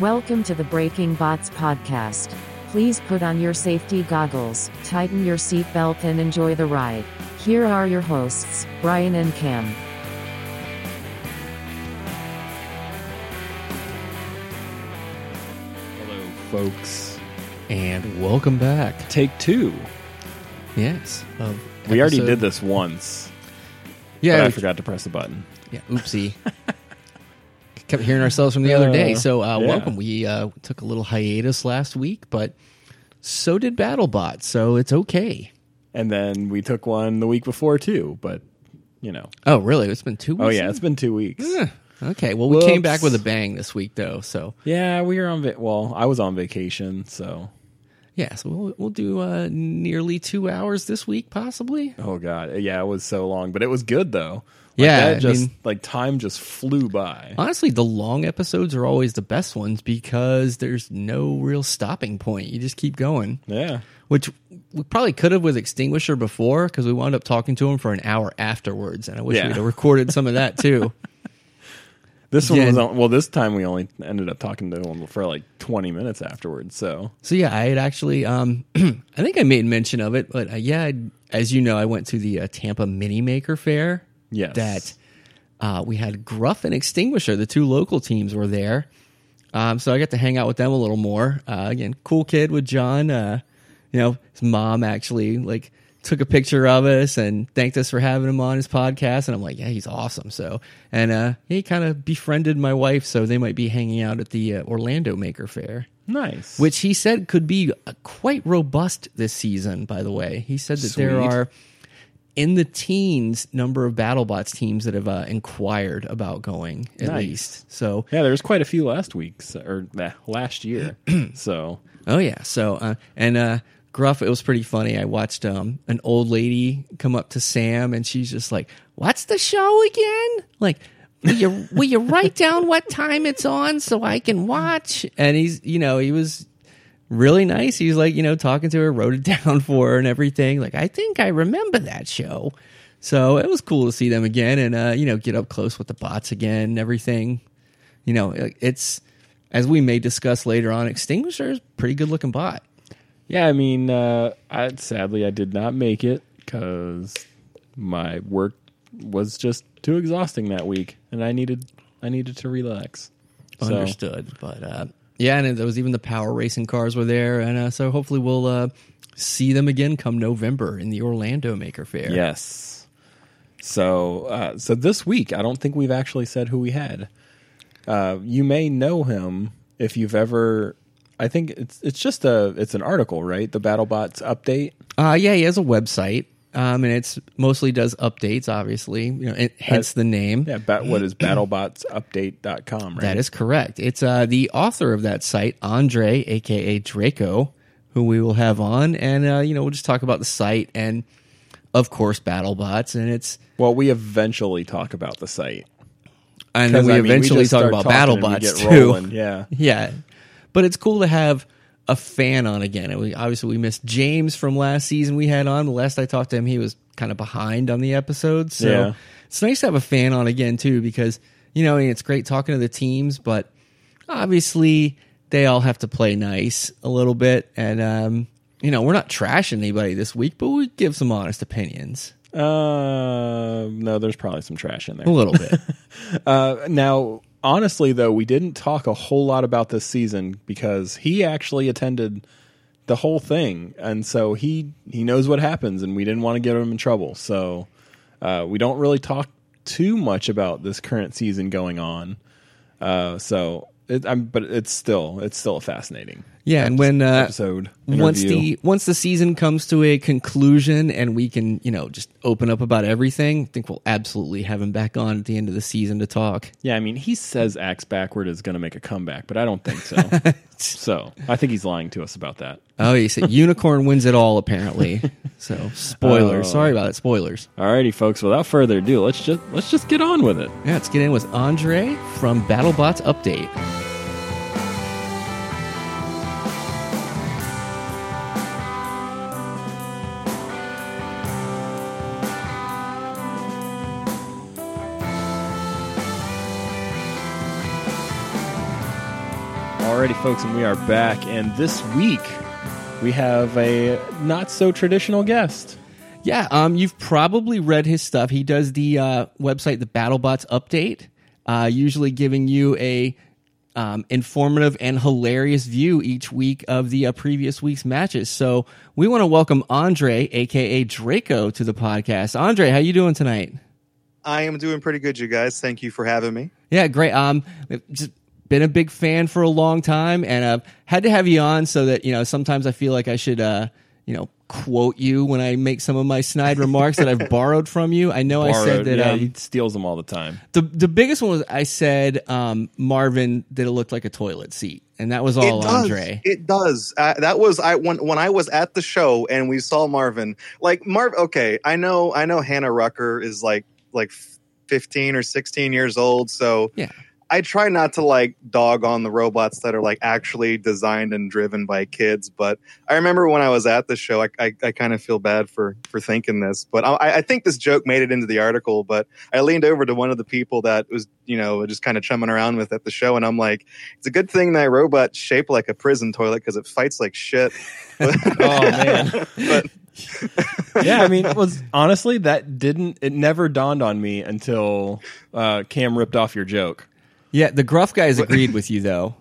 Welcome to the Breaking Bots podcast. Please put on your safety goggles, tighten your seatbelt, and enjoy the ride. Here are your hosts, Brian and Cam. Hello, folks. And welcome back. Take two. Yes. Of We already episode- did this once, Yeah. but I we- forgot to press the button. Yeah. Oopsie. Kept hearing ourselves from the other day. Uh, So uh, yeah. welcome. We uh, took a little hiatus last week, but so did BattleBot. So it's okay. And then we took one the week before too, but you know. Oh, really? It's been two weeks. Oh yeah, it's been two weeks. Okay. Well, we came back with a bang this week, though. So Yeah, we were on. Va- well, I was on vacation, so yeah. So we'll, we'll do uh, nearly two hours this week, possibly. oh god, yeah, it was so long, but it was good though. Like, Yeah, I just mean- like time just flew by. Honestly, the long episodes are always the best ones because there's no real stopping point. You just keep going. Yeah, which we probably could have with Extinguisher before because we wound up talking to him for an hour afterwards, and I wish Yeah. we'd have recorded some of that too. this one Yeah. was on, well. This time we only ended up talking to him for like twenty minutes afterwards. So so yeah, I had actually, um, I think I made mention of it, but uh, yeah, I, as you know, I went to the uh, Tampa Mini Maker Faire. Yes. that uh, we had Gruff and Extinguisher, the two local teams were there. Um, so I got to hang out with them a little more. Uh, again, cool kid with John. Uh, you know, his mom actually like took a picture of us and thanked us for having him on his podcast. And I'm like, yeah, he's awesome. So, and uh, he kind of befriended my wife, so they might be hanging out at the uh, Orlando Maker Faire, nice. which he said could be uh, quite robust this season. By the way, he said that there are in the teens number of BattleBots teams that have uh, inquired about going at Nice. least. So, Yeah, there was quite a few last week so- or nah, last year. so oh yeah. So, uh, and uh, Gruff, it was pretty funny. I watched um, an old lady come up to Sam, and she's just like, "What's the show again?" Like. Will you will you write down what time it's on so I can watch? And he's you know he was really nice. He was like, you know, talking to her, wrote it down for her and everything. Like, I think I remember that show. So it was cool to see them again and, uh, you know, get up close with the bots again and everything. You know, it's, as we may discuss later on, Extinguisher is a pretty good looking bot. yeah, I mean, uh, I sadly I did not make it because my work was just too exhausting that week, and I needed I needed to relax. So, Understood. But, uh, yeah, and it was even the power racing cars were there. And uh, so hopefully we'll uh, see them again come November in the Orlando Maker Faire. yes. So uh, so this week I don't think we've actually said who we had. Uh, you may know him if you've ever. I think it's it's just a it's an article, right? The BattleBots update. Uh, yeah, he has a website, um, and it's mostly does updates. Obviously, you know, it, hence the name. Yeah, bat, what is battlebotsupdate.com, right? That is correct. It's uh, the author of that site, Andre, aka Draco, who we will have on, and uh, you know, we'll just talk about the site and, of course, BattleBots, and it's Well, we eventually talk about the site. and then we I mean, eventually just talk about and we BattleBots too. rolling, Yeah. Yeah, but it's cool to have a fan on again. And we obviously we missed James from last season we had on. The last I talked to him, he was kind of behind on the episodes. So Yeah. it's nice to have a fan on again too, because you know it's great talking to the teams, but obviously they all have to play nice a little bit. And um, you know we're not trashing anybody this week, but we give some honest opinions Uh, no, there's probably some trash in there. a little bit. Uh, now, honestly, though, we didn't talk a whole lot about this season because he actually attended the whole thing, and so he he knows what happens, and we didn't want to get him in trouble. So uh, we don't really talk too much about this current season going on. Uh, so, it, but it's still it's still fascinating. Yeah, and when uh, episode once the once the season comes to a conclusion and we can you know just open up about everything, I think we'll absolutely have him back on at the end of the season to talk. Yeah, I mean, he says Axe Backward is going to make a comeback, but I don't think so. so I think he's lying to us about that. Oh, he said unicorn wins it all apparently. So spoilers. Oh. Sorry about it. Spoilers. Alrighty, folks. Without further ado, let's just let's just get on with it. Yeah, let's get in with Andre from BattleBots Update. Alrighty, folks, and we are back. And this week we have a not so traditional guest. Yeah, um, you've probably read his stuff. He does the uh, website, the BattleBots Update, uh, usually giving you a um, informative and hilarious view each week of the uh, previous week's matches. So we want to welcome Andre, aka Draco, to the podcast. Andre, how you doing tonight? I am doing pretty good, you guys. Thank you for having me. Yeah, great. Um, just been a big fan for a long time, and I've had to have you on so that you know sometimes I feel like I should, uh, you know, quote you when I make some of my snide remarks that I've borrowed from you. I know I said that yeah, um, he steals them all the time. the the biggest one was I said um, Marvin that it looked like a toilet seat, and that was all it does. Andre. It does. Uh, that was I when when I was at the show and we saw Marvin. Like Marv. Okay, I know. I know Hannah Rucker is like like fifteen or sixteen years old. So Yeah. I try not to like dog on the robots that are like actually designed and driven by kids. But I remember when I was at the show, I I, I kind of feel bad for for thinking this, but I, I think this joke made it into the article. But I leaned over to one of the people that was you know just kind of chumming around with at the show, and I'm like, it's a good thing that robot's shaped like a prison toilet because it fights like shit. Oh man. but yeah, I mean, it was honestly that didn't it never dawned on me until uh, Cam ripped off your joke. Yeah, the gruff guys agreed with you though.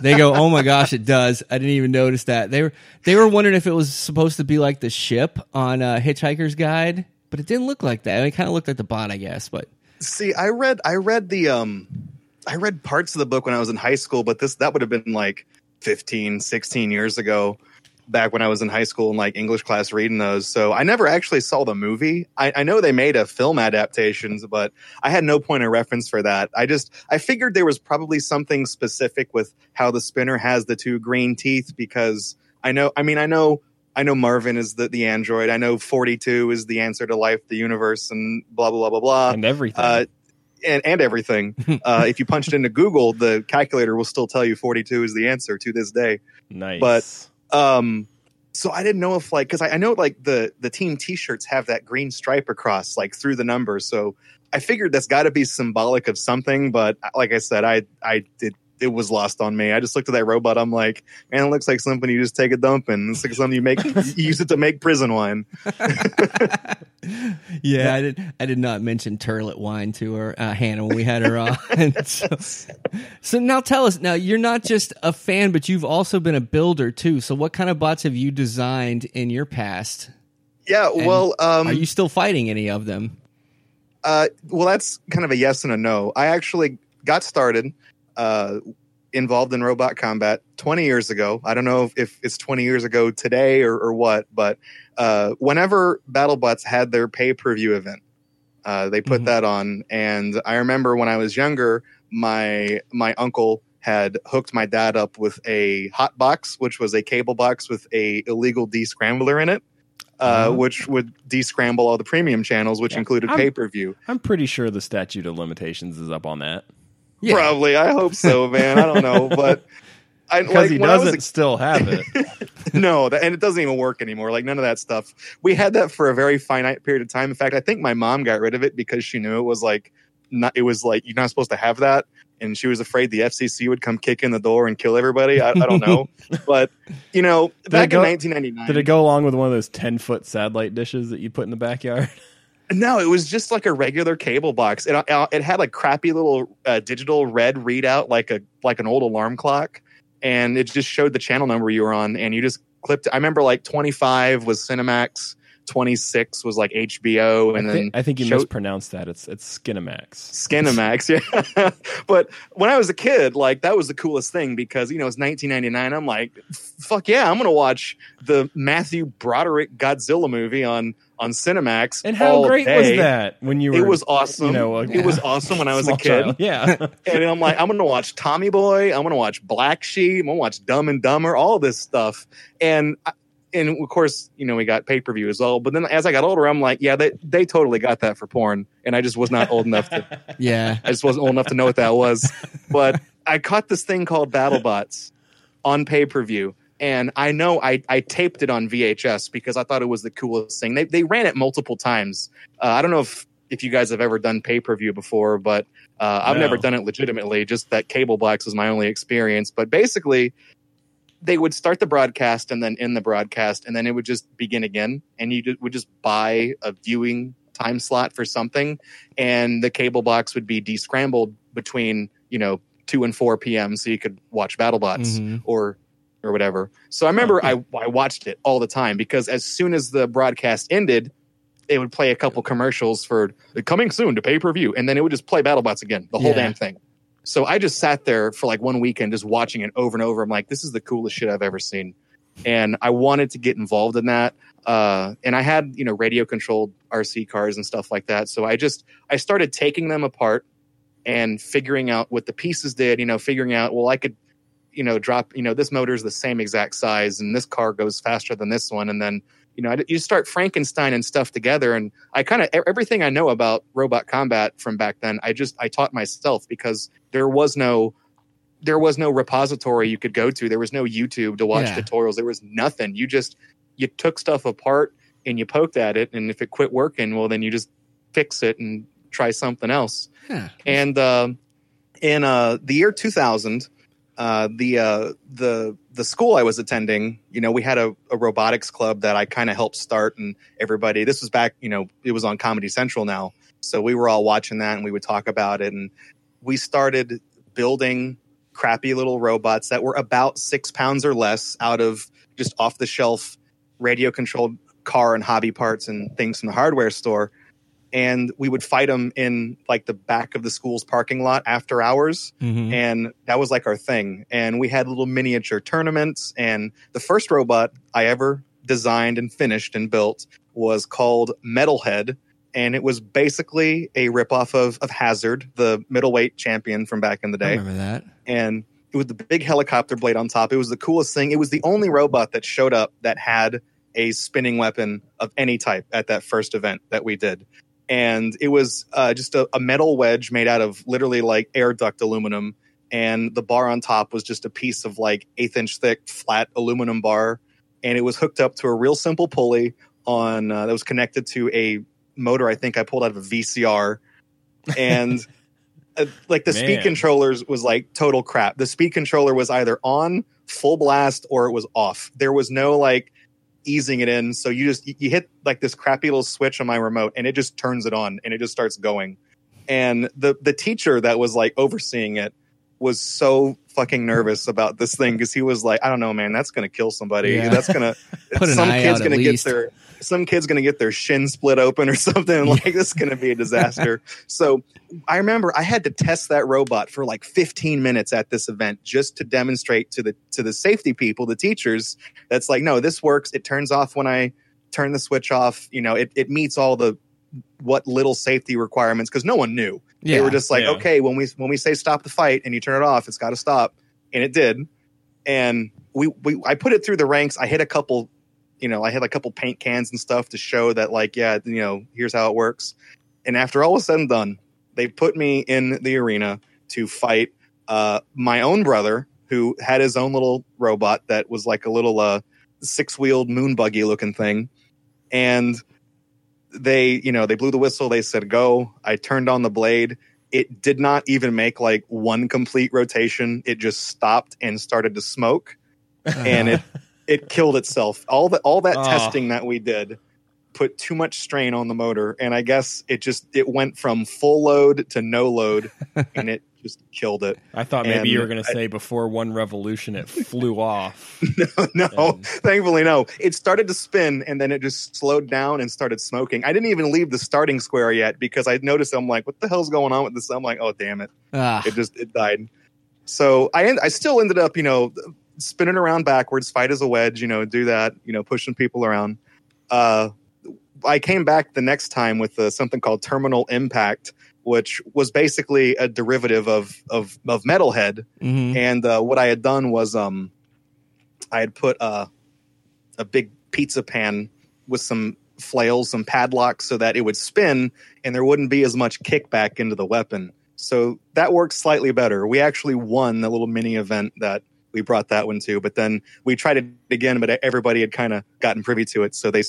They go, "Oh my gosh, it does." I didn't even notice that. They were they were wondering if it was supposed to be like the ship on uh, Hitchhiker's Guide, but it didn't look like that. I mean, it kind of looked like the bot, I guess. But See, I read I read the um I read parts of the book when I was in high school, but this that would have been like 15, 16 years ago back when I was in high school and like English class reading those. So I never actually saw the movie. I, I know they made a film adaptations, but I had no point of reference for that. I just I figured there was probably something specific with how the spinner has the two green teeth because I know I mean I know I know Marvin is the, the android. I know 42 is the answer to life, the universe, and blah blah blah blah blah and everything. uh, and, and everything. Uh, if you punched into Google, the calculator will still tell you 42 is the answer to this day. nice. but- Um, so I didn't know if like because I, I know like the the team T-shirts have that green stripe across like through the numbers. So I figured that's got to be symbolic of something. But like I said, I I did. It was lost on me. I just looked at that robot. I'm like, man, it looks like something you just take a dump in. It's like something you make, you use it to make prison wine. yeah, I did. I did not mention turlet wine to her, uh, Hannah, when we had her on. so, so now tell us. Now you're not just a fan, but you've also been a builder too. So what kind of bots have you designed in your past? Yeah. And well, um, Are you still fighting any of them? Uh, well, that's kind of a yes and a no. I actually got started uh, involved in robot combat 20 years ago. I don't know if, if it's 20 years ago today or, or what, but uh, whenever BattleBots had their pay per view event, uh, they put Mhm. that on. And I remember when I was younger, my my uncle had hooked my dad up with a hot box, which was a cable box with a illegal descrambler in it. Uh, Oh. Which would descramble all the premium channels, which Yeah. included pay per view. I'm pretty sure the statute of limitations is up on that Yeah. Probably. I hope so, man. I don't know, but I because like he doesn't still have it. no, that, and it doesn't even work anymore. Like none of that stuff. We had that for a very finite period of time. In fact, I think my mom got rid of it because she knew it was like not. It was like you're not supposed to have that, and she was afraid the FCC would come kick in the door and kill everybody. I, I don't know, but you know, back go- in 1999, Did it go along with one of those ten foot satellite dishes that you put in the backyard? No, it was just like a regular cable box. It uh, it had like crappy little uh, digital red readout, like a like an old alarm clock, and it just showed the channel number you were on, and you just clipped. I remember like twenty five was Cinemax, twenty six was like HBO, and I, then think, I think you show- mispronounced that. It's it's Skinamax. Skinamax, yeah. but when I was a kid, like that was the coolest thing because you know it's 1999. I'm like, fuck yeah, I'm gonna watch the Matthew Broderick Godzilla movie on on Cinemax. And how great day. was that when you were? It was awesome. You know, a it was awesome when I was a kid. child. Yeah, And I'm like, I'm gonna watch Tommy Boy. I'm gonna watch Black Sheep. I'm gonna watch Dumb and Dumber. All this stuff. And I- and of course, you know, we got pay per view as well. But then as I got older, I'm like, yeah, they they totally got that for porn, and I just was not old enough to. Yeah. I just wasn't old enough to know what that was. But I caught this thing called BattleBots on pay per view. And I know I, I taped it on VHS because I thought it was the coolest thing. They, they ran it multiple times. Uh, I don't know if if you guys have ever done pay per view before, but uh, I've No. never done it legitimately. Just that cable box was my only experience. But basically, they would start the broadcast and then end the broadcast, and then it would just begin again, and you would just buy a viewing time slot for something, and the cable box would be descrambled between you know two and four p.m. so you could watch BattleBots Mhm. or or whatever. So I remember I, I watched it all the time because as soon as the broadcast ended, it would play a couple commercials for coming soon to pay per view, and then it would just play BattleBots again, the whole Yeah. damn thing. So I just sat there for like one weekend just watching it over and over. I'm like, this is the coolest shit I've ever seen, and I wanted to get involved in that. Uh, and I had you know radio controlled RC cars and stuff like that. So I just I started taking them apart and figuring out what the pieces did. You know, figuring out well I could you know drop you know this motor is the same exact size and this car goes faster than this one and then you know I, you start frankenstein and stuff together and i kind of everything i know about robot combat from back then i just i taught myself because there was no there was no repository you could go to there was no youtube to watch Yeah. tutorials there was nothing you just you took stuff apart and you poked at it and if it quit working well then you just fix it and try something else Yeah. and uh, in uh, the year 2000, uh, the uh, the the school I was attending, you know, we had a, a robotics club that I kind of helped start, and everybody. This was back, you know, it was on Comedy Central now, so we were all watching that, and we would talk about it, and we started building crappy little robots that were about six pounds or less out of just off the shelf radio controlled car and hobby parts and things from the hardware store and we would fight them in like the back of the school's parking lot after hours Mhm. and that was like our thing and we had little miniature tournaments and the first robot i ever designed and finished and built was called metalhead and it was basically a ripoff of, of hazard the middleweight champion from back in the I day remember that. and it was the big helicopter blade on top. It was the coolest thing. It was the only robot that showed up that had a spinning weapon of any type at that first event that we did. And it was uh, just a, a metal wedge made out of literally like air duct aluminum. And the bar on top was just a piece of like eighth inch thick flat aluminum bar. And it was hooked up to a real simple pulley on uh, that was connected to a motor I think I pulled out of a VCR. And uh, like the speed controllers was like total crap. The speed controller was either on full blast or it was off. There was no like easing it in. So you just you hit like this crappy little switch on my remote and it just turns it on and it just starts going. And the the teacher that was like overseeing it was so fucking nervous about this thing because he was like, I don't know, man, that's gonna kill somebody. Yeah. That's gonna some kid's gonna get least. their some kid's gonna get their shin split open or something. Like this is gonna be a disaster. So I remember I had to test that robot for like 15 minutes at this event just to demonstrate to the to the safety people, the teachers, that's like, no, this works. It turns off when I turn the switch off. You know, it, it meets all the what little safety requirements because no one knew. Yeah. They were just like, Yeah. okay, when we when we say stop the fight and you turn it off, it's got to stop, and it did. And we, we I put it through the ranks. I hit a couple, you know, I had a couple paint cans and stuff to show that like, yeah, you know, here's how it works. And after all was said and done, they put me in the arena to fight uh, my own brother who had his own little robot that was like a little uh, six wheeled moon buggy looking thing, and they you know they blew the whistle. They said go. I turned on the blade. It did not even make like one complete rotation. It just stopped and started to smoke. And it it killed itself all that all that Oh. testing that we did put too much strain on the motor and i guess it just it went from full load to no load and it just killed it I thought maybe And you were going to say before one revolution it flew off. no, no, And- thankfully no. It started to spin and then it just slowed down and started smoking. I didn't even leave the starting square yet because I noticed I'm like, what the hell's going on with this? I'm like, oh damn it, Ah, it just it died. So I end, I still ended up, you know, spinning around backwards, fight as a wedge, you know, do that, you know, pushing people around. Uh, I came back the next time with uh, something called Terminal Impact, which was basically a derivative of of, of Metalhead. mhm. And uh, what I had done was um, I had put uh, a big pizza pan with some flails, some padlocks, so that it would spin and there wouldn't be as much kickback into the weapon. So that worked slightly better. We actually won the little mini event that we brought that one to, but then we tried it again, but everybody had kind of gotten privy to it. So they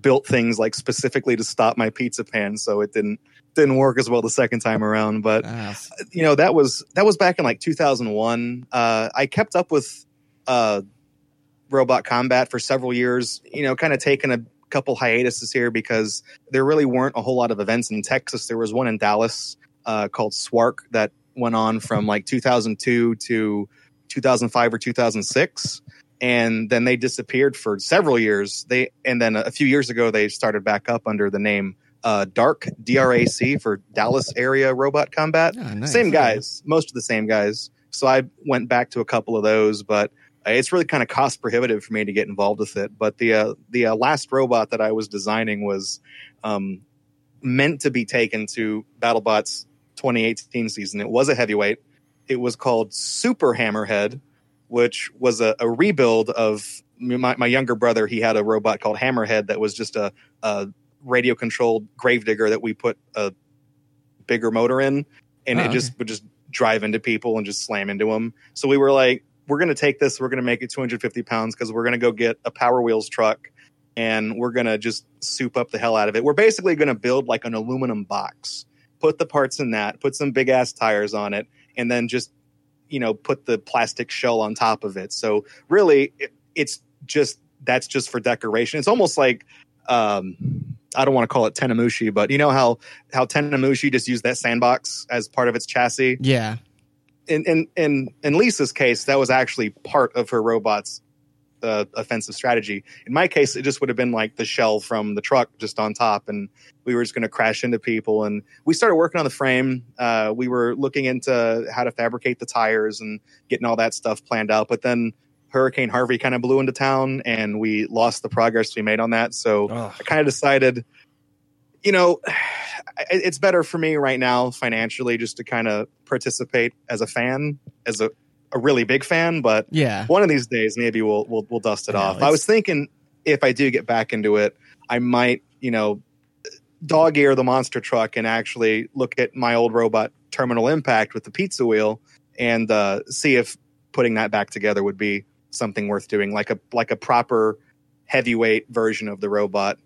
built things like specifically to stop my pizza pan, so it didn't didn't work as well the second time around. But Ah, you know that was that was back in like 2001 uh i kept up with uh robot combat for several years you know kind of taking a couple hiatuses here because there really weren't a whole lot of events in texas there was one in dallas uh called swark that went on from like 2002 to 2005 or 2006 and then they disappeared for several years they and then a few years ago they started back up under the name uh, dark drac for dallas area robot combat ah, nice. same guys, most of the same guys. So I went back to a couple of those, but it's really kind of cost prohibitive for me to get involved with it. But the uh, the uh, last robot that I was designing was um, meant to be taken to BattleBots 2018 season. It was a heavyweight. It was called Super Hammerhead, which was a, a rebuild of my, my younger brother. He had a robot called Hammerhead that was just a, a radio controlled gravedigger that we put a bigger motor in, and Oh, it just would just drive into people and just slam into them. So we were like, we're going to take this, we're going to make it 250 pounds because we're going to go get a Power Wheels truck and we're going to just soup up the hell out of it. We're basically going to build like an aluminum box, put the parts in that, put some big ass tires on it, and then just, you know, put the plastic shell on top of it. So really, it, it's just, that's just for decoration. It's almost like, um, I don't want to call it Tentomushi, but you know how how Tentomushi just used that sandbox as part of its chassis. Yeah. In in in in Lisa's case, that was actually part of her robot's uh, offensive strategy. In my case, it just would have been like the shell from the truck just on top, and we were just going to crash into people. And we started working on the frame. Uh, we were looking into how to fabricate the tires and getting all that stuff planned out. But then Hurricane Harvey kind of blew into town, and we lost the progress we made on that. So. Ugh. I kind of decided, you know, it's better for me right now financially just to kind of participate as a fan, as a, a really big fan. But Yeah. one of these days, maybe we'll we'll, we'll dust it I know, off. I was thinking if I do get back into it, I might, you know, dog ear the monster truck and actually look at my old robot Terminal Impact with the pizza wheel and uh, see if putting that back together would be something worth doing, like a like a proper heavyweight version of the robot.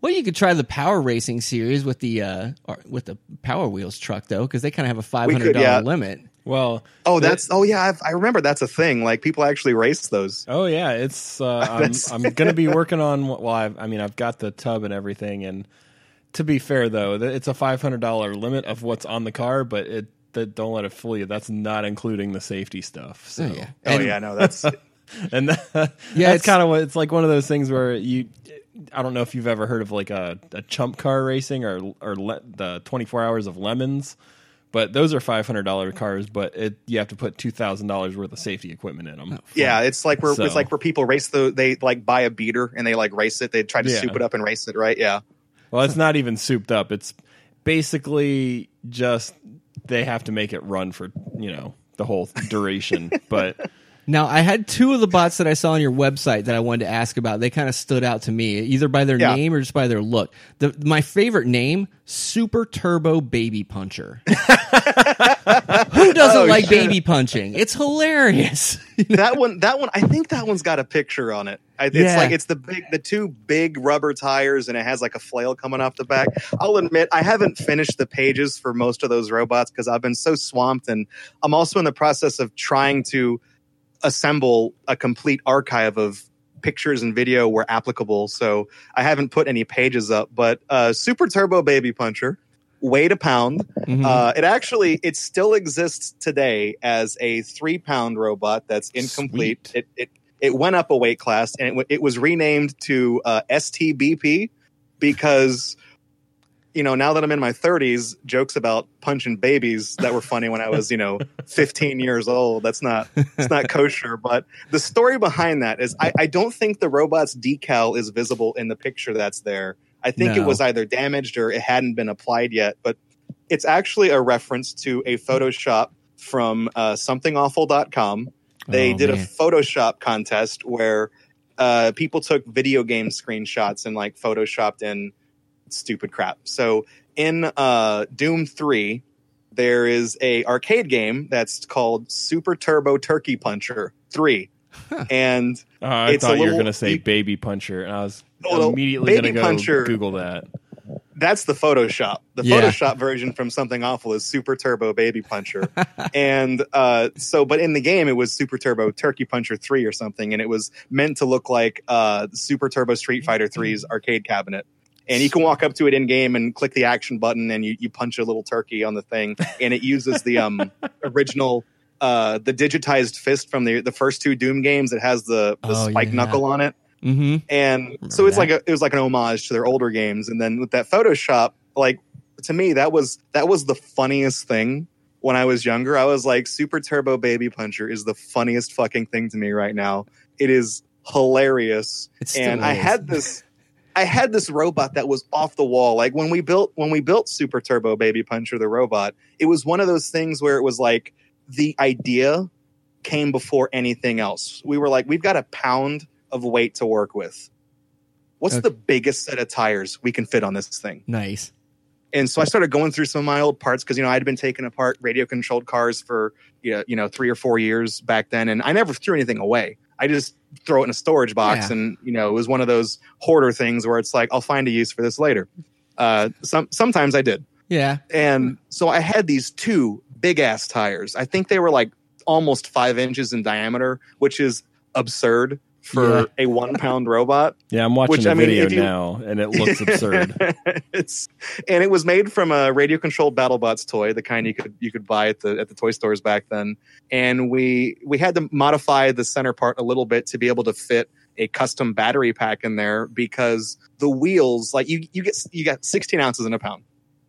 Well, you could try the Power Racing series with the uh or- with the Power Wheels truck though, because they kind of have a five hundred dollar yeah. limit. Well, Oh, That- that's oh yeah, I've, I remember that's a thing. Like people actually race those. oh yeah, it's. Uh, I'm I'm gonna be working on. Well, I've, I mean, I've got the tub and everything, and to be fair though, it's a five hundred dollar limit of what's on the car, but it. That don't let it fool you. That's not including the safety stuff. So. Oh, yeah. Oh yeah, no, that's and that, Yeah, that's it's- kind of what it's like. One of those things where you, I don't know if you've ever heard of like a, a chump car racing or or le, the twenty four hours of lemons, but those are five hundred dollar cars. But it you have to put two thousand dollars worth of safety equipment in them. Oh, yeah. It's like where So- it's like where people race the they like buy a beater and they like race it. They try to Yeah. soup it up and race it, right? Yeah. Well, it's not even souped up. It's basically just they have to make it run for you know the whole duration. but Now, I had two of the bots that I saw on your website that I wanted to ask about. They kind of stood out to me, either by their Yeah. name or just by their look. The, my favorite name, Super Turbo Baby Puncher. Who doesn't Oh, like shit. baby punching? It's hilarious. that one that one I think that one's got a picture on it. It's Yeah. like it's the big the two big rubber tires and it has like a flail coming off the back. I'll admit I haven't finished the pages for most of those robots because I've been so swamped and I'm also in the process of trying to assemble a complete archive of pictures and video where applicable. So I haven't put any pages up, but uh Super Turbo Baby Puncher weighed a pound Mhm. uh, it actually it still exists today as a three pound robot that's incomplete. Sweet. It, it it went up a weight class and it, w- it was renamed to uh, STBP because you know now that I'm in my 30s, jokes about punching babies that were funny when I was you know 15 years old. That's not it's not kosher. But the story behind that is I, I don't think the robot's decal is visible in the picture that's there. I think No. it was either damaged or it hadn't been applied yet, but it's actually a reference to a Photoshop from uh, somethingawful.com. They Oh, did man. a Photoshop contest where uh, people took video game screenshots and like photoshopped in stupid crap. So in uh, Doom 3, there is a arcade game that's called Super Turbo Turkey Puncher 3. and Uh, I It's a thought you were going to say you- baby puncher, and I was no, immediately Baby going to go Puncher- Google that. that's the Photoshop. The Yeah. Photoshop version from Something Awful is Super Turbo Baby Puncher, and uh, so but in the game it was Super Turbo Turkey Puncher three or something, and it was meant to look like uh, Super Turbo Street Fighter 3's arcade cabinet. And you can walk up to it in game and click the action button, and you, you punch a little turkey on the thing, and it uses the um, original. Uh, the digitized fist from the the first two Doom games. It has the, the Oh, spike yeah. knuckle on it Mm-hmm. and so it's that. like a, it was like an homage to their older games and then with that photoshop like to me that was that was the funniest thing when i was younger i was like super turbo baby puncher is the funniest fucking thing to me right now it is hilarious and i had this i had this robot that was off the wall like when we built when we built super turbo baby puncher the robot it was one of those things where it was like the idea came before anything else we were like we've got a pound of weight to work with what's Okay. the biggest set of tires we can fit on this thing nice. and so I started going through some of my old parts because you know I'd been taking apart radio controlled cars for you know, you know three or four years back then, and I never threw anything away. I just throw it in a storage box, Yeah. and you know it was one of those hoarder things where it's like I'll find a use for this later. Uh, some sometimes I did, Yeah. and so I had these two big ass tires. I think they were like almost five inches in diameter, which is absurd for Yeah. a one pound robot. Yeah, I'm watching Which, the I mean, video you- now, and it looks absurd. it's and it was made from a radio controlled BattleBots toy, the kind you could you could buy at the at the toy stores back then. And we we had to modify the center part a little bit to be able to fit a custom battery pack in there because the wheels, like you you get you got 16 ounces in a pound.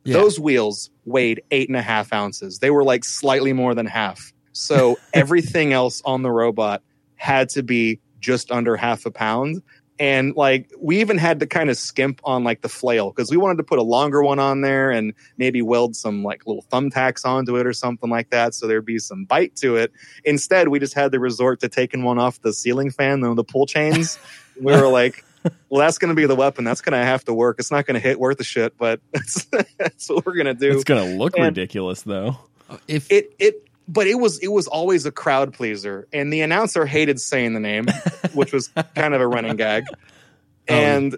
Yeah. Those wheels weighed eight and a half ounces. They were like slightly more than half. So everything else on the robot had to be just under half a pound. And like we even had to kind of skimp on like the flail because we wanted to put a longer one on there and maybe weld some like little thumbtacks onto it or something like that. So there'd be some bite to it. Instead, we just had to resort to taking one off the ceiling fan, the, the pull chains. we were like, well, that's going to be the weapon. That's going to have to work. It's not going to hit worth a shit, but that's, that's what we're going to do it's going to look And- ridiculous, though. If it it but it was it was always a crowd pleaser. And the announcer hated saying the name which was kind of a running gag. And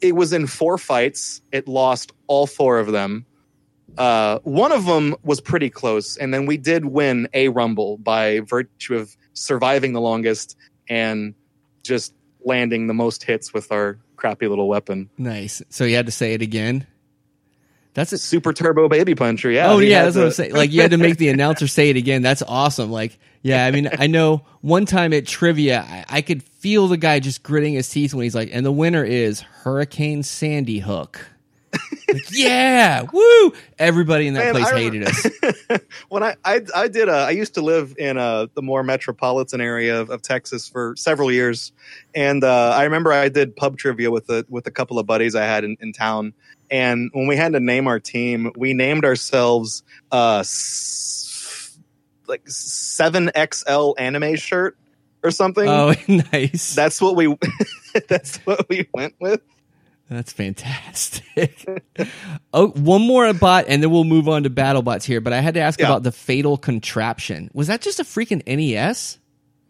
it was in four fights. It lost all four of them. Uh, one of them was pretty close. And then we did win a rumble by virtue of surviving the longest and just landing the most hits with our crappy little weapon. Nice. So you had to say it again. That's a super turbo baby puncher yeah oh yeah, that's what I'm saying. Like you had to make the announcer say it again. That's awesome. Like yeah, I mean I know one time at trivia I, I could feel the guy just gritting his teeth when he's like, and the winner is Hurricane Sandy Hook. Like, yeah, woo! Everybody in that Man, place I hated us. when I, I I did uh, I used to live in a, the more metropolitan area of, of Texas for several years, and uh, I remember I did pub trivia with a with a couple of buddies I had in, in town, and when we had to name our team, we named ourselves uh, s- like seven XL anime shirt or something. Oh, nice. That's what we that's what we went with. That's fantastic. oh, one more bot, and then we'll move on to battle bots here. But I had to ask Yeah. about the Fatal Contraption. Was that just a freaking NES?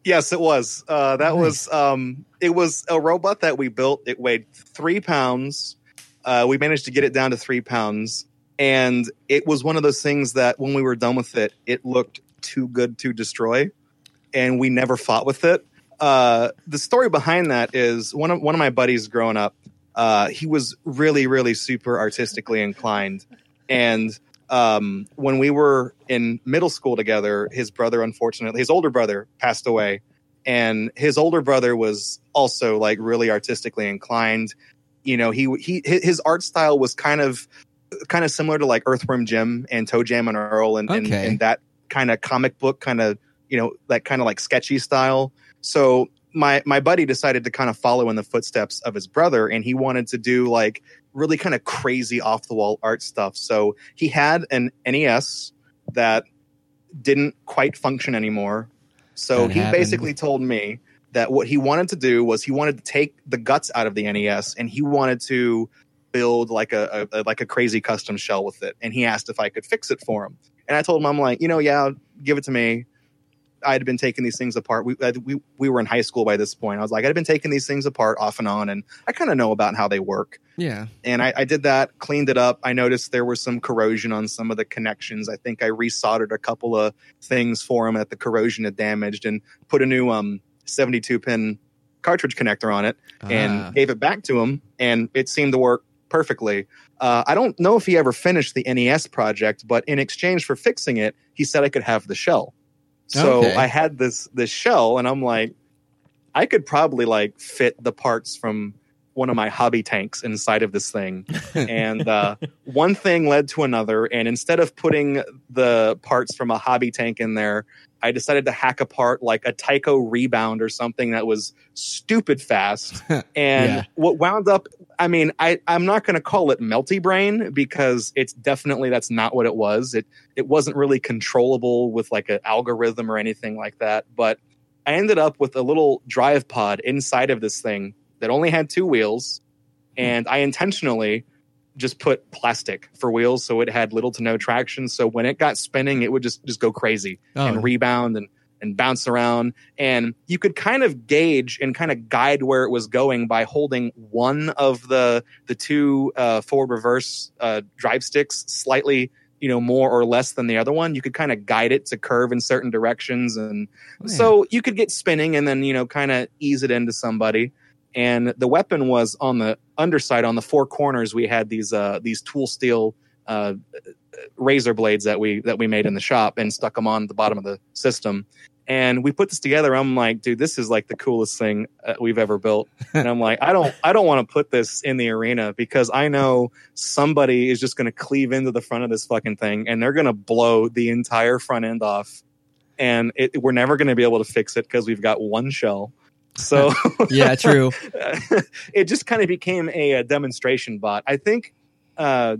Yes, it was. Uh, that Nice. was um, it was a robot that we built. It weighed three pounds. Uh, we managed to get it down to three pounds, and it was one of those things that when we were done with it, it looked too good to destroy, and we never fought with it. Uh, the story behind that is one of one of my buddies growing up. Uh, he was really, really super artistically inclined, and um, when we were in middle school together, his brother, unfortunately, his older brother passed away. And his older brother was also like really artistically inclined. You know, he he his art style was kind of kind of similar to like Earthworm Jim and ToeJam and Earl and, and, and that kind of comic book kind of you know that kind of like sketchy style. So my my buddy decided to kind of follow in the footsteps of his brother, and he wanted to do like really kind of crazy off the wall art stuff. So he had an NES that didn't quite function anymore. So That he happened. basically told me that what he wanted to do was he wanted to take the guts out of the NES and he wanted to build like a, a like a crazy custom shell with it. And he asked if I could fix it for him. And I told him I'm like, you know, yeah, give it to me. I'd been taking these things apart. We, we we were in high school by this point. I was like, I'd been taking these things apart off and on, and I kind of know about how they work. Yeah. And I, I did that, cleaned it up. I noticed there was some corrosion on some of the connections. I think I resoldered a couple of things for them that the corrosion had damaged, and put a new um 72 pin cartridge connector on it, and Ah. gave it back to him, and it seemed to work perfectly. Uh, I don't know if he ever finished the NES project, but in exchange for fixing it, he said I could have the shell. So Okay. I had this this shell, and I'm like, I could probably like fit the parts from one of my hobby tanks inside of this thing. and uh, one thing led to another, and instead of putting the parts from a hobby tank in there, I decided to hack apart like a Tyco rebound or something that was stupid fast. And Yeah. what wound up, I mean, I, I'm not going to call it melty brain because it's definitely that's not what it was. It it wasn't really controllable with like an algorithm or anything like that. But I ended up with a little drive pod inside of this thing that only had two wheels, hmm. and I intentionally just put plastic for wheels so it had little to no traction. So when it got spinning, it would just just go crazy Oh, and rebound and and bounce around. And you could kind of gauge and kind of guide where it was going by holding one of the the two uh, forward reverse uh, drive sticks slightly you know more or less than the other one. You could kind of guide it to curve in certain directions. And man. so you could get spinning and then you know kind of ease it into somebody and the weapon was on the underside on the four corners we had these uh these tool steel uh razor blades that we that we made in the shop and stuck them on the bottom of the system. And we put this together. I'm like dude this is like the coolest thing uh, we've ever built. And i'm like i don't i don't want to put this in the arena because i know somebody is just going to cleave into the front of this fucking thing and they're going to blow the entire front end off. And it, we're never going to be able to fix it because we've got one shell so yeah, true. it just kind of became a, a demonstration bot. I think, uh,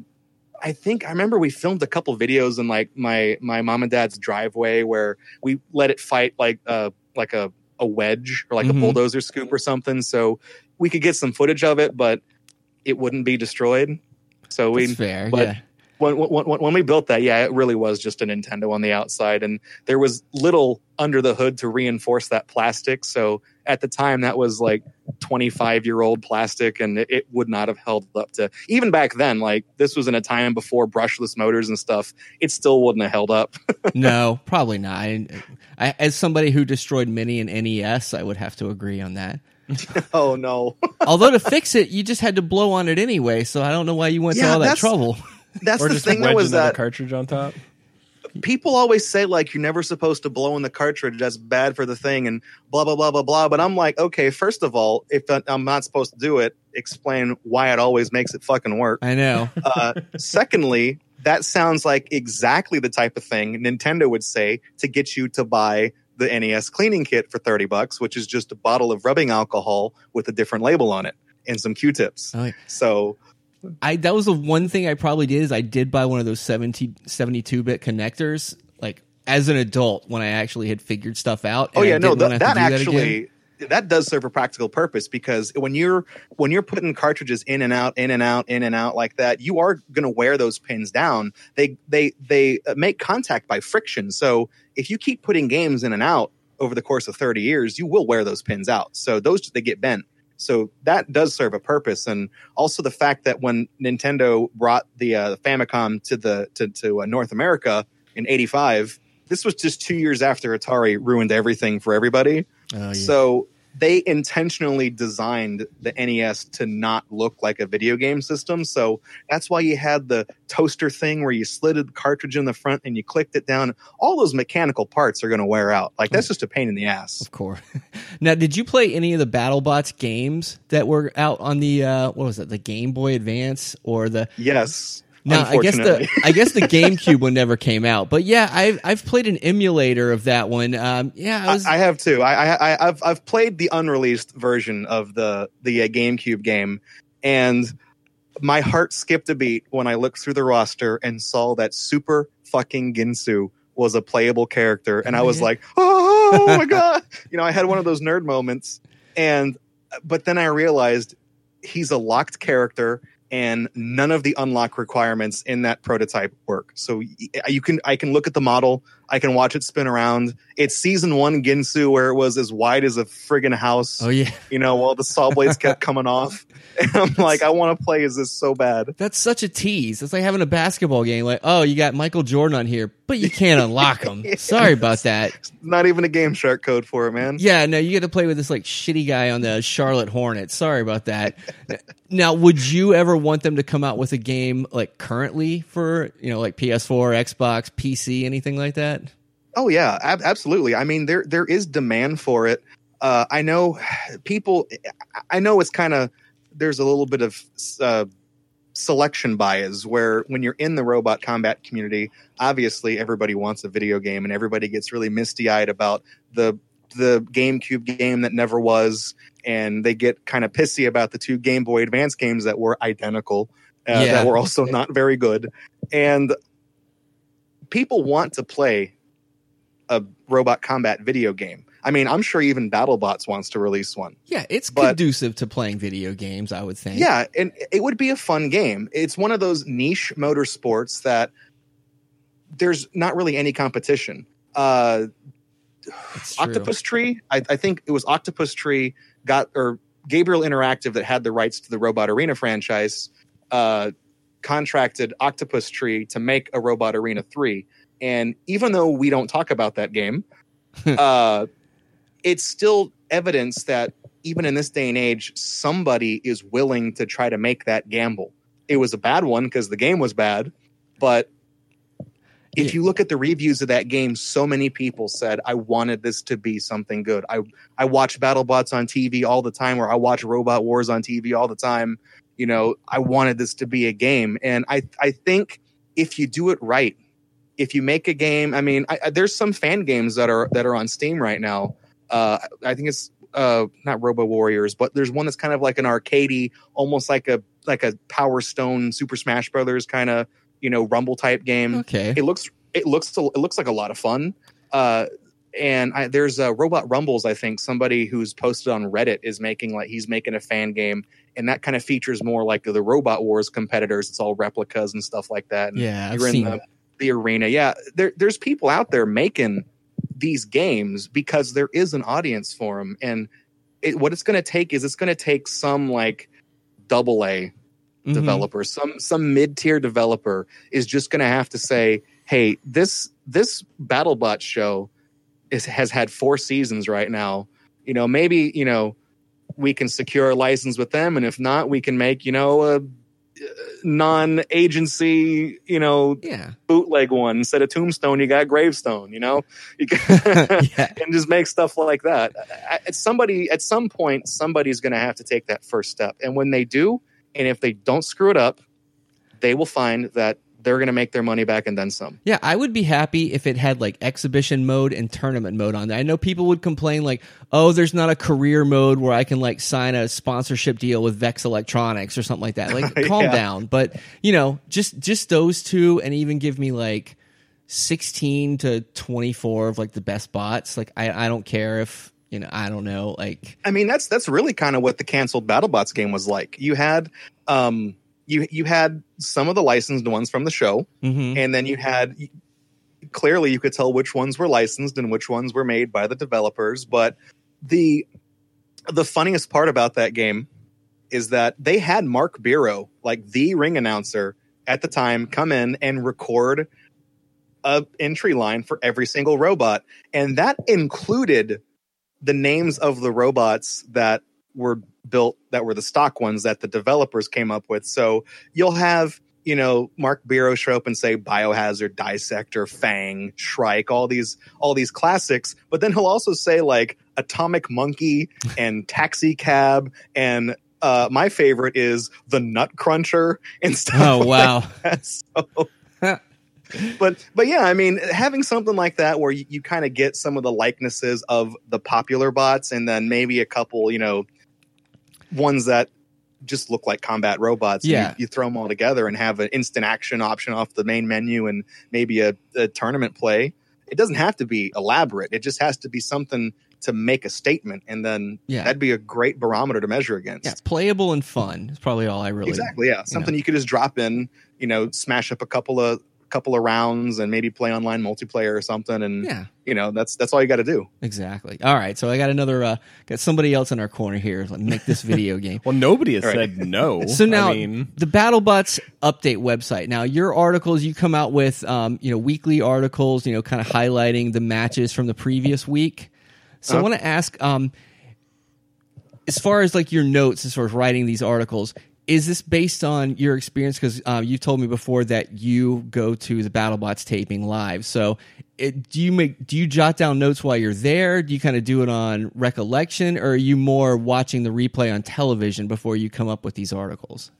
I think I remember we filmed a couple videos in like my my mom and dad's driveway where we let it fight like uh like a a wedge or like Mhm. a bulldozer scoop or something, so we could get some footage of it, but it wouldn't be destroyed. So we That's fair. but- yeah. When, when, when when we built that, yeah, it really was just a Nintendo on the outside, and there was little under the hood to reinforce that plastic. So at the time, that was like 25 year old plastic, and it, it would not have held up to even back then. Like this was in a time before brushless motors and stuff. It still wouldn't have held up. no, probably not. I, I, as somebody who destroyed Mini and NES, I would have to agree on that. oh no, Although to fix it, you just had to blow on it anyway, so I don't know why you went to Yeah, all that trouble. That's or the just thing. That was that cartridge on top. people always say like you're never supposed to blow in the cartridge that's bad for the thing and blah blah blah blah blah but i'm like okay first of all if i'm not supposed to do it explain why it always makes it fucking work I know. uh, secondly that sounds like exactly the type of thing nintendo would say to get you to buy the nes cleaning kit for 30 bucks which is just a bottle of rubbing alcohol with a different label on it and some q-tips Oh, yeah. so I that was the one thing I probably did is I did buy one of those 70, 72 bit connectors like as an adult when I actually had figured stuff out. Oh yeah, no, didn't that, that actually again. that does serve a practical purpose because when you're when you're putting cartridges in and out, in and out, in and out like that, you are going to wear those pins down. They they they uh, make contact by friction. So if you keep putting games in and out over the course of 30 years, you will wear those pins out. So those they get bent. So that does serve a purpose, and also the fact that when Nintendo brought the uh, Famicom to the to, to uh, North America in '85, this was just two years after Atari ruined everything for everybody. Oh, yeah. So they intentionally designed the NES to not look like a video game system. So that's why you had the toaster thing where you slitted the cartridge in the front and you clicked it down. All those mechanical parts are going to wear out. Like that's just a pain in the ass. Of course. now, did you play any of the BattleBots games that were out on the uh, what was it, the Game Boy Advance or the? Yes. Now, I guess the. I guess the GameCube one never came out, but yeah, I've I've played an emulator of that one. Um, yeah, I I, was. I have too. I, I, I've I've played the unreleased version of the the uh, GameCube game, and my heart skipped a beat when I looked through the roster and saw that Super fucking Ginsu was a playable character, and I was like, oh my god! You know, I had one of those nerd moments, and but then I realized he's a locked character. And none of the unlock requirements in that prototype work. So you can I can look at the model I can watch it spin around. It's season one Ginsu where it was as wide as a friggin' house. Oh yeah, You know, while the saw blades kept coming off. And I'm like, I want to play Is this so bad. that's such a tease. It's like having a basketball game. Like, oh, you got Michael Jordan on here, but you can't unlock him. Sorry about that. Not even a Game Shark code for it, man. Yeah, no, you get to play with this like shitty guy on the Charlotte Hornets. Sorry about that. now, would you ever want them to come out with a game like currently for you know like PS4, Xbox, PC, anything like that? Oh yeah, ab- absolutely. I mean, there there is demand for it. Uh, I know people. I know it's kind of there's a little bit of uh, selection bias where when you're in the robot combat community, obviously everybody wants a video game, and everybody gets really misty eyed about the the GameCube game that never was, and they get kind of pissy about the two Game Boy Advance games that were identical, uh, Yeah. that were also not very good, and people want to play a robot combat video game. I mean, I'm sure even BattleBots wants to release one. Yeah, it's But- conducive to playing video games. I would think. Yeah, and it would be a fun game. It's one of those niche motorsports that there's not really any competition. Uh. Octopus Tree, I, I think it was Octopus Tree got or Gabriel Interactive that had the rights to the Robot Arena franchise uh, contracted Octopus Tree to make a Robot Arena three, and even though we don't talk about that game, uh, it's still evidence that even in this day and age, somebody is willing to try to make that gamble. It was a bad one because the game was bad, but if you look at the reviews of that game, so many people said, "I wanted this to be something good." I I watch BattleBots on TV all the time, or I watch Robot Wars on TV all the time. You know, I wanted this to be a game, and I I think if you do it right, if you make a game, I mean, I, I, there's some fan games that are that are on Steam right now. Uh, I think it's uh, not Robo Warriors, but there's one that's kind of like an arcadey, almost like a like a Power Stone Super Smash Brothers kind of you know Rumble type game Okay. it looks it looks it looks like a lot of fun uh and I, there's uh, robot rumbles i think somebody who's posted on reddit is making like he's making a fan game and that kind of features more like the robot wars competitors it's all replicas and stuff like that and yeah, I've you're in seen. the, the arena yeah there, there's people out there making these games because there is an audience for them and it, what it's going to take is it's going to take some like double a Mhm. developer, some some mid tier developer is just going to have to say, "Hey, this this BattleBot show is, has had four seasons right now. You know, maybe you know we can secure a license with them, and if not, we can make you know a non agency you know Yeah. bootleg one instead of Tombstone. You got Gravestone. You know, you can, yeah. and just make stuff like that. At somebody at some point, somebody's going to have to take that first step, and when they do, and if they don't screw it up, they will find that they're going to make their money back and then some. Yeah, I would be happy if it had like exhibition mode and tournament mode on there. I know people would complain like, "Oh, there's not a career mode where I can like sign a sponsorship deal with Vex Electronics or something like that." Like, calm Yeah. down. But, you know, just just those two and even give me like 16 to 24 of like the best bots. Like I I don't care if, you know, I don't know, like I mean, that's that's really kind of what the canceled BattleBots game was like. You had um you you had some of the licensed ones from the show, mhm. and then you had clearly you could tell which ones were licensed and which ones were made by the developers but the the funniest part about that game is that they had Mark Beiro like the ring announcer at the time come in and record a entry line for every single robot and that included the names of the robots that were built that were the stock ones that the developers came up with so you'll have you know Mark Beiro show up and say Biohazard, Dissector, Fang, Shrike, all these all these classics, but then he'll also say like Atomic Monkey and Taxi Cab and uh, my favorite is the Nut Cruncher and stuff. Oh, like wow. that. So, but but yeah, I mean, having something like that where you, you kind of get some of the likenesses of the popular bots, and then maybe a couple, you know, ones that just look like combat robots. Yeah. you, you throw them all together and have an instant action option off the main menu, and maybe a, a tournament play. It doesn't have to be elaborate. It just has to be something to make a statement, and then Yeah. that'd be a great barometer to measure against. Yeah, playable and fun is probably all I really Exactly. Yeah. Something you could just drop in, you know, smash up a couple of couple of rounds and maybe play online multiplayer or something. And Yeah. you know, that's that's all you got to do. Exactly. All right. So I got another. Uh, got somebody else in our corner here. Like, make this video game. Well, nobody has Right. said no. So now I mean, the BattleBots update website. Now your articles, you come out with, um, you know, weekly articles, you know, kind of highlighting the matches from the previous week. So I want to ask, um, as far as like your notes, as far as writing these articles, is this based on your experience? Because uh, you told me before that you go to the BattleBots taping live. So it, do you make do you jot down notes while you're there? Do you kind of do it on recollection, or are you more watching the replay on television before you come up with these articles?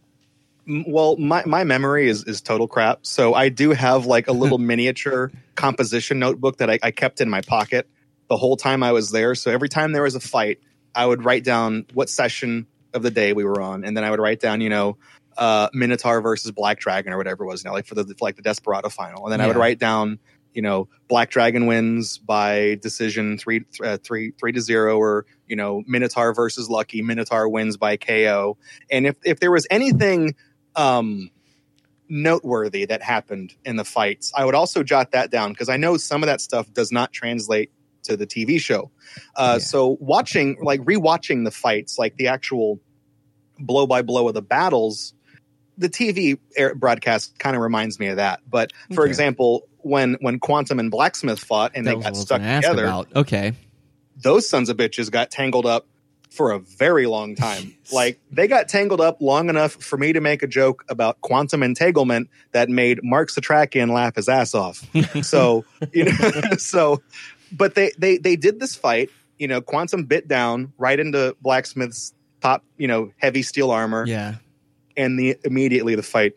Well, my, my memory is, is total crap. So I do have like a little miniature composition notebook that I, I kept in my pocket the whole time I was there. So every time there was a fight, I would write down what session of the day we were on, and then I would write down, you know, uh, Minotaur versus Black Dragon or whatever it was, you know, like for the for like the Desperado final, and then I would write down, you know, Black Dragon wins by decision three uh, three three to zero, or you know, Minotaur versus Lucky, Minotaur wins by KO, and if if there was anything um noteworthy that happened in the fights i would also jot that down because i know some of that stuff does not translate to the tv show uh, Yeah. so watching like rewatching the fights like the actual blow by blow of the battles the tv air broadcast kind of reminds me of that but for Okay. example when when quantum and blacksmith fought and That they got what I was stuck together about. Okay. those sons of bitches got tangled up for a very long time. like they got tangled up long enough for me to make a joke about quantum entanglement that made Mark Setrakian laugh his ass off. so you know, so but they they they did this fight. You know, quantum bit down right into blacksmith's top. You know, heavy steel armor Yeah. and the immediately the fight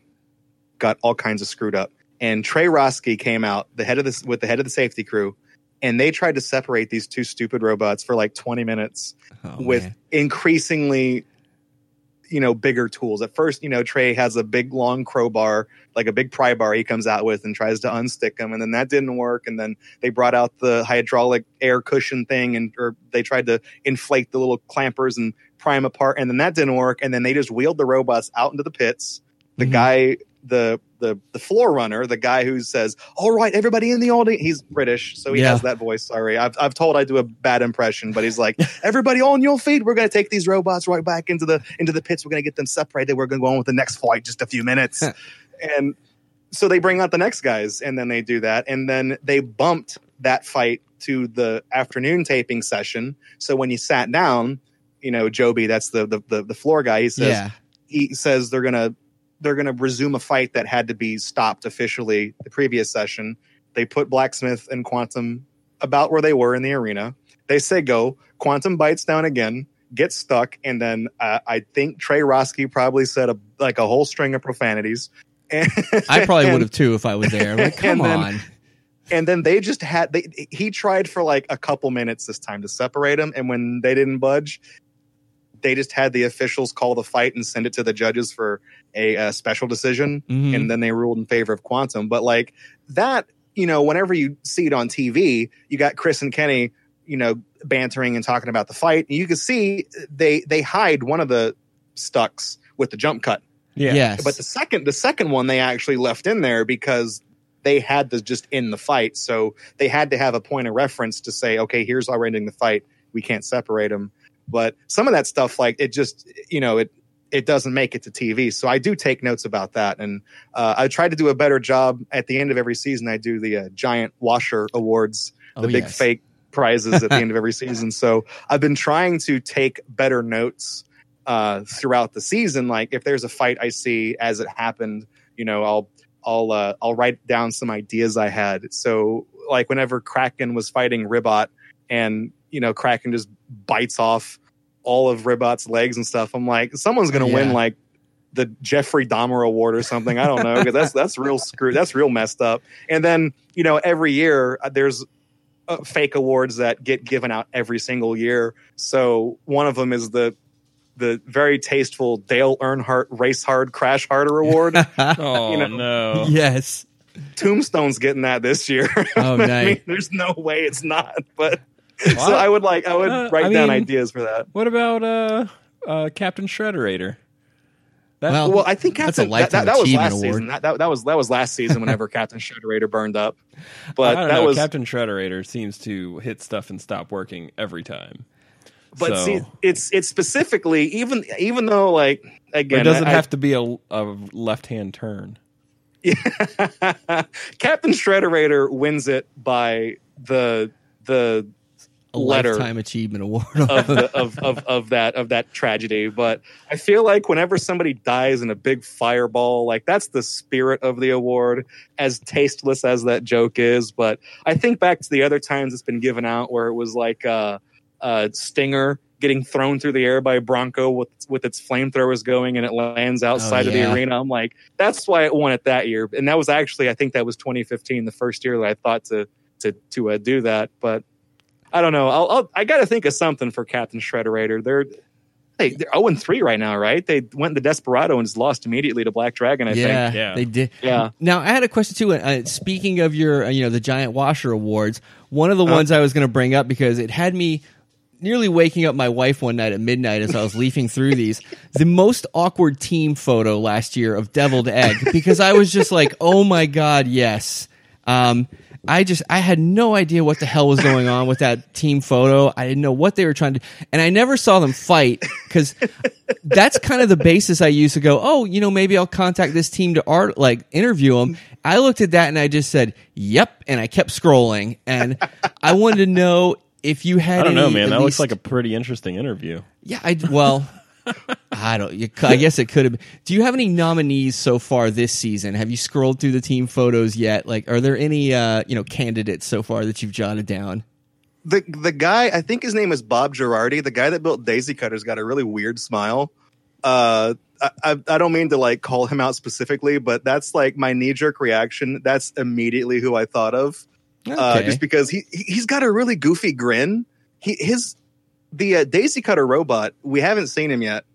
got all kinds of screwed up. And Trey Roski came out, the head of this with the head of the safety crew, and they tried to separate these two stupid robots for like 20 minutes Oh, with man. increasingly you know bigger tools at first you know trey has a big long crowbar like a big pry bar he comes out with and tries to unstick them and then that didn't work and then they brought out the hydraulic air cushion thing and or they tried to inflate the little clampers and pry them apart and then that didn't work and then they just wheeled the robots out into the pits the Mhm. guy the the the floor runner the guy who says all right everybody in the audience he's british so he Yeah. has that voice sorry. I've, I've told i do a bad impression but he's like everybody on your feet we're going to take these robots right back into the into the pits. We're going to get them separated. We're going to go on with the next fight just a few minutes. And so they bring out the next guys and then they do that and then they bumped that fight to the afternoon taping session. So when you sat down you know joby that's the the, the, the floor guy he says yeah. he says they're gonna they're gonna resume a fight that had to be stopped officially the previous session. They put Blacksmith and Quantum about where they were in the arena. They say go. Quantum bites down again, gets stuck, and then uh, I think Trey Roski probably said a like a whole string of profanities. And, I probably and- would have too if I was there. Like, come then- on. and then they just had they he tried for like a couple minutes this time to separate them and when they didn't budge they just had the officials call the fight and send it to the judges for a, uh special decision Mhm. and then they ruled in favor of quantum but like that you know whenever you see it on tv you got chris and kenny you know bantering and talking about the fight and you can see they they hide one of the stucks with the jump cut yeah. Yes. but the second the second one they actually left in there because they had to just end the fight. So they had to have a point of reference to say, okay, here's how we're ending the fight. We can't separate them. But some of that stuff, like it just, you know, it it doesn't make it to TV. So I do take notes about that, and uh, I try to do a better job at the end of every season. I do the uh, giant washer awards, the Oh, big yes. fake prizes at the end of every season. So I've been trying to take better notes uh, throughout the season. Like if there's a fight I see as it happened, you know, I'll I'll uh, I'll write down some ideas I had. So like whenever Kraken was fighting Ribbot, and you know Kraken just bites off all of Ribbot's legs and stuff, I'm like, someone's gonna win like the Jeffrey Dahmer Award or something. I don't know because that's that's real screwed. That's real messed up. And then you know every year uh, there's uh, fake awards that get given out every single year. So one of them is the the very tasteful Dale Earnhardt Race Hard Crash Harder Award. Oh You know. no. yes. Tombstone's getting that this year. Oh, I mean, nice. there's no way it's not. But so I would like I would Uh, write I down mean- ideas for that. What about uh, uh, Captain Shredderator? That- Well, Well, I think that's a Captain, that, that, lifetime that was achievement last award. season. That, that, that was that was last season. Whenever Captain Shredderator burned up, I but don't that know. was. Captain Shredderator seems to hit stuff and stop working every time. but So- see, it's it's specifically even even though like again, it doesn't I- have to be a, a left hand turn. Yeah. Captain Shredderator wins it by the the A letter lifetime achievement award. of, the, of, of of that of that tragedy. But I feel like whenever somebody dies in a big fireball, like that's the spirit of the award. As tasteless as that joke is, but I think back to the other times it's been given out where it was like uh, uh, Stinger getting thrown through the air by a Bronco with with its flamethrowers going and it lands outside of yeah. the arena. I'm like, that's why it won it that year, and that was actually I think that was 2015, the first year that I thought to to to uh, do that, but. I don't know. I'll, I'll I got to think of something for Captain Shredderator. They're hey, they're zero and three right now, right? They went the Desperado and just lost immediately to Black Dragon. I yeah, think. Yeah. they did. Yeah. Now I had a question too. Uh, speaking of your, uh, you know, the Giant Washer Awards, one of the ones I was going to bring up because it had me nearly waking up my wife one night at midnight as I was leafing through these. The most awkward team photo last year of Deviled Egg because I was just like, oh my god, yes. Um, I just I had no idea what the hell was going on with that team photo. I didn't know what they were trying to, and I never saw them fight because that's kind of the basis I used to go. Oh, you know, maybe I'll contact this team to art like interview them. I looked at that and I just said, "Yep," and I kept scrolling, and I wanted to know if you had. I don't know, man. at That looks like a pretty interesting interview. yeah. I well. I don't. You, I guess it could have. been. Do you have any nominees so far this season? Have you scrolled through the team photos yet? Like, are there any uh, you know candidates so far that you've jotted down? The the guy I think his name is Bob Girardi. The guy that built Daisy Cutter's got a really weird smile. Uh, I, I I don't mean to like call him out specifically, but that's like my knee jerk reaction. That's immediately who I thought of. uh, just because he he- he's got a really goofy grin. He his the uh, Daisy Cutter robot. We haven't seen him yet,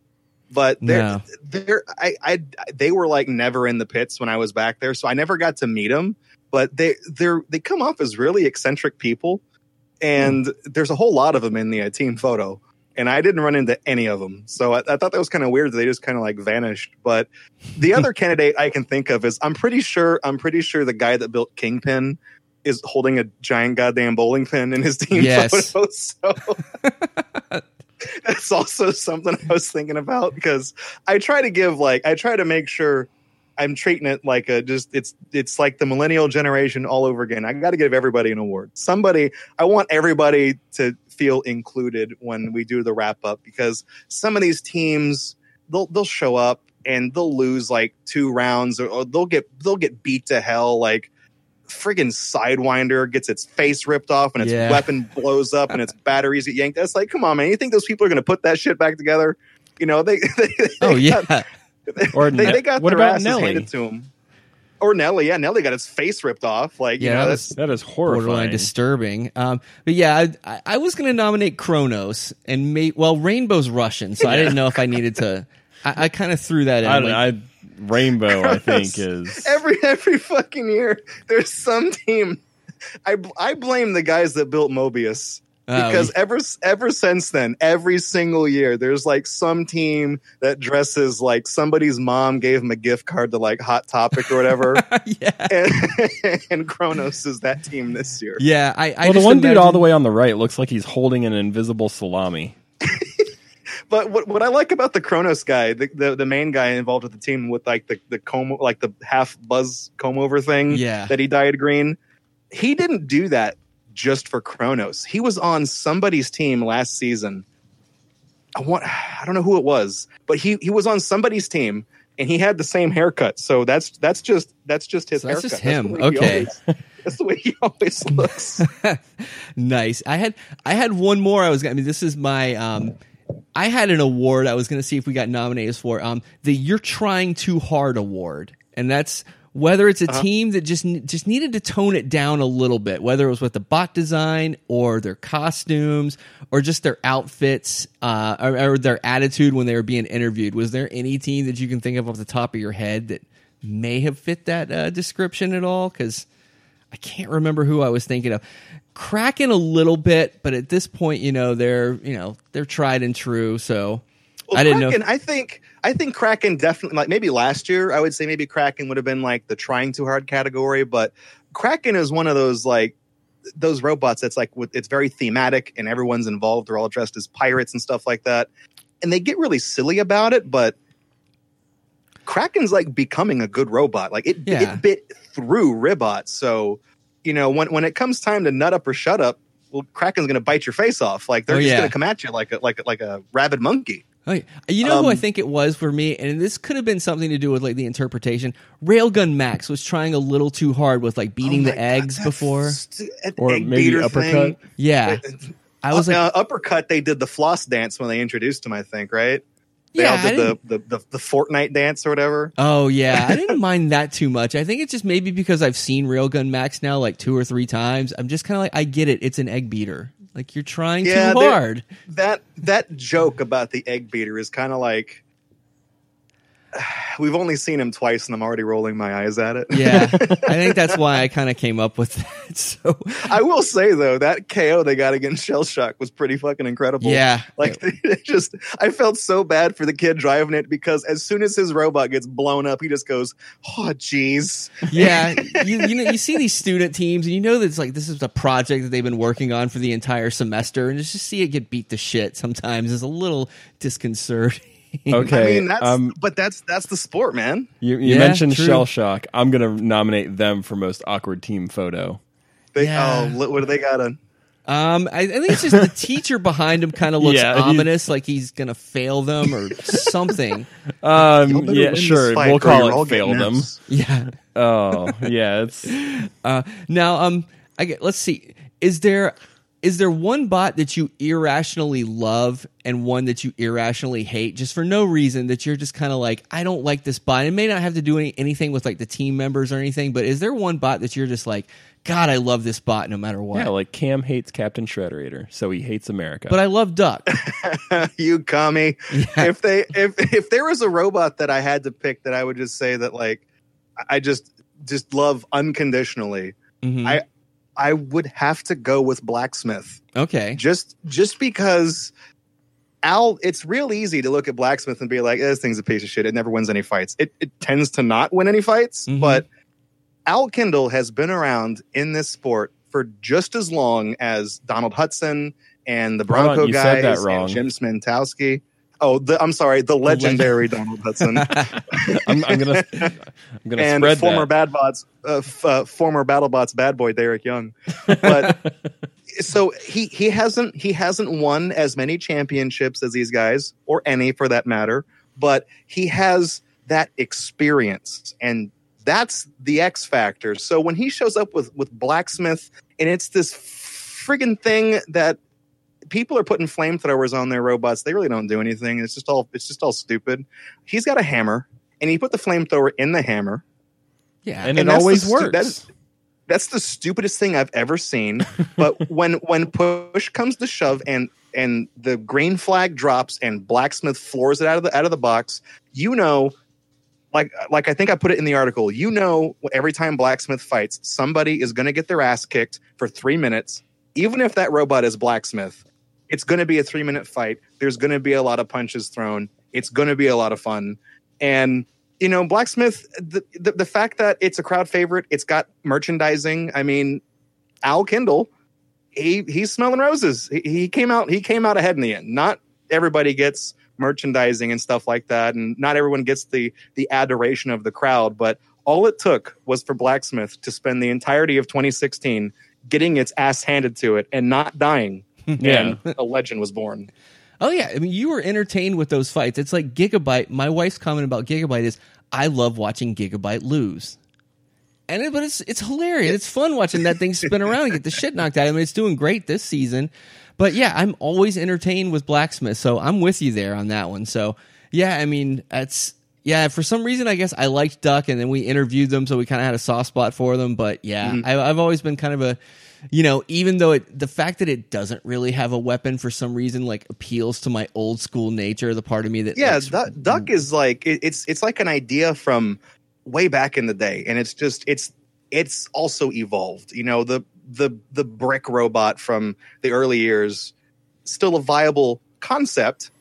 but they're No. they're I, I they were like never in the pits when I was back there, so I never got to meet them. But they they're they come off as really eccentric people, and there's a whole lot of them in the uh, team photo. And I didn't run into any of them, so I, I thought that was kind of weird. that They just kind of like vanished. But the other candidate I can think of is I'm pretty sure I'm pretty sure the guy that built Kingpin is holding a giant goddamn bowling pin in his team Yes. photo. So that's also something I was thinking about because I try to give like I try to make sure I'm treating it like a just it's it's like the millennial generation all over again. I got to give everybody an award. Somebody I want everybody to feel included when we do the wrap up because some of these teams they'll they'll show up and they'll lose like two rounds or, or they'll get they'll get beat to hell like friggin' sidewinder gets its face ripped off and its Yeah. weapon blows up and its batteries get yanked. That's like, come on, man. You think those people are going to put that shit back together? You know, they, they, they Oh got- yeah, Or they, Ne- they got what their about asses Nelly? handed to them. Or Nelly, yeah, Nelly got his face ripped off. Like, you Yeah, know, that that's That is borderline horrifying. disturbing. Um, but yeah, I, I, I was going to nominate Kronos and may, well, Rainbow's Russian, so I didn't know if I needed to. I, I kind of threw that in. I, like- I, Rainbow, I think is every every fucking year. There's some team. I I blame the guys that built Mobius. Oh, Because ever ever since then, every single year, there's like some team that dresses like somebody's mom gave them a gift card to like Hot Topic or whatever, yeah, and, and Kronos is that team this year. yeah. I, I well, the just one dude all the way on the right looks like he's holding an invisible salami. But what, what I like about the Kronos guy, the, the the main guy involved with the team with like the the comb like the half buzz comb over thing Yeah. that he dyed green, he didn't do that just for Kronos. He was on somebody's team last season. I want I don't know who it was, but he he was on somebody's team and he had the same haircut. So that's that's just that's just his So that's haircut. just him. he Okay. always- that's the way he always looks. nice. I had I had one more. I was. I mean, this is my. Um, I had an award. I was going to see if we got nominated for. Um, the "You're Trying Too Hard" award, and that's whether it's a team that just just needed to tone it down a little bit, whether it was with the bot design or their costumes or just their outfits uh, or, or their attitude when they were being interviewed. Was there any team that you can think of off the top of your head that may have fit that uh, description at all? Because I can't remember who I was thinking of. Kraken a little bit, but at this point, you know, they're you know they're tried and true. So Well, I didn't know- I think I think Kraken definitely like maybe last year I would say maybe Kraken would have been like the trying too hard category, but Kraken is one of those like those robots that's like it's very thematic and everyone's involved. They're all dressed as pirates and stuff like that, and they get really silly about it. But Kraken's like becoming a good robot. Like it, Yeah. it bit through Ribbot. So you know when when it comes time to nut up or shut up, well, Kraken's going to bite your face off. Like they're Oh, just yeah. going to come at you like a like a, like a rabid monkey. Oh, yeah. You know who I Um, think it was for me, and this could have been something to do with like the interpretation. Railgun Max was trying a little too hard with like beating Oh the God, eggs before. st- Or egg maybe uppercut. thing. Yeah, I was like, uh, uppercut. They did the floss dance when they introduced him. I think right. They yeah, all did the, the, the the Fortnite dance or whatever. Oh yeah, I didn't mind that too much. I think it's just maybe because I've seen Railgun Max now like two or three times. I'm just kind of like, I get it. It's an egg beater. Like you're trying Yeah, too hard. That that joke about the egg beater is kind of like we've only seen him twice, and I'm already rolling my eyes at it. Yeah, I think that's why I kind of came up with that. So I will say though that KO they got against Shell Shock was pretty fucking incredible. yeah, Like it just, I felt so bad for the kid driving it because as soon as his robot gets blown up, he just goes, "Oh, jeez." yeah. You you know you see these student teams and you know that it's like this is a project that they've been working on for the entire semester, and just to see it get beat to shit sometimes is a little disconcerting. Okay. I mean, that's, um, but that's that's the sport, man. you you Yeah, mentioned true. Shell Shock. I'm gonna nominate them for most awkward team photo. They, Yeah. Oh, what do they got on? Um, I, I think it's just the teacher behind him kind of looks Yeah, he's- ominous, like he's gonna fail them or something. Um, yeah, sure. We'll call it fail them. Fs. Yeah. Oh, yeah. It's Uh, now, um, I get. Let's see. Is there is there one bot that you irrationally love and one that you irrationally hate, just for no reason? That you're just kind of like, I don't like this bot. It may not have to do any, anything with like the team members or anything, but is there one bot that you're just like, God, I love this bot no matter what. yeah. Like Cam hates Captain Shredderator, so he hates America. but I love Duck. you commie. Yeah. If they if if there was a robot that I had to pick that I would just say that like I just just love unconditionally, Mhm. I I would have to go with Blacksmith. okay. Just just because Al, it's real easy to look at Blacksmith and be like, "Eh, this thing's a piece of shit. It never wins any fights. It it tends to not win any fights, Mhm. but Al Kindle has been around in this sport for just as long as Donald Hudson and the Hold on, Bronco you guys said that wrong. and Jim Smentowski. Oh, the, I'm sorry, the legendary Donald Hudson I'm, I'm gonna I'm gonna and spread former that. BadBots, uh, f- uh, former BattleBots bad boy Derek Young. But so he he hasn't he hasn't won as many championships as these guys or any for that matter, but he has that experience and that's the X factor. So when he shows up with with blacksmith and it's this friggin' thing that people are putting flamethrowers on their robots, they really don't do anything. It's just all it's just all stupid. He's got a hammer and he put the flamethrower in the hammer Yeah. And it always stu- works. that is- that's the stupidest thing I've ever seen. But when when push comes to shove and and the green flag drops and blacksmith floors it out of the out of the box, you know, like like I think I put it in the article. You know, every time blacksmith fights, somebody is going to get their ass kicked for three minutes, even if that robot is blacksmith. It's going to be a three minute fight. There's going to be a lot of punches thrown. It's going to be a lot of fun, and you know, blacksmith. The, the the fact that it's a crowd favorite, it's got merchandising. I mean, Al Kindle, he he's smelling roses. He, he came out he came out ahead in the end. Not everybody gets merchandising and stuff like that, and not everyone gets the the adoration of the crowd. But all it took was for blacksmith to spend the entirety of 2016 getting its ass handed to it and not dying. Yeah. and a legend was born. Oh yeah, I mean you were entertained with those fights. It's like Gigabyte. My wife's comment about Gigabyte is I love watching Gigabyte lose. And it, but it's it's hilarious. It's fun watching that thing spin around and get the shit knocked out. of it. I mean, it's doing great this season. But yeah, I'm always entertained with Blacksmith, so I'm with you there on that one. So yeah, I mean, that's yeah. For some reason, I guess I liked Duck, and then we interviewed them, so we kind of had a soft spot for them. But yeah, mm-hmm. I, I've always been kind of a you know, even though it, the fact that it doesn't really have a weapon for some reason, like appeals to my old school nature, the part of me that yeah likes- duck, duck is like it, it's it's like an idea from way back in the day and it's just it's it's also evolved you know the the the brick robot from the early years still a viable concept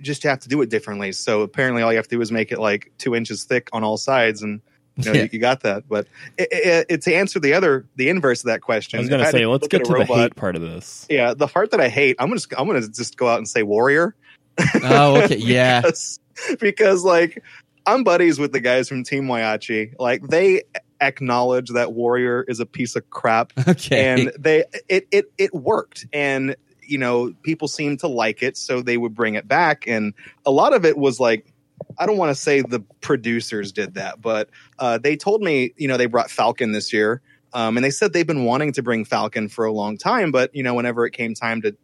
just have to do it differently. So apparently, all you have to do is make it like two inches thick on all sides, and you know Yeah. you, you got that. But it, it, it, to answer the other, the inverse of that question, I was gonna say, let's get to a the hate part of this. Yeah, the part that I hate, I'm just I'm gonna just go out and say warrior. Oh, okay, yeah. because, because like I'm buddies with the guys from Team Whyachi. Like they acknowledge that Warrior is a piece of crap, Okay. and they it it it worked, and you know people seemed to like it, so they would bring it back, and a lot of it was like. I don't want to say the producers did that, but uh, they told me, you know, they brought Falcon this year, um, and they said they've been wanting to bring Falcon for a long time, but you know, whenever it came time to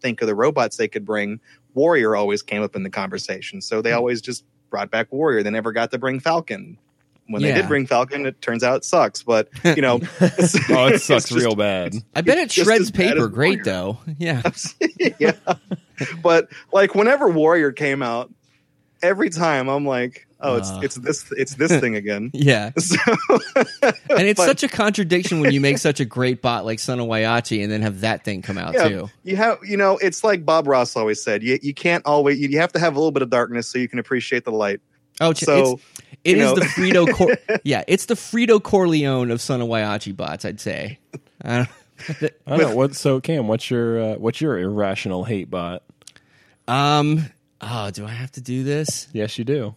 think of the robots they could bring, Warrior always came up in the conversation. So Hmm. they always just brought back Warrior. They never got to bring Falcon. When they did bring Falcon, it turns out it sucks. But you know, Oh, it sucks just- real bad. I bet it shreds paper great though. Yeah. yeah. But like whenever Warrior came out, every time I'm like, oh, it's Uh. it's this it's this thing again. Yeah. So, And it's but- such a contradiction when you make such a great bot like Son of Whyachi and then have that thing come out Yeah. too. you have you know it's like Bob Ross always said you you can't always you have to have a little bit of darkness so you can appreciate the light. Oh, ch- So it's, it you is know. the Fredo Cor- Yeah, it's the Fredo Corleone of Son of Whyachi bots, I'd say. I don't- I don't know what. So Cam, what's your uh, what's your irrational hate bot? um oh, do I have to do this? Yes, you do.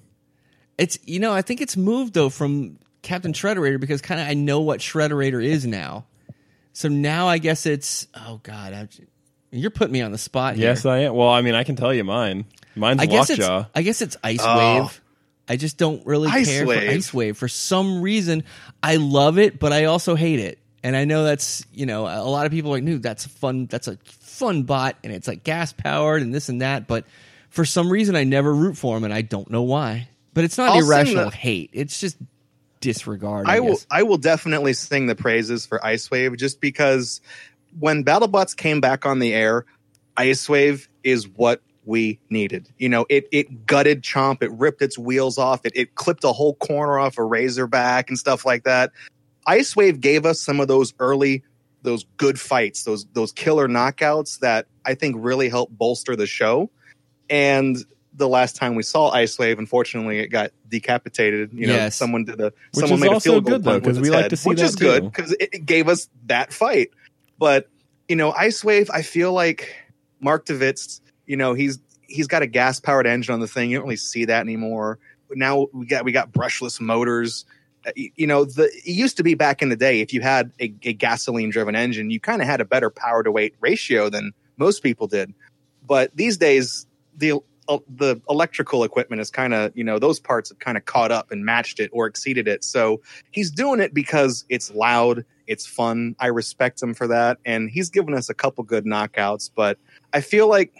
It's you know, I think it's moved though from Captain Shredderator because kind of I know what Shredderator is now. So now I guess it's oh god, I'm, you're putting me on the spot here. Yes, I am. Well, I mean, I can tell you mine. Mine's I guess it's I guess it's Ice Oh. Wave. I just don't really Ice care Wave. for Ice Wave for some reason. I love it, but I also hate it. And I know that's you know a lot of people are like, "No, that's fun. That's a fun bot, and it's like gas powered and this and that." But for some reason, I never root for him, and I don't know why. But it's not I'll irrational the- hate. It's just disregard. I, I will. I will definitely sing the praises for Ice Wave just because when BattleBots came back on the air, Ice Wave is what we needed. You know, it it gutted Chomp, it ripped its wheels off, it it clipped a whole corner off a Razorback and stuff like that. Ice Wave gave us some of those early those good fights, those those killer knockouts that I think really helped bolster the show. And the last time we saw Ice Wave, unfortunately, it got decapitated. You know, Yes. someone did a Which someone made a field goal good, though, punt 'cause with we like head, to see which is good because it, it gave us that fight. But you know, Ice Wave, I feel like Marc DeVidts, you know, he's he's got a gas powered engine on the thing. You don't really see that anymore. Now we got we got brushless motors. Uh, You know, the it used to be back in the day if you had a, a gasoline driven engine, you kind of had a better power to weight ratio than most people did. But these days, the uh, the electrical equipment is kind of you know those parts have kind of caught up and matched it or exceeded it. So he's doing it because it's loud, it's fun. I respect him for that, and he's given us a couple good knockouts. But I feel like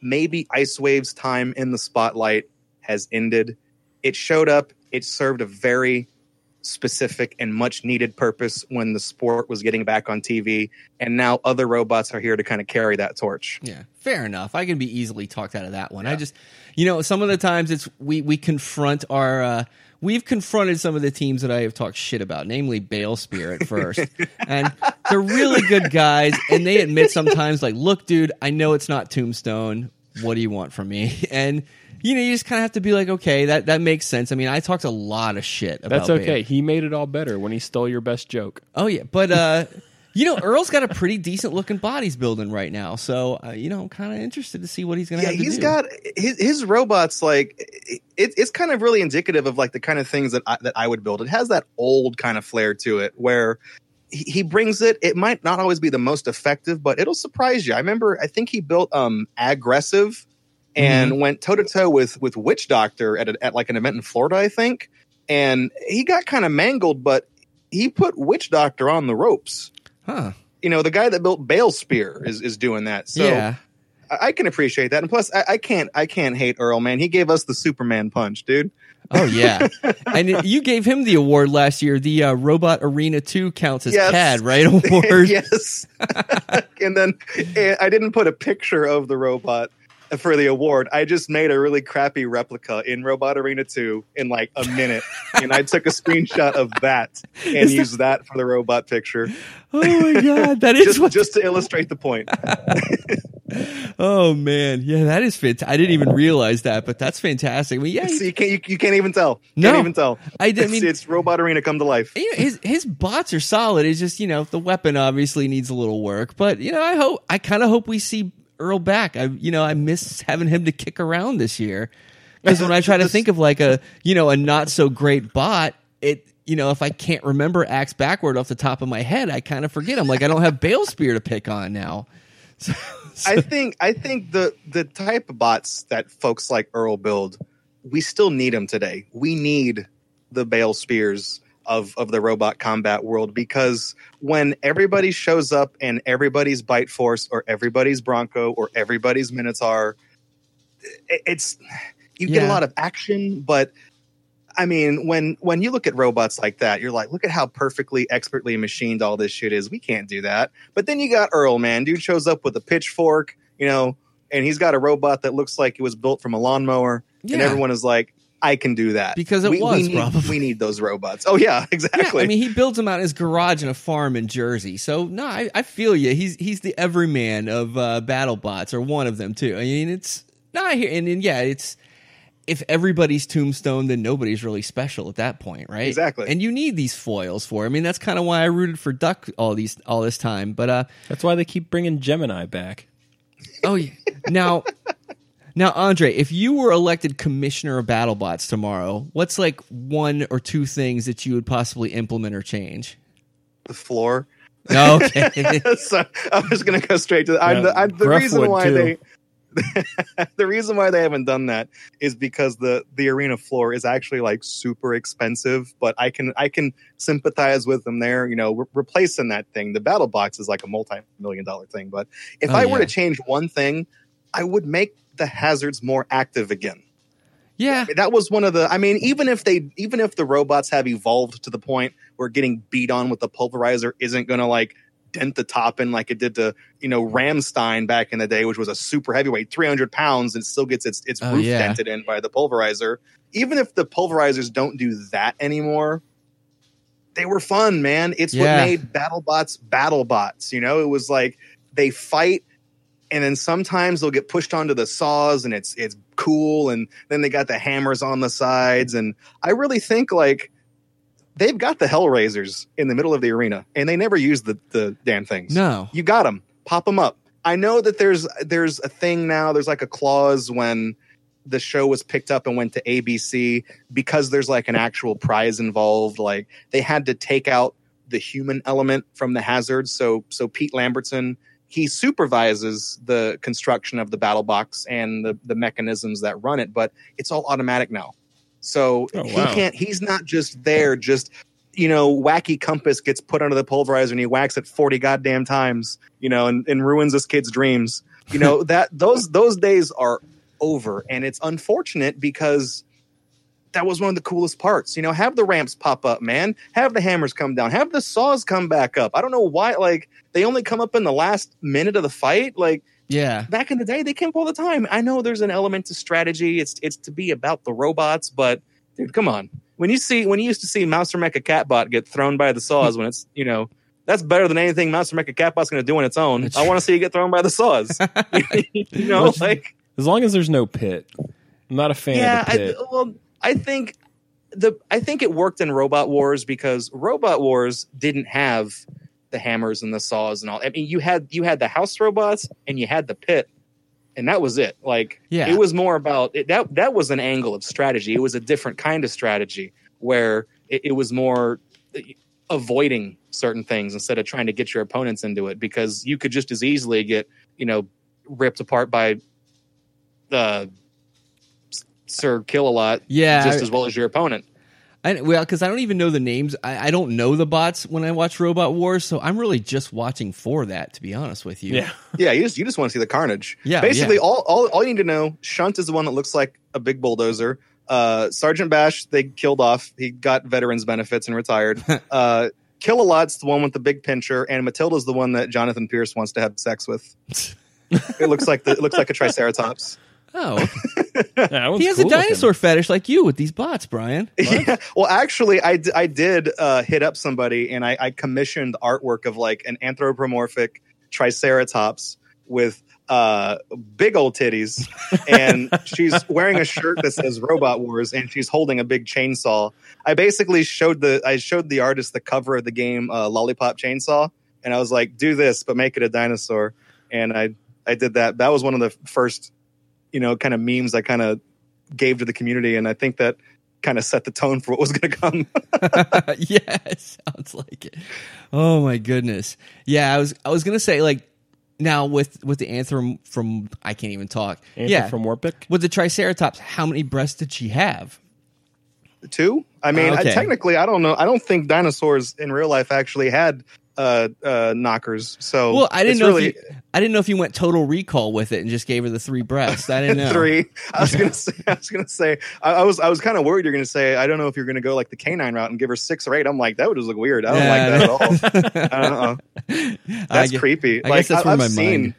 maybe Ice Wave's time in the spotlight has ended. It showed up. It served a very specific and much needed purpose when the sport was getting back on TV, and now other robots are here to kind of carry that torch. Yeah, fair enough. I can be easily talked out of that one. I just, you know, some of the times it's we we confront our. Uh, We've confronted some of the teams that I have talked shit about, namely Bale Spear at first. and they're really good guys, and they admit sometimes, like, look, dude, I know it's not Tombstone. What do you want from me? And, you know, you just kind of have to be like, okay, that, that makes sense. I mean, I talked a lot of shit about That's okay. Bale. He made it all better when he stole your best joke. Oh yeah, but uh, you know, Earl's got a pretty decent looking bodies building right now, so uh, you know, I'm kind of interested to see what he's gonna yeah, have to he's do. got his, his robots like it, it's kind of really indicative of like the kind of things that I, that I would build. It has that old kind of flair to it where he, he brings it. It might not always be the most effective, but it'll surprise you. I remember I think he built um aggressive and went toe to toe with with Witch Doctor at a, at like an event in Florida, I think, and he got kind of mangled, but he put Witch Doctor on the ropes. huh? You know, the guy that built Bale Spear is is doing that. So yeah, I I can appreciate that, and plus, I, I can't I can't hate Earl, man. He gave us the Superman punch, dude. oh yeah, and you gave him the award last year. The uh, Robot Arena Two counts as Yes. CAD, right? Award. yes. and then I didn't put a picture of the robot for the award. I just made a really crappy replica in Robot Arena 2 in like a minute. and I took a screenshot of that and used that for the robot picture. Oh my god, that is Just, what, just to illustrate the point. Oh man, yeah, that is fantastic. I didn't even realize that, but that's fantastic. I mean, yeah, So you can't you, you can't even tell. No. can't even tell. I I It's, mean- it's Robot Arena come to life. you know, his his bots are solid. It's just you know the weapon obviously needs a little work, but you know I hope I kind of hope we see Earl back. I you know I miss having him to kick around this year because when I try to think of like a you know a not so great bot, it you know if I can't remember axe backward off the top of my head, I kind of forget. I'm like I don't have Bale Spear to pick on now. So, I think I think the the type of bots that folks like Earl build, we still need them today. We need the Bale Spears of of the robot combat world because when everybody shows up and everybody's Bite Force or everybody's Bronco or everybody's Minotaur, it- it's you get a lot of action, but I mean, when when you look at robots like that, you're like, look at how perfectly, expertly machined all this shit is. We can't do that. But then you got Earl, man. Dude shows up with a pitchfork, you know, and he's got a robot that looks like it was built from a lawnmower, and everyone is like, I can do that Because it we, was, we need, probably. we need those robots. Oh yeah, exactly. Yeah, I mean, he builds them out in his garage in a farm in Jersey. So no, I, I feel you. He's he's the everyman of uh, BattleBots, or one of them too. I mean, it's no, I hear, and, and yeah, it's if everybody's Tombstone, then nobody's really special at that point, right? Exactly. And you need these foils for. I mean, that's kind of why I rooted for Duck all these all this time. But uh, That's why they keep bringing Gemini back. oh yeah, now. Now, Andre, if you were elected commissioner of BattleBots tomorrow, what's like one or two things that you would possibly implement or change? the floor. Okay. so I was going to go straight to the, I'm the, I'm, the reason why too. they the reason why they haven't done that is because the the arena floor is actually like super expensive but i can i can sympathize with them there you know re- replacing that thing the battle box is like a multi-million dollar thing but if Oh, i were to change one thing i would make the hazards more active again yeah. that was one of the i mean even if they even if the robots have evolved to the point where getting beat on with the pulverizer isn't going to like dent the top in like it did to you know ramstein back in the day which was a super heavyweight 300 pounds and still gets its its Oh, roof yeah. dented in by the pulverizer even if the pulverizers don't do that anymore they were fun man it's Yeah. what made battlebots battlebots you know it was like they fight and then sometimes they'll get pushed onto the saws and it's it's cool and then they got the hammers on the sides. And i really think like they've got the hellraisers in the middle of the arena and they never use the the damn things. No. you got them pop them up. I know that there's there's a thing now there's like a clause when the show was picked up and went to abc because there's like an actual prize involved like they had to take out the human element from the hazards so so pete lambertson he supervises the construction of the battle box and the, the mechanisms that run it but it's all automatic now. So Oh, he wow. can't he's not just there just you know wacky compass gets put under the pulverizer and he whacks it 40 goddamn times you know and, and ruins this kid's dreams. You know that those those days are over. And it's unfortunate because that was one of the coolest parts you know have the ramps pop up man have the hammers come down have the saws come back up i don't know why like they only come up in the last minute of the fight like Yeah. back in the day they came up all the time i know there's an element to strategy it's it's to be about the robots but dude come on when you see when you used to see Mouser Mecha Catbot get thrown by the saws when it's you know that's better than anything Mouser Mecha Catbot's going to do on its own. That's I want to see you get thrown by the saws. you know, What's- like As long as there's no pit. I'm not a fan yeah, of the pit. I, well, I think the I think it worked in Robot Wars because Robot Wars didn't have the hammers and the saws and all. I mean, you had you had the house robots and you had the pit, and that was it. Like, Yeah. it was more about it, that. That was an angle of strategy. It was a different kind of strategy where it, it was more avoiding certain things instead of trying to get your opponents into it because you could just as easily get you know ripped apart by uh, Sir Killalot Yeah. just as well as your opponent. I, well, because I don't even know the names. I, I don't know the bots when I watch Robot Wars, so I'm really just watching for that. To be honest with you. yeah. Yeah, you just you just want to see the carnage. Yeah, basically yeah. all, all all you need to know. Shunt is the one that looks like a big bulldozer. Uh, Sergeant Bash they killed off. He got veterans benefits and retired. uh, Killalot's the one with the big pincher, and Matilda's the one that Jonathan Pearce wants to have sex with. It looks like the it looks like a triceratops. Oh, Yeah, that he has cool a looking. dinosaur fetish like you with these bots, Brian. Yeah. Well, actually, I, d- I did uh, hit up somebody and I, I commissioned artwork of like an anthropomorphic triceratops with uh, big old titties, and she's wearing a shirt that says Robot Wars, and she's holding a big chainsaw. I basically showed the I showed the artist the cover of the game uh, Lollipop Chainsaw, and I was like, "Do this, but make it a dinosaur." And I I did that. That was one of the first, you know, kind of memes I kind of gave to the community, and I think that kind of set the tone for what was going to come. yeah, sounds like it. Oh my goodness. Yeah, I was I was gonna say like now with with the anthem from I can't even talk. Anthem yeah, Anthropomorphic. with the Triceratops, how many breasts did she have? Two. I mean, I, Okay. technically, I don't know. I don't think dinosaurs in real life actually had uh, uh, knockers. So Well, I didn't know really if you, I didn't know if you went total recall with it and just gave her the three breasts. I didn't know. three. I was gonna say. I was gonna say. I, I was. I was kind of worried you're gonna say. I don't know if you're gonna go like the canine route and give her six or eight. I'm like that would just look weird. I don't Yeah, like that at all. uh-uh. I That's gue- creepy. I like guess that's I, where I've my seen, mind-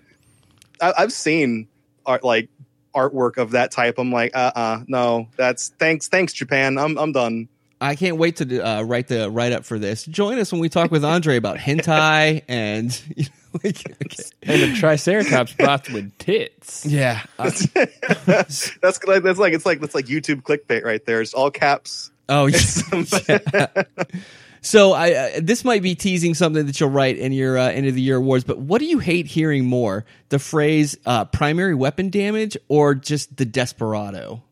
I, I've seen art like artwork of that type. I'm like, uh, uh no. That's thanks, thanks, Japan. I'm, I'm done. I can't wait to uh, write the write up for this. Join us when we talk with Andre about hentai and you know, like, okay. And the Triceratops bots with tits. yeah. uh, that's like that's like it's like that's like YouTube clickbait right there. It's all caps. oh, yeah. So I uh, this might be teasing something that you'll write in your uh, end of the year awards. But what do you hate hearing more? The phrase uh, "primary weapon damage" or just the desperado?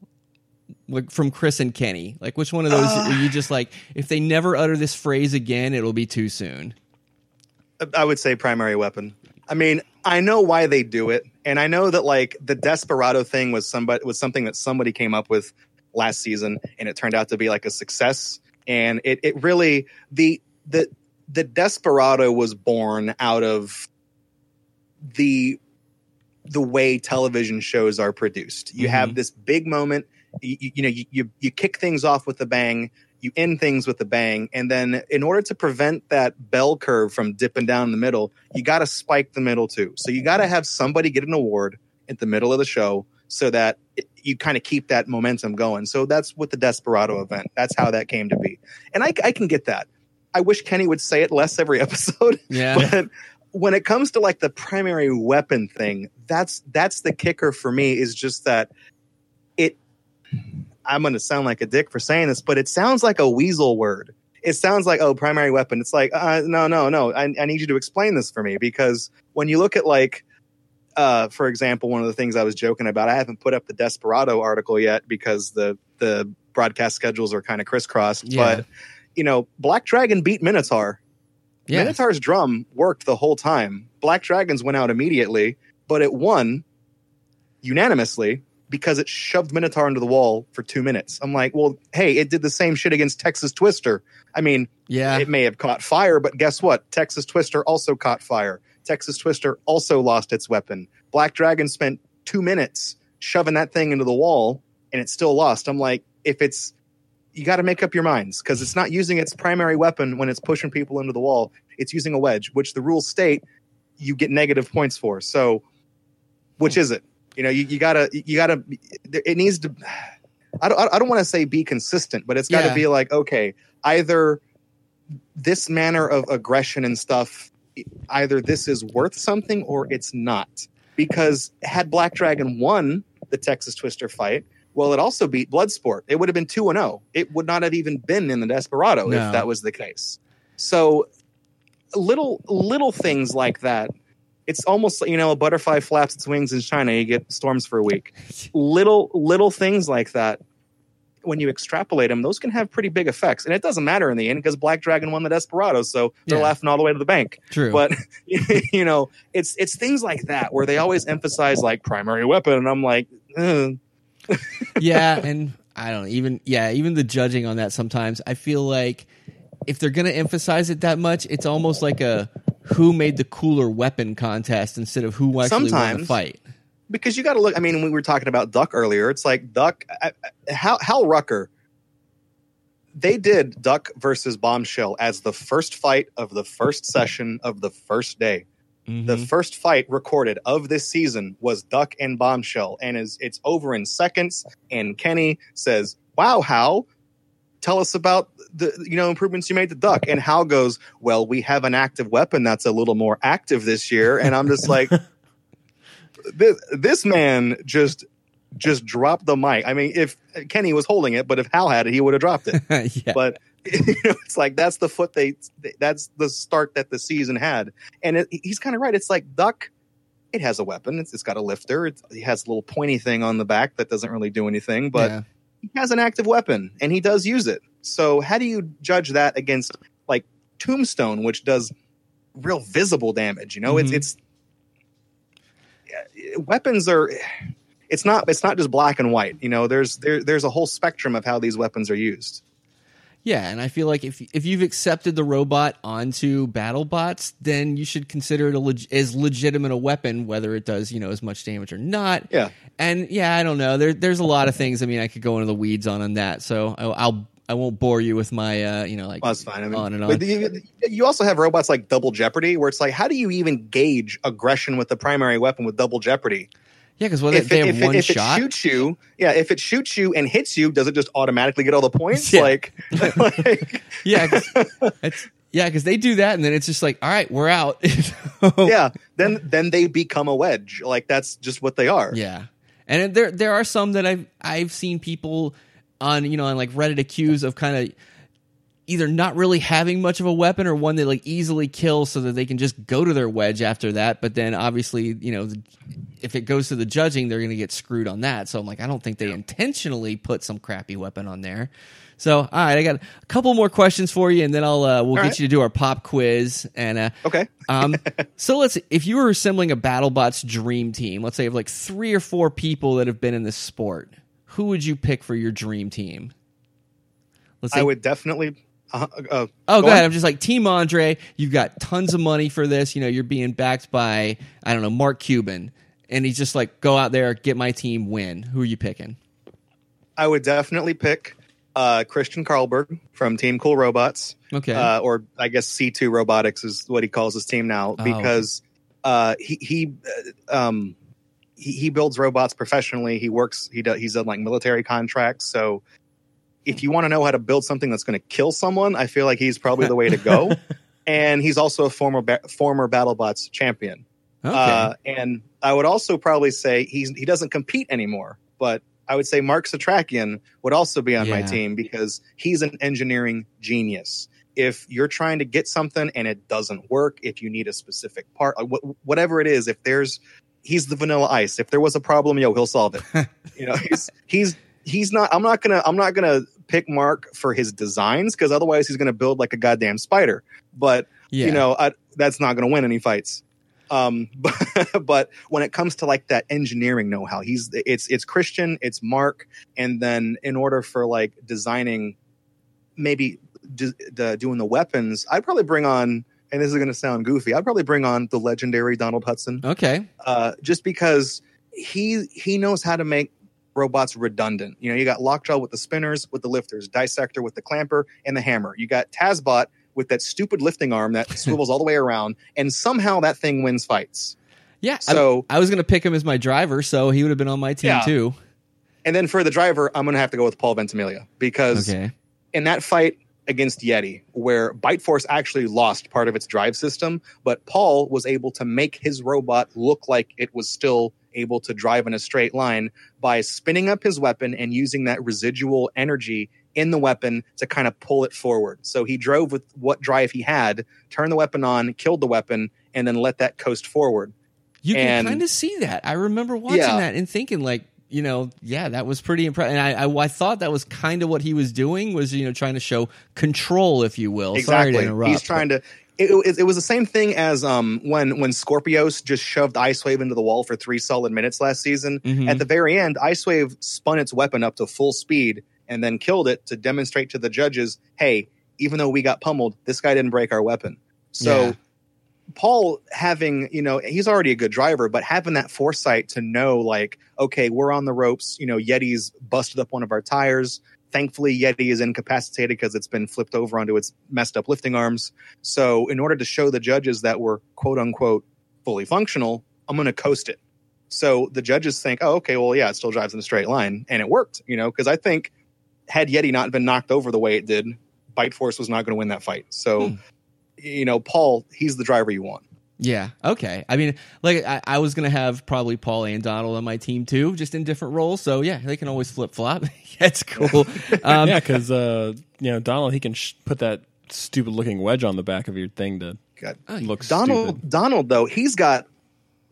Like from Chris and Kenny. Like which one of those are you just like? If they never utter this phrase again, it'll be too soon. I would say primary weapon. I mean, I know why they do it, and I know that like the desperado thing was somebody was something that somebody came up with last season, and it turned out to be like a success. And it it really the the the desperado was born out of the the way television shows are produced. You mm-hmm. have this big moment. You, you, know, you, you you kick things off with a bang. You end things with a bang, and then in order to prevent that bell curve from dipping down the middle, you got to spike the middle too. So you got to have somebody get an award at the middle of the show so that it, you kind of keep that momentum going. So that's with the Desperado event. That's how that came to be, and I, I can get that. I wish Kenny would say it less every episode. Yeah. But when it comes to like the primary weapon thing, that's that's the kicker for me is just that I'm going to sound like a dick for saying this, but it sounds like a weasel word. It sounds like oh primary weapon. It's like uh, no no no. I, I need you to explain this for me because when you look at like uh, for example, one of the things I was joking about, I haven't put up the Desperado article yet because the the broadcast schedules are kind of crisscrossed. Yeah. But you know, Black Dragon beat Minotaur. Yeah. Minotaur's drum worked the whole time. Black Dragons went out immediately, but it won unanimously because it shoved Minotaur into the wall for two minutes. I'm like, well, hey, it did the same shit against Texas Twister. I mean, Yeah. it may have caught fire, but guess what? Texas Twister also caught fire. Texas Twister also lost its weapon. Black Dragon spent two minutes shoving that thing into the wall and it still lost. I'm like, if it's, you got to make up your minds because it's not using its primary weapon when it's pushing people into the wall. It's using a wedge, which the rules state you get negative points for. So, which hmm. is it? You know, you, you gotta, you gotta, it needs to, I don't, I don't want to say be consistent, but it's got to Yeah. be like, okay, either this manner of aggression and stuff either this is worth something or it's not because had black dragon won the texas twister fight well it also beat bloodsport it would have been 2 and 0 it would not have even been in the desperado No. if that was the case so little little things like that it's almost like you know a butterfly flaps its wings in china you get storms for a week little little things like that when you extrapolate them, those can have pretty big effects. And it doesn't matter in the end because Black Dragon won the Desperado, so they're Yeah. laughing all the way to the bank. True. But you know, it's it's things like that where they always emphasize like primary weapon, and I'm like, yeah, and I don't even yeah, even the judging on that sometimes I feel like if they're gonna emphasize it that much, it's almost like a who made the cooler weapon contest instead of who actually won the fight. because you got to look. I mean, we were talking about Duck earlier. It's like Duck, I, I- Hal, Hal Rucker. They did Duck versus Bombshell as the first fight of the first session of the first day. The Mhm. first fight recorded of this season was Duck and Bombshell, and is it's over in seconds. And Kenny says, "Wow, Hal, tell us about the you know improvements you made to Duck." And Hal goes, "Well, we have an active weapon that's a little more active this year." And I'm just like, this this man just just dropped the mic. I mean, if Kenny was holding it, but if Hal had it, he would have dropped it yeah. but you know, it's like that's the foot they that's the start that the season had and it, he's kind of right it's like duck it has a weapon it's, it's got a lifter it's, it has a little pointy thing on the back that doesn't really do anything but Yeah. He has an active weapon and he does use it. So how do you judge that against like tombstone which does real visible damage you know? Mhm. it's it's weapons are it's not it's not just black and white you know? There's there, there's a whole spectrum of how these weapons are used Yeah, and I feel like if if you've accepted the robot onto BattleBots, then you should consider it a leg- as legitimate a weapon, whether it does you know as much damage or not. yeah And yeah, I don't know. There, there's a lot of things. I mean, I could go into the weeds on on that, so I, I'll I won't bore you with my uh, you know like Well, that's fine. I mean, on and on. You, you also have robots like Double Jeopardy, where it's like, how do you even gauge aggression with the primary weapon with Double Jeopardy? Yeah, because whether if they it, have if, it, one if shot, it shoots you, yeah, if it shoots you and hits you, does it just automatically get all the points? Yeah. Like, like yeah, 'cause it's, yeah, because they do that, and then it's just like, all right, we're out. yeah, then then they become a wedge. Like that's just what they are. Yeah, and there there are some that I've I've seen people on you know on like Reddit accuse of kind of either not really having much of a weapon or one that like easily kills so that they can just go to their wedge after that. But then obviously you know if it goes to the judging, they're going to get screwed on that. So I'm like, I don't think they intentionally put some crappy weapon on there. So all right, I got a couple more questions for you, and then I'll uh, we'll get right. you to do our pop quiz and. Uh, Okay. um, so let's if you were assembling a BattleBots dream team, let's say of like three or four people that have been in this sport, who would you pick for your dream team? Let's say, I would definitely. Uh, uh, oh, go ahead. I'm just like Team Andre. You've got tons of money for this. You know, you're being backed by I don't know Mark Cuban, and he's just like, go out there, get my team, win. Who are you picking? I would definitely pick uh, Christian Carlberg from Team Cool Robots. Okay. uh, or I guess C2 Robotics is what he calls his team now Oh. because uh, he he, uh, um, he he builds robots professionally. He works. He does. He's done like military contracts. So if you want to know how to build something that's going to kill someone, I feel like he's probably the way to go. and he's also a former ba- former BattleBots champion. okay. Uh, and I would also probably say he's he doesn't compete anymore, but I would say Mark Setrakian would also be on my team because he's an engineering genius. If you're trying to get something and it doesn't work, if you need a specific part, like wh- whatever it is, if there's he's the vanilla ice. If there was a problem, yo, he'll solve it. you know, he's he's he's not. I'm not gonna I'm not gonna pick Mark for his designs because otherwise he's gonna build like a goddamn spider. But yeah. you know I, that's not going to win any fights um but, but when it comes to like that engineering know-how he's it's it's christian it's mark and then in order for like designing maybe d- the, doing the weapons i'd probably bring on and this is going to sound goofy i'd probably bring on the legendary donald hudson okay. uh, just because he he knows how to make robots redundant. You know, you got Lockjaw with the spinners, with the lifters, Dissector with the clamper and the hammer. You got Tazbot with that stupid lifting arm that swivels all the way around, and somehow that thing wins fights. Yeah. I- So- I, was gonna pick him as my driver, so he would have been on my team Yeah. too. And then for the driver, I'm going to have to go with Paul Ventimiglia because Okay. in that fight against Yeti, where Bite Force actually lost part of its drive system, but Paul was able to make his robot look like it was still able to drive in a straight line by spinning up his weapon and using that residual energy in the weapon to kind of pull it forward. So he drove with what drive he had, turned the weapon on, killed the weapon, and then let that coast forward. You can kind of see that. I remember watching Yeah. that and thinking like, you know, yeah, that was pretty impressive. And I, I, I thought that was kind of what he was doing was, you know, trying to show control, if you will. Sorry Exactly. to interrupt. He's trying to. It, it, it was the same thing as um, when when Scorpios just shoved Icewave into the wall for three solid minutes last season. Mhm. At the very end, Icewave spun its weapon up to full speed and then killed it to demonstrate to the judges, "Hey, even though we got pummeled, this guy didn't break our weapon." So. Yeah. Paul having, you know, he's already a good driver, but having that foresight to know, like, okay, we're on the ropes. You know, Yeti's busted up one of our tires. Thankfully, Yeti is incapacitated because it's been flipped over onto its messed up lifting arms. So, in order to show the judges that we're quote unquote fully functional, I'm going to coast it. So the judges think, oh, okay, well, yeah, it still drives in a straight line, and it worked, you know, because I think had Yeti not been knocked over the way it did, Bite Force was not going to win that fight. So, Hmm. you know, Paul, he's the driver you want. Yeah. Okay. I mean, like I, I was gonna have probably Paul and Donald on my team too, just in different roles. So yeah, they can always flip flop. That's cool. Um, yeah, because uh, you know Donald, he can sh- put that stupid looking wedge on the back of your thing to God. look Donald, stupid. Donald, though, he's got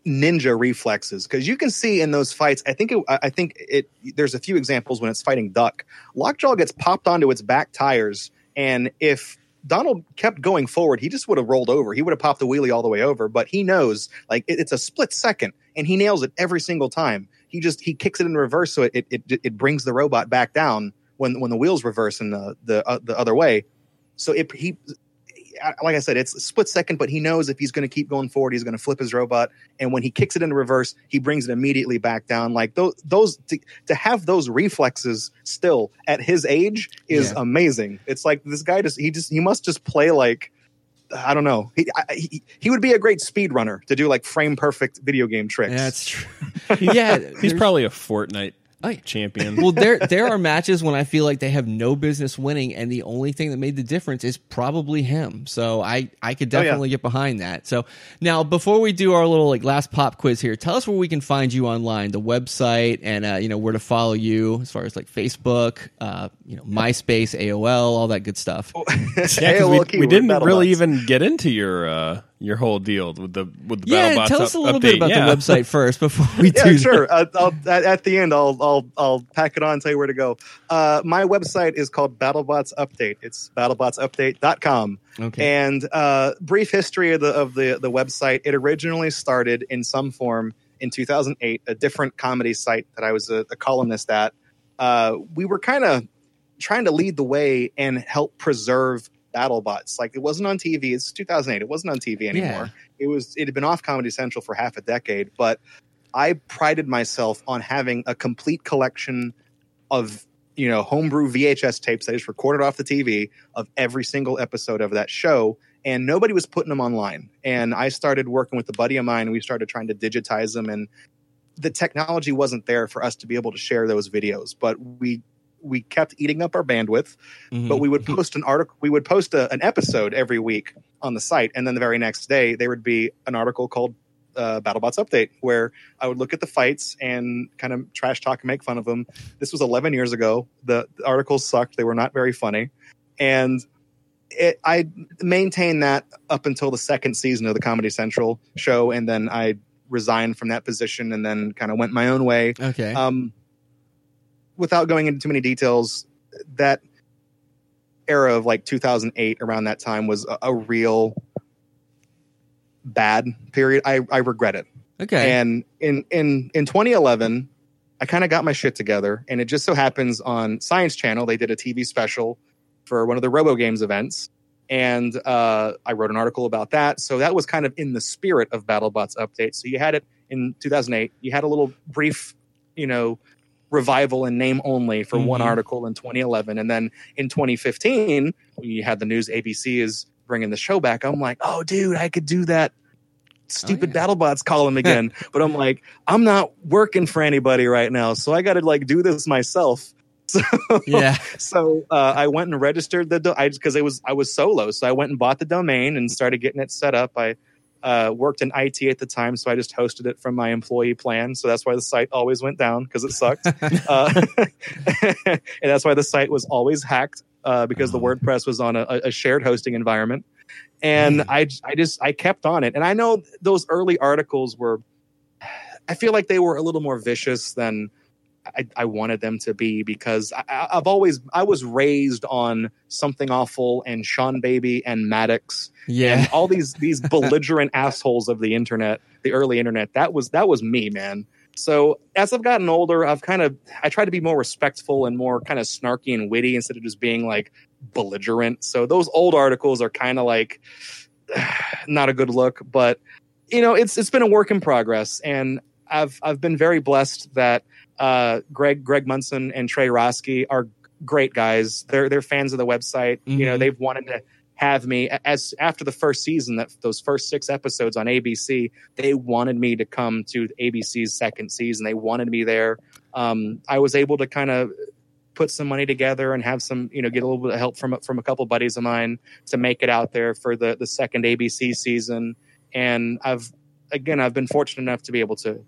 ninja reflexes because you can see in those fights. I think it, I I think it. There's a few examples when it's fighting Duck. Lockjaw gets popped onto its back tires, and if Donald kept going forward, he just would have rolled over. He would have popped the wheelie all the way over. But he knows, like it, it's a split second, and he nails it every single time. He just he kicks it in reverse, so it it, it, brings the robot back down when when the wheels reverse in the the uh, the other way. So it he like I said, it's a split second, but he knows if he's going to keep going forward, he's going to flip his robot. And when he kicks it into reverse, he brings it immediately back down. Like those, those to, to have those reflexes still at his age is Yeah. amazing. It's like this guy just he just he must just play like I don't know. He, I, he he would be a great speed runner to do like frame perfect video game tricks. That's true. yeah. He's probably a Fortnite Oh, yeah. champion. well, there there are matches when I feel like they have no business winning, and the only thing that made the difference is probably him. So I I could Oh, yeah. definitely get behind that. So now before we do our little like last pop quiz here, tell us where we can find you online, the website, and uh, you know where to follow you as far as like Facebook, uh, you know MySpace, AOL, all that good stuff. yeah, Hey, 'cause we, we didn't BattleBots. really even get into your uh, your whole deal with the with the Yeah, BattleBots tell us a little update. bit about Yeah. the website first before we yeah, do. sure. Uh, I'll, at, at the end, I'll I'll I'll pack it on and tell you where to go. Uh, my website is called BattleBots Update. It's battlebotsupdate.com. Okay. And uh, brief history of the of the the website. It originally started in some form in 2008, a different comedy site that I was a, a columnist at. Uh, we were kind of trying to lead the way and help preserve BattleBots. Like it wasn't on TV. It's 2008. It wasn't on TV anymore. It was. It had been off Comedy Central for half a decade, but I prided myself on having a complete collection of you know homebrew VHS tapes. That I just recorded off the TV of every single episode of that show, and nobody was putting them online. And I started working with a buddy of mine. and We started trying to digitize them, and the technology wasn't there for us to be able to share those videos. But we we kept eating up our bandwidth Mhm. but we would post an article we would post a, an episode every week on the site and then the very next day there would be an article called uh, battlebots update where i would look at the fights and kind of trash talk and make fun of them. This was 11 years ago. The, the articles sucked. They were not very funny. And it, i maintained that up until the second season of the comedy central show and then i resigned from that position and then kind of went my own way. Okay. um, without going into too many details, that era of like 2008, around that time, was a, a real bad period. I, I regret it. okay. And in in in 2011, I kind of got my shit together, and it just so happens on Science Channel they did a TV special for one of the Robo Games events, and uh, I wrote an article about that. So that was kind of in the spirit of BattleBots update. So you had it in 2008. You had a little brief, you know, revival in name only for one Mhm. article in 2011, and then in 2015 when you had the news ABC is bringing the show back. I'm like, oh, dude, I could do that stupid yeah. BattleBots column again. but I'm like, I'm not working for anybody right now, so I got to like do this myself. So, yeah. so uh, I went and registered the do- I because it was I was solo, so I went and bought the domain and started getting it set up. I uh, worked in IT at the time, so I just hosted it from my employee plan. So that's why the site always went down because it sucked, uh, and that's why the site was always hacked uh, because the Oh. WordPress was on a, a shared hosting environment. And Man. I, I just I kept on it, and I know those early articles were. I feel like they were a little more vicious than I, I wanted them to be because I, I've always I was raised on something awful and Seanbaby and Maddox Yeah. and all these these belligerent assholes of the internet, the early internet. That was that was me, man. So as I've gotten older, I've kind of I try to be more respectful and more kind of snarky and witty instead of just being like belligerent. So those old articles are kind of like not a good look, but you know, it's it's been a work in progress, and I've I've been very blessed that uh, Greg Greg Munson and Trey Roski are great guys. They're they're fans of the website. You know, Mhm. they've wanted to have me as after the first season that those first six episodes on ABC they wanted me to come to ABC's second season they wanted me there um, I was able to kind of put some money together and have some you know get a little bit of help from from a couple buddies of mine to make it out there for the the second ABC season and I've again I've been fortunate enough to be able to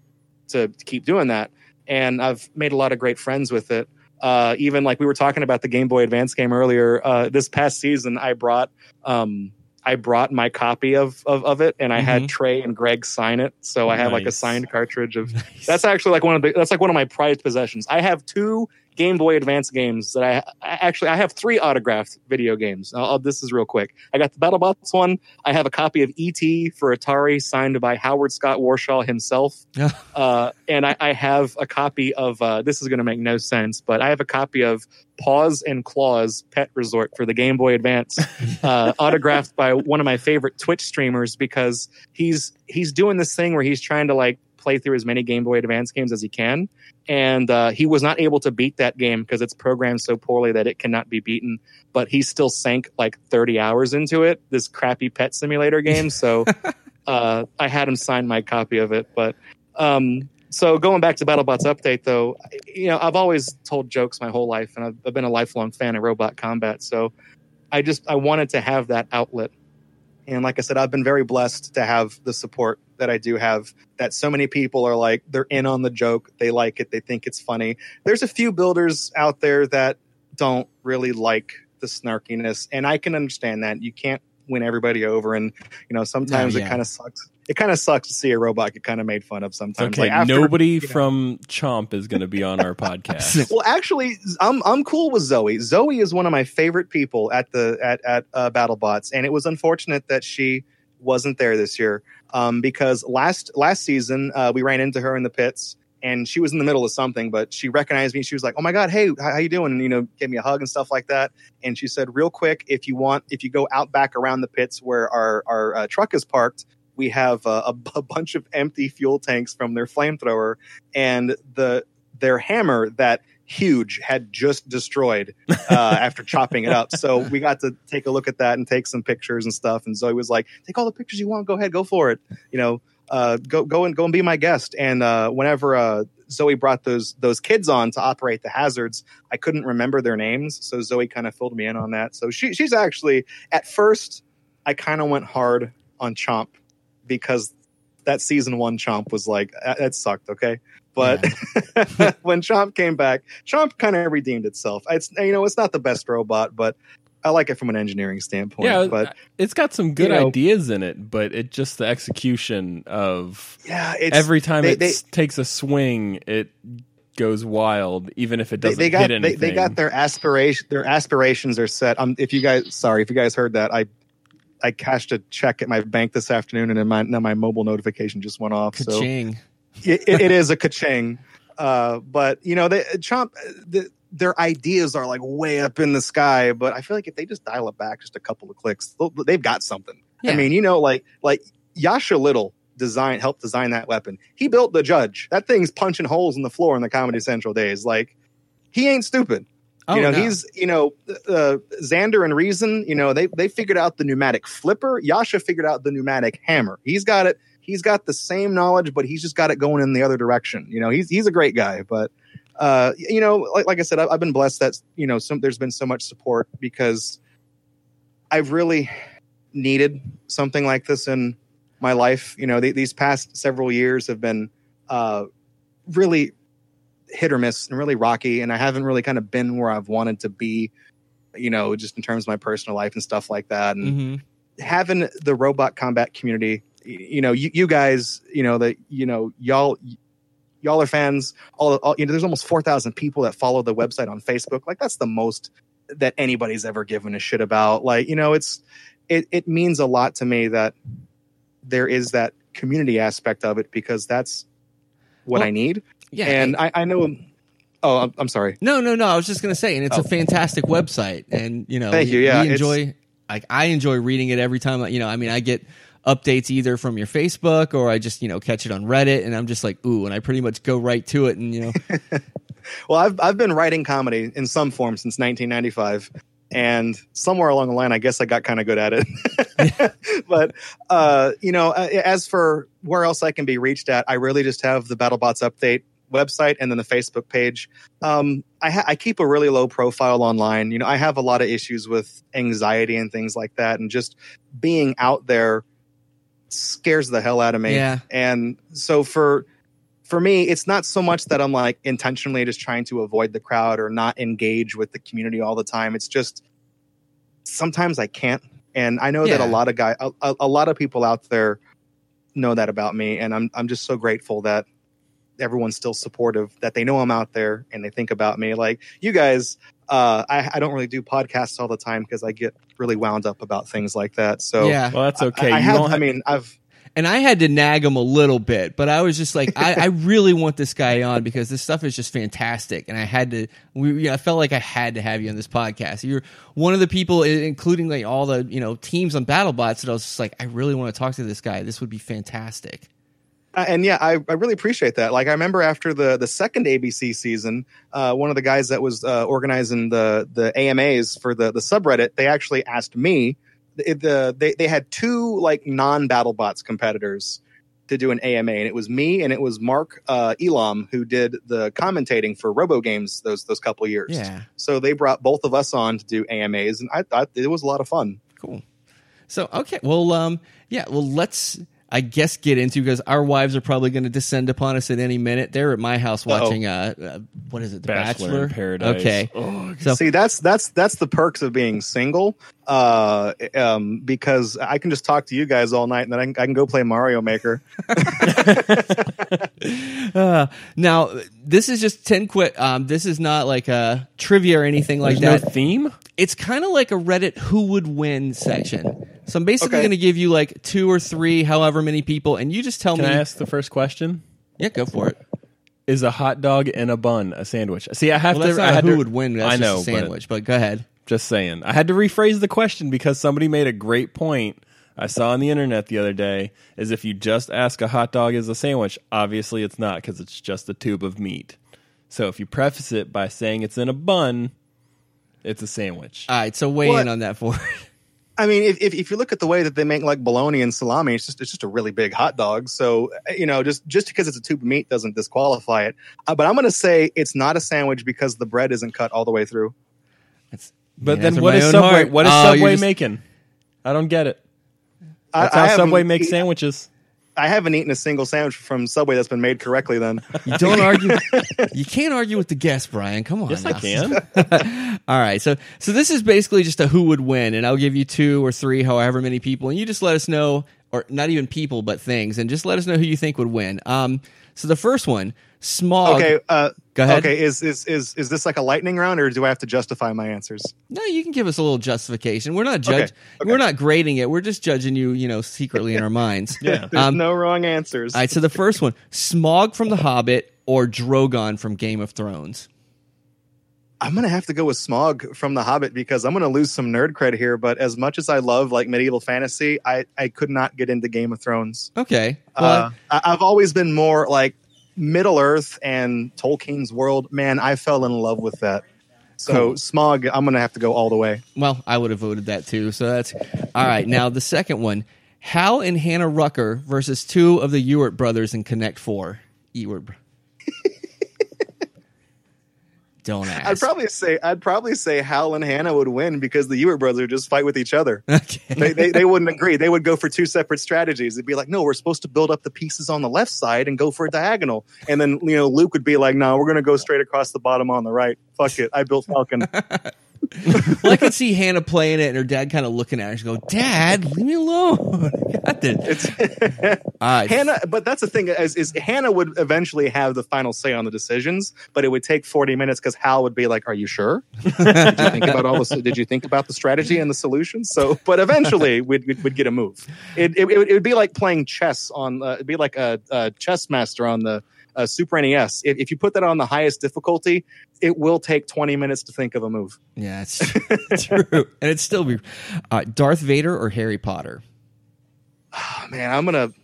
to keep doing that and I've made a lot of great friends with it uh, even like we were talking about the Game Boy Advance game earlier. Uh, this past season, I brought um, I brought my copy of of, of it, and I Mhm. had Trey and Greg sign it. So I have like a signed cartridge of. Nice. That's actually like one of the. That's like one of my prized possessions. I have two Game Boy Advance games that I, I actually I have three autographed video games. I'll, I'll- this is real quick. I got the BattleBots one. I have a copy of ET for Atari signed by Howard Scott Warshaw himself. Uh, and I, I have a copy of uh, this is going to make no sense, but I have a copy of Paws and Claws Pet Resort for the Game Boy Advance, uh, autographed by one of my favorite Twitch streamers because he's he's doing this thing where he's trying to like play through as many Game Boy Advance games as he can, and uh, he was not able to beat that game because it's programmed so poorly that it cannot be beaten. But he still sank like 30 hours into it, this crappy pet simulator game. So uh, I had him sign my copy of it, but. Um, so going back to BattleBots update, though, you know, I've always told jokes my whole life, and I've, I've been a lifelong fan of robot combat. So I just I wanted to have that outlet, and like I said, I've been very blessed to have the support that I do have. That so many people are like they're in on the joke, they like it, they think it's funny. There's a few builders out there that don't really like the snarkiness, and I can understand that. You can't win everybody over, and you know sometimes No, it kind of sucks. It kind of sucks to see a robot get kind of made fun of sometimes. Okay, Like after- nobody you know. from Chomp is going to be on our podcast. Well, actually, I'm I'm cool with Zoe. Zoe is one of my favorite people at the at at uh, BattleBots, and it was unfortunate that she wasn't there this year um, because last last season uh, we ran into her in the pits. And she was in the middle of something, but she recognized me. She was like, "Oh my god, hey, how, how you doing?" And you know, gave me a hug and stuff like that. And she said, "Real quick, if you want, if you go out back around the pits where our our uh, truck is parked, we have uh, a, a bunch of empty fuel tanks from their flamethrower, and the their hammer that huge had just destroyed uh, after chopping it up. So we got to take a look at that and take some pictures and stuff. And Zoe was like, "Take all the pictures you want. Go ahead, go for it. You know, uh, go go and go and be my guest." And uh, whenever uh, Zoe brought those those kids on to operate the hazards, I couldn't remember their names, so Zoe kind of filled me in on that. So she she's actually at first I kind of went hard on Chomp because that season one Chomp was like that that sucked. Okay. But when Chomp came back, Chomp kind of redeemed itself. It's you know it's not the best robot, but I like it from an engineering standpoint. yeah, but it's got some good you know- ideas in it, but it just the execution of yeah, it's every time they- it they- takes a swing, it goes wild, even if it doesn't they got hit anything. they got their aspiration their aspirations are set. Um, if you guys sorry if you guys heard that, I I cashed a check at my bank this afternoon, and then my now my mobile notification just went off. So Ka-ching. it, it, it is a ka-ching. Uh, but you know, they, Chomp, the, their ideas are like way up in the sky. But I feel like if they just dial it back just a couple of clicks, they've got something. I mean, you know, like like Jascha Little design helped design that weapon. He built the Judge. That thing's punching holes in the floor in the Comedy Central days. Like he ain't stupid. Oh, you know, no. he's you know uh, Xander and Reason. You know, they they figured out the pneumatic flipper. Jascha figured out the pneumatic hammer. He's got it. He's got the same knowledge, but he's just got it going in the other direction. You know, he's he's a great guy. But uh, you know, like like I said, I've, I've been blessed that you know some there's been so much support because I've really needed something like this in my life. You know, the, these past several years have been uh, really hit or miss and really rocky, and I haven't really kind of been where I've wanted to be. You know, just in terms of my personal life and stuff like that, and Mhm. having the robot combat community you know you, you guys you know that you know y'all y'all are fans all, all you know there's almost 4000 people that follow the website on facebook like that's the most that anybody's ever given a shit about like you know it's it, it means a lot to me that there is that community aspect of it because that's what Well, i need Yeah, and I, I know oh I'm, I'm sorry No, no, no. I was just gonna say, and it's Oh. a fantastic website, and you know, Thank you, yeah, we enjoy. Like I enjoy reading it every time. You know, I mean, I get updates either from your Facebook or I just you know catch it on Reddit, and I'm just like, ooh, and I pretty much go right to it, and you know, Well, I've I've been writing comedy in some form since 1995, and somewhere along the line, I guess I got kind of good at it. but uh, you know, uh, as for where else I can be reached at, I really just have the BattleBots update website and then the Facebook page. Um, I, ha- I keep a really low profile online. You know, I have a lot of issues with anxiety and things like that, and just being out there scares the hell out of me. Yeah. And so for for me, it's not so much that I'm like intentionally just trying to avoid the crowd or not engage with the community all the time. It's just sometimes I can't. And I know that a lot of guy, a, a, a lot of people out there know that about me, and I'm I'm just so grateful that everyone's still supportive, that they know I'm out there and they think about me. Like you guys, uh, I, I don't really do podcasts all the time because I get really wound up about things like that. So yeah. Well, that's okay. I, I you have. don't I mean, I've and I had to nag him a little bit, but I was just like, I, I really want this guy on because this stuff is just fantastic, and I had to. We, yeah, I felt like I had to have you on this podcast. You're one of the people, including like all the you know teams on BattleBots, that I was just like, I really want to talk to this guy. This would be fantastic. Uh, and yeah, I, I really appreciate that. Like I remember after the the second ABC season, uh, one of the guys that was uh, organizing the the AMAs for the the subreddit, they actually asked me. The, the they they had two like non BattleBots competitors to do an AMA, and it was me and it was Mark uh, Elam who did the commentating for Robo Games those those couple years. Yeah, So they brought both of us on to do AMAs, and I thought it was a lot of fun. cool. So okay, well, um, yeah, well, let's. I guess get into because our wives are probably going to descend upon us at any minute. They're at my house Uh-oh. watching uh, uh what is it, The Bachelor Bachelor? in Paradise. Okay, Oh, so See, that's that's that's the perks of being single. Uh, um, because I can just talk to you guys all night, and then I can, I can go play Mario Maker. Uh, now, this is just 10 quick. Um, this is not like a trivia or anything like There's that. no theme. it's kind of like a Reddit who would win section. So I'm basically Okay. going to give you like two or three, however many people, and you just tell Can me. I ask the first question? yeah, go for it. Is a hot dog in a bun a sandwich? See, I have Well, that's to. I not had who to, would win. That's I just know, a sandwich, but go ahead. Just saying, I had to rephrase the question because somebody made a great point. I saw on the internet the other day is if you just ask a hot dog is a sandwich, obviously it's not because it's just a tube of meat. So if you preface it by saying it's in a bun, it's a sandwich. All right, so weigh What? in on that for I mean, if, if if you look at the way that they make like bologna and salami, it's just it's just a really big hot dog. So uh, you know, just just because it's a tube of meat doesn't disqualify it. Uh, but I'm going to say it's not a sandwich because the bread isn't cut all the way through. It's, but man, then after what my Subway? heart. What is Oh, Subway just- making? I don't get it. That's I how haven't- Subway makes sandwiches. I haven't eaten a single sandwich from Subway that's been made correctly. Then You don't argue. You can't argue with the guest, Brian. Come on. Yes, I can. All right, so so this is basically just a who would win, and I'll give you two or three, however many people, and you just let us know, or not even people, but things, and just let us know who you think would win. Um, so the first one, smog. okay, uh, Go ahead. Okay, is is is is this like a lightning round, or do I have to justify my answers? No, you can give us a little justification. We're not judge. Okay, okay. We're not grading it. We're just judging you, you know, secretly in our minds. Yeah. There's Um, no wrong answers. All right, so the first one, Smaug from The Hobbit or Drogon from Game of Thrones. I'm gonna have to go with Smaug from The Hobbit because I'm gonna lose some nerd cred here. But as much as I love like medieval fantasy, I I could not get into Game of Thrones. Okay. Well, Uh, I, I've always been more like Middle Earth and Tolkien's world. Man, I fell in love with that. So Cool. Smaug, I'm gonna have to go all the way. well, I would have voted that too. So that's all right. Now the second one, Hal and Hannah Rucker versus two of the Ewart brothers in Connect Four. Ewart. Don't ask. I'd probably say I'd probably say Hal and Hannah would win because the Ewart brothers would just fight with each other. okay. they, they, they wouldn't agree. They would go for two separate strategies. It'd be like, no, we're supposed to build up the pieces on the left side and go for a diagonal. And then, you know, Luke would be like, no, we're going to go straight across the bottom on the right. Fuck it. I built Falcon. well, I could see Hannah playing it and her dad kind of looking at her. She go, "Dad, leave me alone." I got this. Right. Hannah, but that's the thing is, is Hannah would eventually have the final say on the decisions, but it would take 40 minutes because Hal would be like, are you sure? did you think about all this? Did you think about the strategy and the solutions? So, but eventually we'd, we'd, we'd get a move. It, it, it would, it would be like playing chess on, uh, it'd be like a, a chess master on the uh, Super NES. If, if you put that on the highest difficulty, it will take 20 minutes to think of a move. Yeah, it's true, and it's still be uh, Darth Vader or Harry Potter. Oh, man, I'm going to,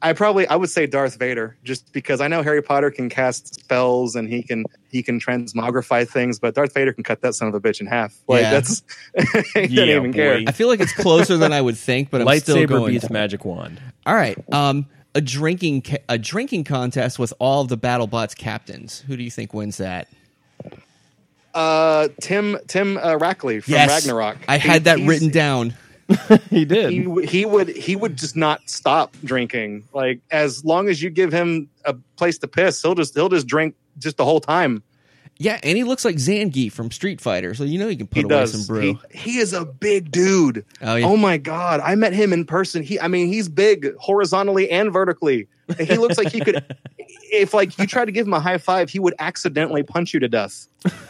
I probably I would say Darth Vader just because I know Harry Potter can cast spells and he can he can transmogrify things, but Darth Vader can cut that son of a bitch in half. Like Yeah. that's he Yeah, even boy. care. I feel like it's closer than I would think, but I'm still Lightsaber going. beats magic wand. All right. Um, a drinking ca- a drinking contest with all of the BattleBots captains. Who do you think wins that? Uh, Tim Tim uh, Rackley from yes, Ragnarok. I He- had that written down. He did. He, he would he would just not stop drinking. Like as long as you give him a place to piss, he'll just he'll just drink just the whole time. Yeah, and he looks like Zangief from Street Fighter, so you know you can put he away does. some brew. He, he is a big dude. oh yeah. Oh my god! I met him in person. He, I mean, he's big horizontally and vertically. And he looks like he could. if like you try to give him a high five, he would accidentally punch you to death.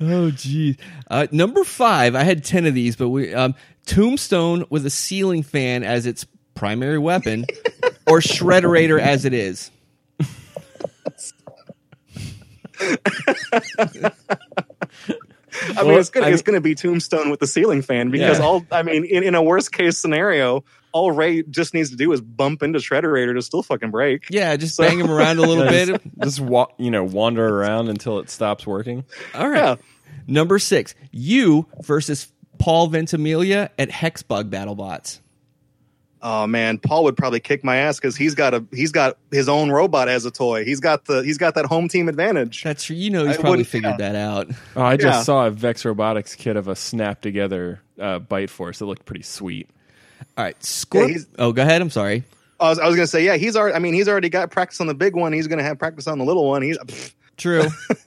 Oh, geez. Uh, number five, I had 10 of these, but we, um, Tombstone with a ceiling fan as its primary weapon, or Shredderator as it is. I mean, it's gonna I it's gonna be Tombstone with the ceiling fan because Yeah. all. I mean, in, in a worst case scenario, all Ray just needs to do is bump into Shredderator to still fucking break. Yeah, just So- bang him around a little bit. just wa- you know, wander around until it stops working. All right. Yeah. Number six, you versus Paul Ventimiglia at Hexbug BattleBots. Oh man, Paul would probably kick my ass because he's got a he's got his own robot as a toy. He's got the he's got that home team advantage. That's true. You know, he's I probably wouldn't- figured that out. Oh, I just Yeah. saw a Vex Robotics kit of a snap together uh, Bite Force. It looked pretty sweet. All right. Scorp- he's- oh, go ahead. I'm sorry. I was, I was gonna say, yeah, he's already. I mean, he's already got practice on the big one. He's gonna have practice on the little one. He's pff, True. it's,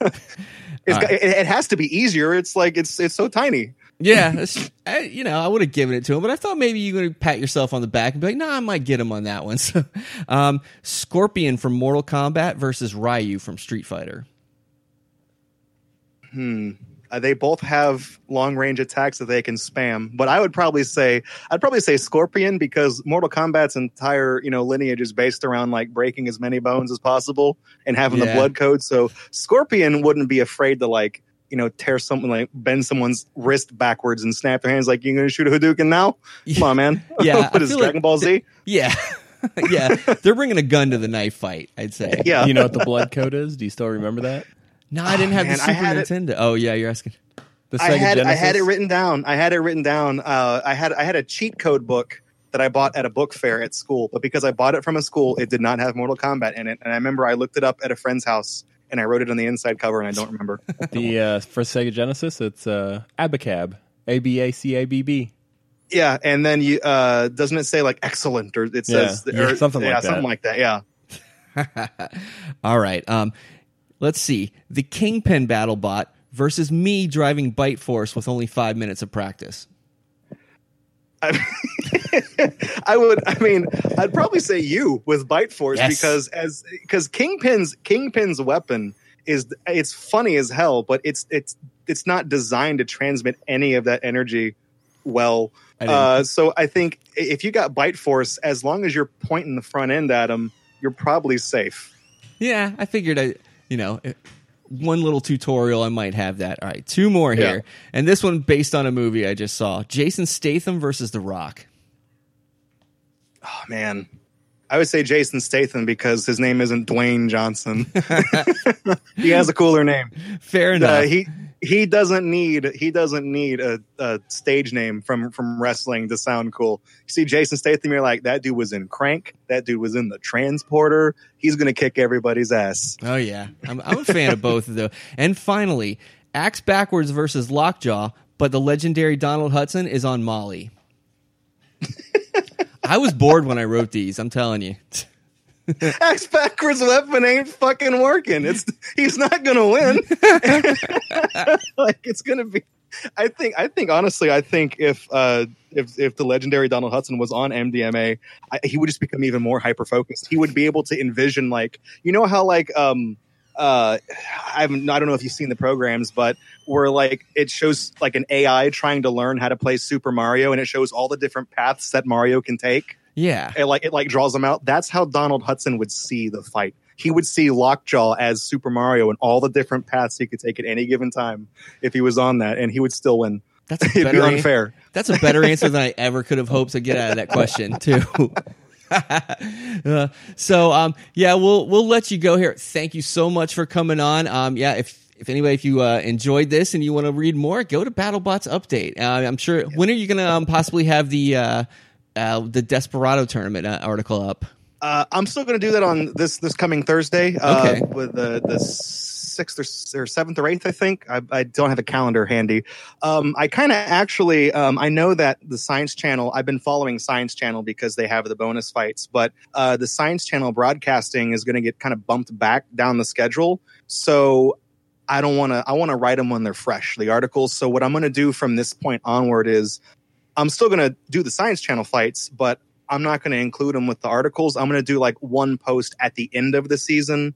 All right. it, it has to be easier. It's like it's it's so tiny. Yeah, I, you know, I would have given it to him, but I thought maybe you would pat yourself on the back and be like, "No, I might get him on that one." So, um, Scorpion from Mortal Kombat versus Ryu from Street Fighter. Uh, they both have long range attacks that they can spam, but I would probably say I'd probably say Scorpion because Mortal Kombat's entire you know lineage is based around like breaking as many bones as possible and having the blood code. So Scorpion wouldn't be afraid to like you know tear something like bend someone's wrist backwards and snap their hands like you're gonna shoot a Hadouken now. Come on, man. Yeah, I what is feel like Dragon Ball Z? Yeah, yeah, they're bringing a gun to the knife fight. I'd say. Yeah. You know what the blood code is? Do you still remember that? No, I didn't have man, the I Super had it- Nintendo. Oh yeah, you're asking. The I Sega had I had it written down. I had it written down. Uh, I had I had a cheat code book that I bought at a book fair at school, but because I bought it from a school, it did not have Mortal Kombat in it. And I remember I looked it up at a friend's house and I wrote it on the inside cover, and I don't remember. The uh, for Sega Genesis, it's uh, Abacab, A B A C A B B. yeah, and then you uh, doesn't it say like excellent or it says Yeah, or, yeah, something like yeah, that. something like that. Yeah. All right. Um, let's see. The Kingpin battle bot versus me driving Bite Force with only five minutes of practice. I, I would. I mean, I'd probably say you with Bite Force Yes. because as because Kingpin's Kingpin's weapon is it's funny as hell, but it's it's it's not designed to transmit any of that energy well. I Uh, so I think if you got Bite Force, as long as you're pointing the front end at him, you're probably safe. Yeah, I figured I, you know, one little tutorial, I might have that. All right, two more here. And this one based on a movie I just saw Jason Statham versus The Rock. Oh man. I would say Jason Statham because his name isn't Dwayne Johnson. he has a cooler name. Fair enough. Uh, he he doesn't need he doesn't need a, a stage name from from wrestling to sound cool. You see Jason Statham, you're like that dude was in Crank, that dude was in the Transporter. He's gonna kick everybody's ass. oh, yeah. I'm, I'm a fan of both of those. And finally, Axe Backwards versus Lockjaw, but the legendary Donald Hudson is on Molly. I was bored when I wrote these, I'm telling you. Axe backwards weapon ain't fucking working. It's he's not gonna win. like it's gonna be. I think. I think honestly. I think if uh, if if the legendary Donald Hudson was on MDMA, I, he would just become even more hyper focused. He would be able to envision like you know how like um uh I don't know if you've seen the programs, but where like it shows like an AI trying to learn how to play Super Mario, and it shows all the different paths that Mario can take Yeah. it like it like draws them out. That's how Donald Hudson would see the fight. He would see Lockjaw as Super Mario and all the different paths he could take at any given time if he was on that, and he would still win. That's a better unfair. That's a better answer than I ever could have hoped to get out of that question, too. Uh, so um, yeah, we'll we'll let you go here. Thank you so much for coming on. Um, yeah, if if anybody if you uh, enjoyed this and you want to read more, go to BattleBots update. Uh, I'm sure. When are you going to um, possibly have the uh, the Desperado tournament uh, article up? Uh, I'm still going to do that on this this coming Thursday. Uh, Okay. With the the sixth or, or seventh or eighth, I think. I, I don't have a calendar handy. Um, I kind of actually um, I know that the Science Channel. I've been following Science Channel because they have the bonus fights, but uh, the Science Channel broadcasting is going to get kind of bumped back down the schedule. So I don't want to. I want to write them when they're fresh, the articles. So what I'm going to do from this point onward is I'm still going to do the Science Channel fights, but I'm not going to include them with the articles. I'm going to do like one post at the end of the season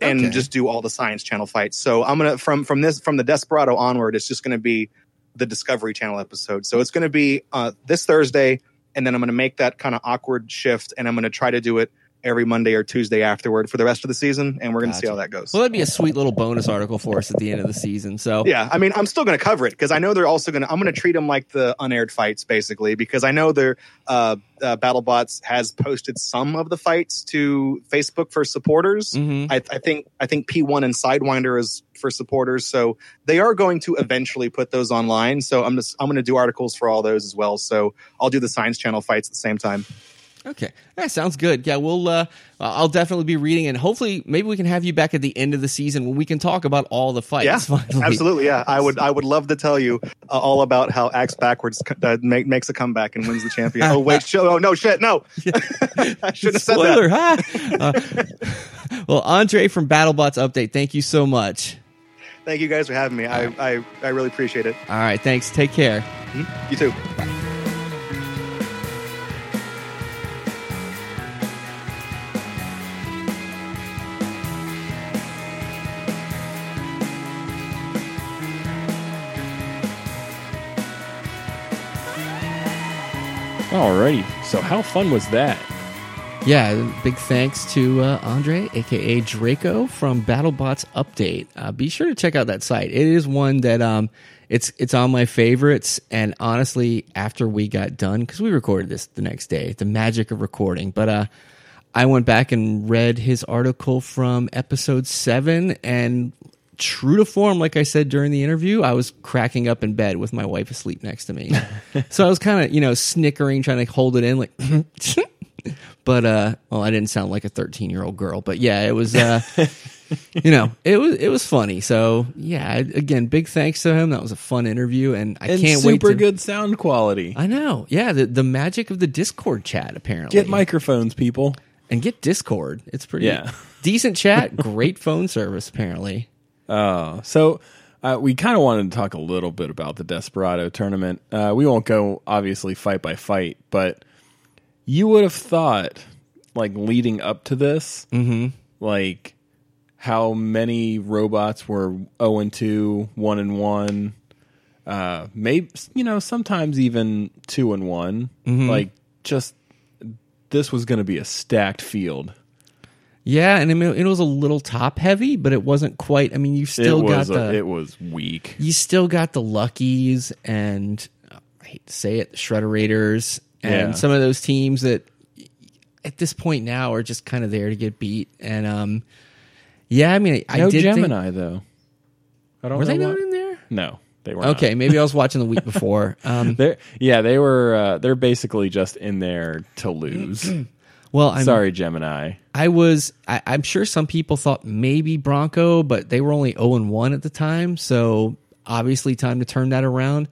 and Okay. just do all the Science Channel fights. So I'm going to from from this from the Desperado onward, it's just going to be the Discovery Channel episode. So it's going to be uh, this Thursday, and then I'm going to make that kind of awkward shift, and I'm going to try to do it every Monday or Tuesday afterward for the rest of the season, and we're going to see how that goes. Well, that'd be a sweet little bonus article for us at the end of the season. So Yeah, I mean, I'm still going to cover it because I know they're also going to. I'm going to treat them like the unaired fights, basically, because I know their uh, uh, BattleBots has posted some of the fights to Facebook for supporters. Mhm. I, I think I think P1 and Sidewinder is for supporters, so they are going to eventually put those online. So I'm just I'm going to do articles for all those as well. So I'll do the Science Channel fights at the same time. Okay, that sounds good. Yeah, we'll. Uh, I'll definitely be reading, and hopefully, maybe we can have you back at the end of the season when we can talk about all the fights. Yeah, finally. absolutely. Yeah, I would I would love to tell you uh, all about how Axe backwards uh, make, makes a comeback and wins the champion. oh wait, sh- oh no, shit, no. I should have said Spoiler, that. huh? Uh, well, Andre from BattleBots Update, thank you so much. Thank you guys for having me. I, I I really appreciate it. All right, thanks. Take care. You too. Alrighty. So how fun was that? Yeah, big thanks to uh, Andre, aka Draco from BattleBots Update. Uh, be sure to check out that site. It is one that um, it's it's on my favorites. And honestly, after we got done, because we recorded this the next day, the magic of recording. But uh, I went back and read his article from episode seven, and true to form, like I said during the interview, I was cracking up in bed with my wife asleep next to me. so I was kind of you know snickering, trying to hold it in, like. but uh well i didn't sound like a 13 year old girl but yeah it was uh you know it was it was funny so yeah again big thanks to him that was a fun interview and i And can't wait super good sound quality. i know yeah the, the magic of the discord chat apparently Get microphones, people. and get discord it's pretty Yeah. decent chat great phone service apparently Uh, so uh, we kind of wanted to talk a little bit about the Desperado tournament. Uh, we won't go obviously fight by fight, but you would have thought, like leading up to this, like how many robots were zero and two, one and one, uh, maybe you know sometimes even two and one. Like just this was going to be a stacked field. Yeah and I mean, it was a little top heavy but it wasn't quite i mean you still got the it was weak. you still got the luckies and I hate to say it, the Shredderators and Yeah. some of those teams that at this point now are just kind of there to get beat. And um, yeah, I mean, I no did think- Gemini though. I don't were they not in there? No, they were Okay, Not. maybe I was watching the week before. Um, yeah, they were. Uh, they're basically just in there to lose. well, I'm Sorry, Gemini. I was. I, I'm sure some people thought maybe Bronco, but they were only 0 and 1 at the time. So obviously, time to turn that around.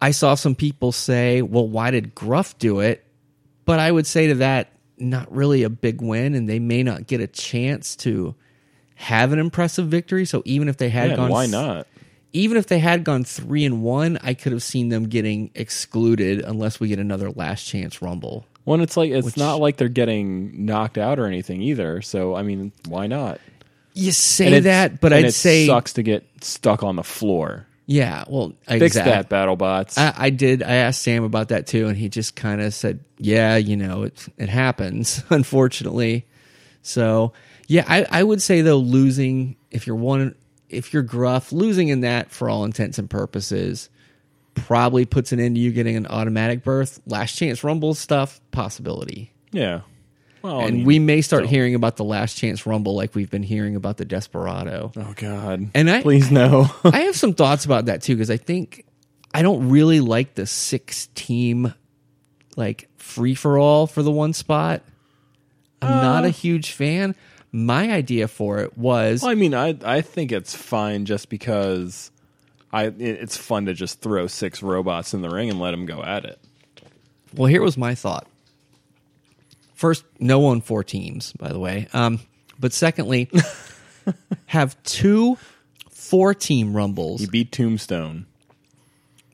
I saw some people say, "Well, why did Gruff do it?" But I would say to that, not really a big win, and they may not get a chance to have an impressive victory. So even if they had Yeah, gone, why not? Even if they had gone three and one, I could have seen them getting excluded unless we get another last chance rumble. When it's like it's not like they're getting knocked out or anything either. So I mean, why not? You say that, but I'd say it say, sucks to get stuck on the floor. yeah. Well, Fix exactly. that, BattleBots. I, I did. I asked Sam about that too, and he just kind of said, "Yeah, you know, it it happens, unfortunately." So, yeah, I, I would say though, losing if you're one, if you're gruff, losing in that for all intents and purposes probably puts an end to you getting an automatic berth. Last chance rumble stuff, possibility. Yeah. Well, I and mean, we may start still. hearing about the last chance rumble like we've been hearing about the Desperado. Oh God. And I- please no. I have some thoughts about that too because I think I don't really like the six team like free for all for the one spot. I'm uh, not a huge fan. My idea for it was Well, I mean, I I think it's fine just because I it's fun to just throw six robots in the ring and let them go at it. well, here was my thought. First, no one four teams, by the way. Um, but secondly, have two four team rumbles. You beat Tombstone.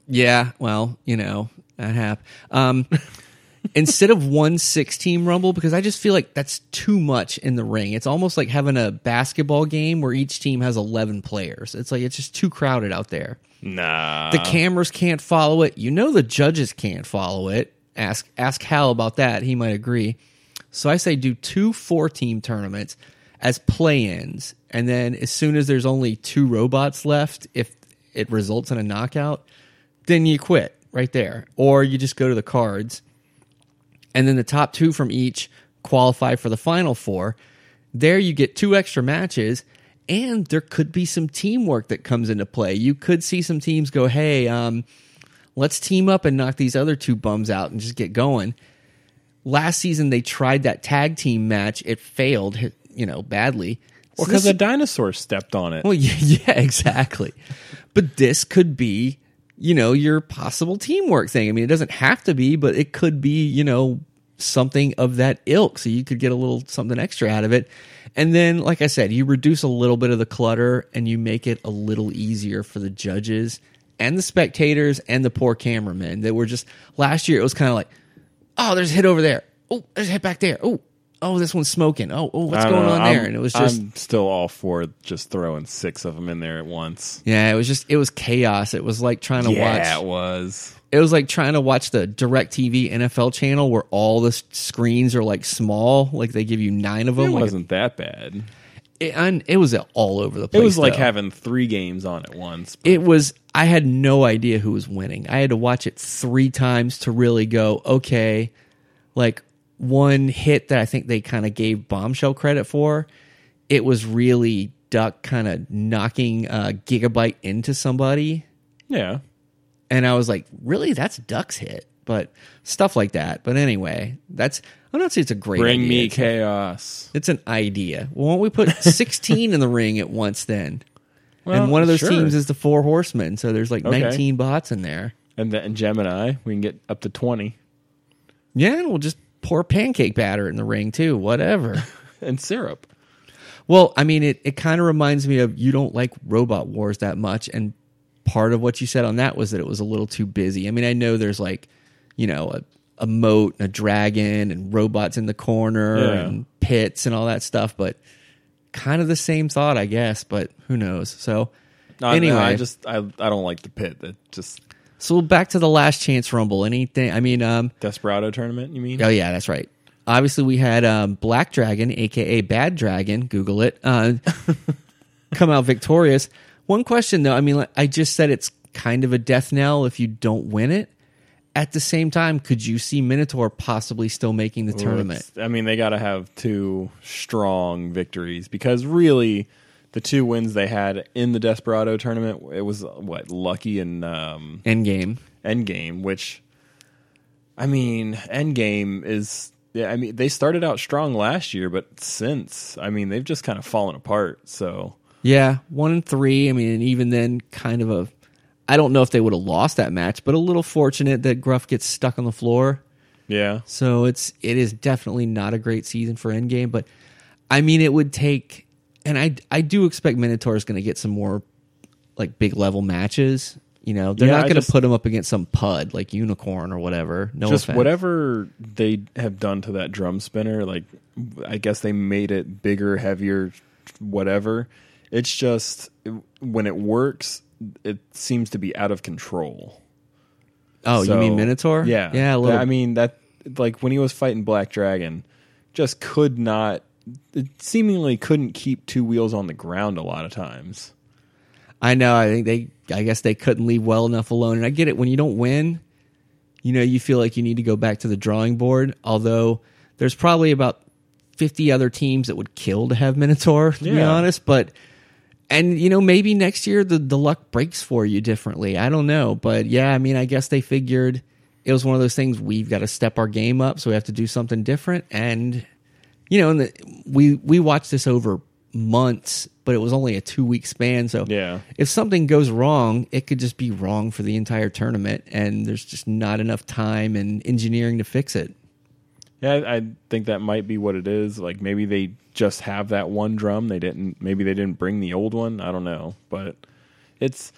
Yeah, well, you know, that hap. Um, instead of one six team rumble, because I just feel like that's too much in the ring. It's almost like having a basketball game where each team has 11 players. It's like, it's just too crowded out there. Nah. The cameras can't follow it. You know, the judges can't follow it. Ask, ask Hal about that. He might agree. So I say do two four team tournaments as play ins. And then as soon as there's only two robots left, if it results in a knockout, then you quit right there. Or you just go to the cards. And then the top two from each qualify for the final four. There you get two extra matches. And there could be some teamwork that comes into play. You could see some teams go, hey, um, let's team up and knock these other two bums out and just get going. Last season, they tried that tag team match. It failed, you know, badly. Well, because this- a dinosaur stepped on it. well, yeah, yeah, exactly. but this could be, you know, your possible teamwork thing. I mean, it doesn't have to be, but it could be, you know, something of that ilk. So you could get a little something extra out of it. And then, like I said, you reduce a little bit of the clutter and you make it a little easier for the judges and the spectators and the poor cameramen that were just last year. It was kind of like, oh, there's a hit over there. Oh, there's a hit back there. Oh, oh, this one's smoking. Oh, oh, what's I don't going know. on there? I'm- and it was just I'm still all for just throwing six of them in there at once. Yeah, it was just it was chaos. It was like trying to watch yeah, it was. It was like trying to watch the DirecTV NFL channel where all the s- screens are like small, like they give you nine of It them. Like wasn't that bad. it, and it was all over the place. It was like though. having three games on at once. it was. I had no idea who was winning. I had to watch it three times to really go. Okay, like one hit that I think they kind of gave Bombshell credit for. It was really Duck kind of knocking uh, Gigabyte into somebody. Yeah. and I was like, really, that's Duck's hit, but stuff like that. But anyway, that's I'm not saying it's a great Bring idea. me It's, chaos. it's an idea. Well, why don't we put 16 in the ring at once then? Well, and one of those sure. teams is the Four Horsemen, so there's like Okay. 19 bots in there. And then Gemini, we can get up to 20. Yeah, and we'll just pour pancake batter in the ring too. Whatever. And syrup. well, I mean, it it kind of reminds me of you don't like Robot Wars that much, and part of what you said on that was that it was a little too busy. I mean, I know there's like, you know, a, a moat, and a dragon, and robots in the corner, Yeah. and pits, and all that stuff, but kind of the same thought, I guess. But who knows? So No, anyway, I just I I don't like the pit. That just so back to the last chance rumble. Anything? I mean, um, Desperado tournament. You mean? Oh yeah, that's right. Obviously, we had um, Black Dragon, aka Bad Dragon. Google it. Uh, come out victorious. One question though. I mean, like, I just said it's kind of a death knell if you don't win it. At the same time, could you see Minotaur possibly still making the tournament? I mean, they got to have two strong victories because really, the two wins they had in the Desperado tournament, it was what Lucky and um, Endgame. Endgame, which I mean, Endgame is. Yeah, I mean, they started out strong last year, but since I mean, they've just kind of fallen apart. So Yeah, one and three. I mean, and even then, kind of a. I don't know if they would have lost that match, but a little fortunate that Gruff gets stuck on the floor. yeah, So it's it is definitely not a great season for Endgame, but I mean it would take and I I do expect Minotaur is going to get some more like big level matches. You know, they're Yeah, not going to put him up against some pud like Unicorn or whatever. No just offense. whatever they have done to that drum spinner, like I guess they made it bigger, heavier, whatever. It's just when it works, it seems to be out of control. Oh, you mean Minotaur? Yeah, yeah. I mean that, like when he was fighting Black Dragon, just could not. It seemingly couldn't keep two wheels on the ground a lot of times. I know. I think they. I guess they couldn't leave well enough alone. And I get it. When you don't win, you know, you feel like you need to go back to the drawing board. Although there's probably about 50 other teams that would kill to have Minotaur, to be honest. But and you know, maybe next year the the luck breaks for you differently. I don't know, but yeah, I mean, I guess they figured it was one of those things. We've got to step our game up, so we have to do something different. And you know, and the, we we watched this over months, but it was only a two week span. So Yeah. if something goes wrong, it could just be wrong for the entire tournament, and there's just not enough time and engineering to fix it. Yeah, I, I think that might be what it is. Like maybe they just have that one drum. They didn't. Maybe they didn't bring the old one. I don't know, but it's.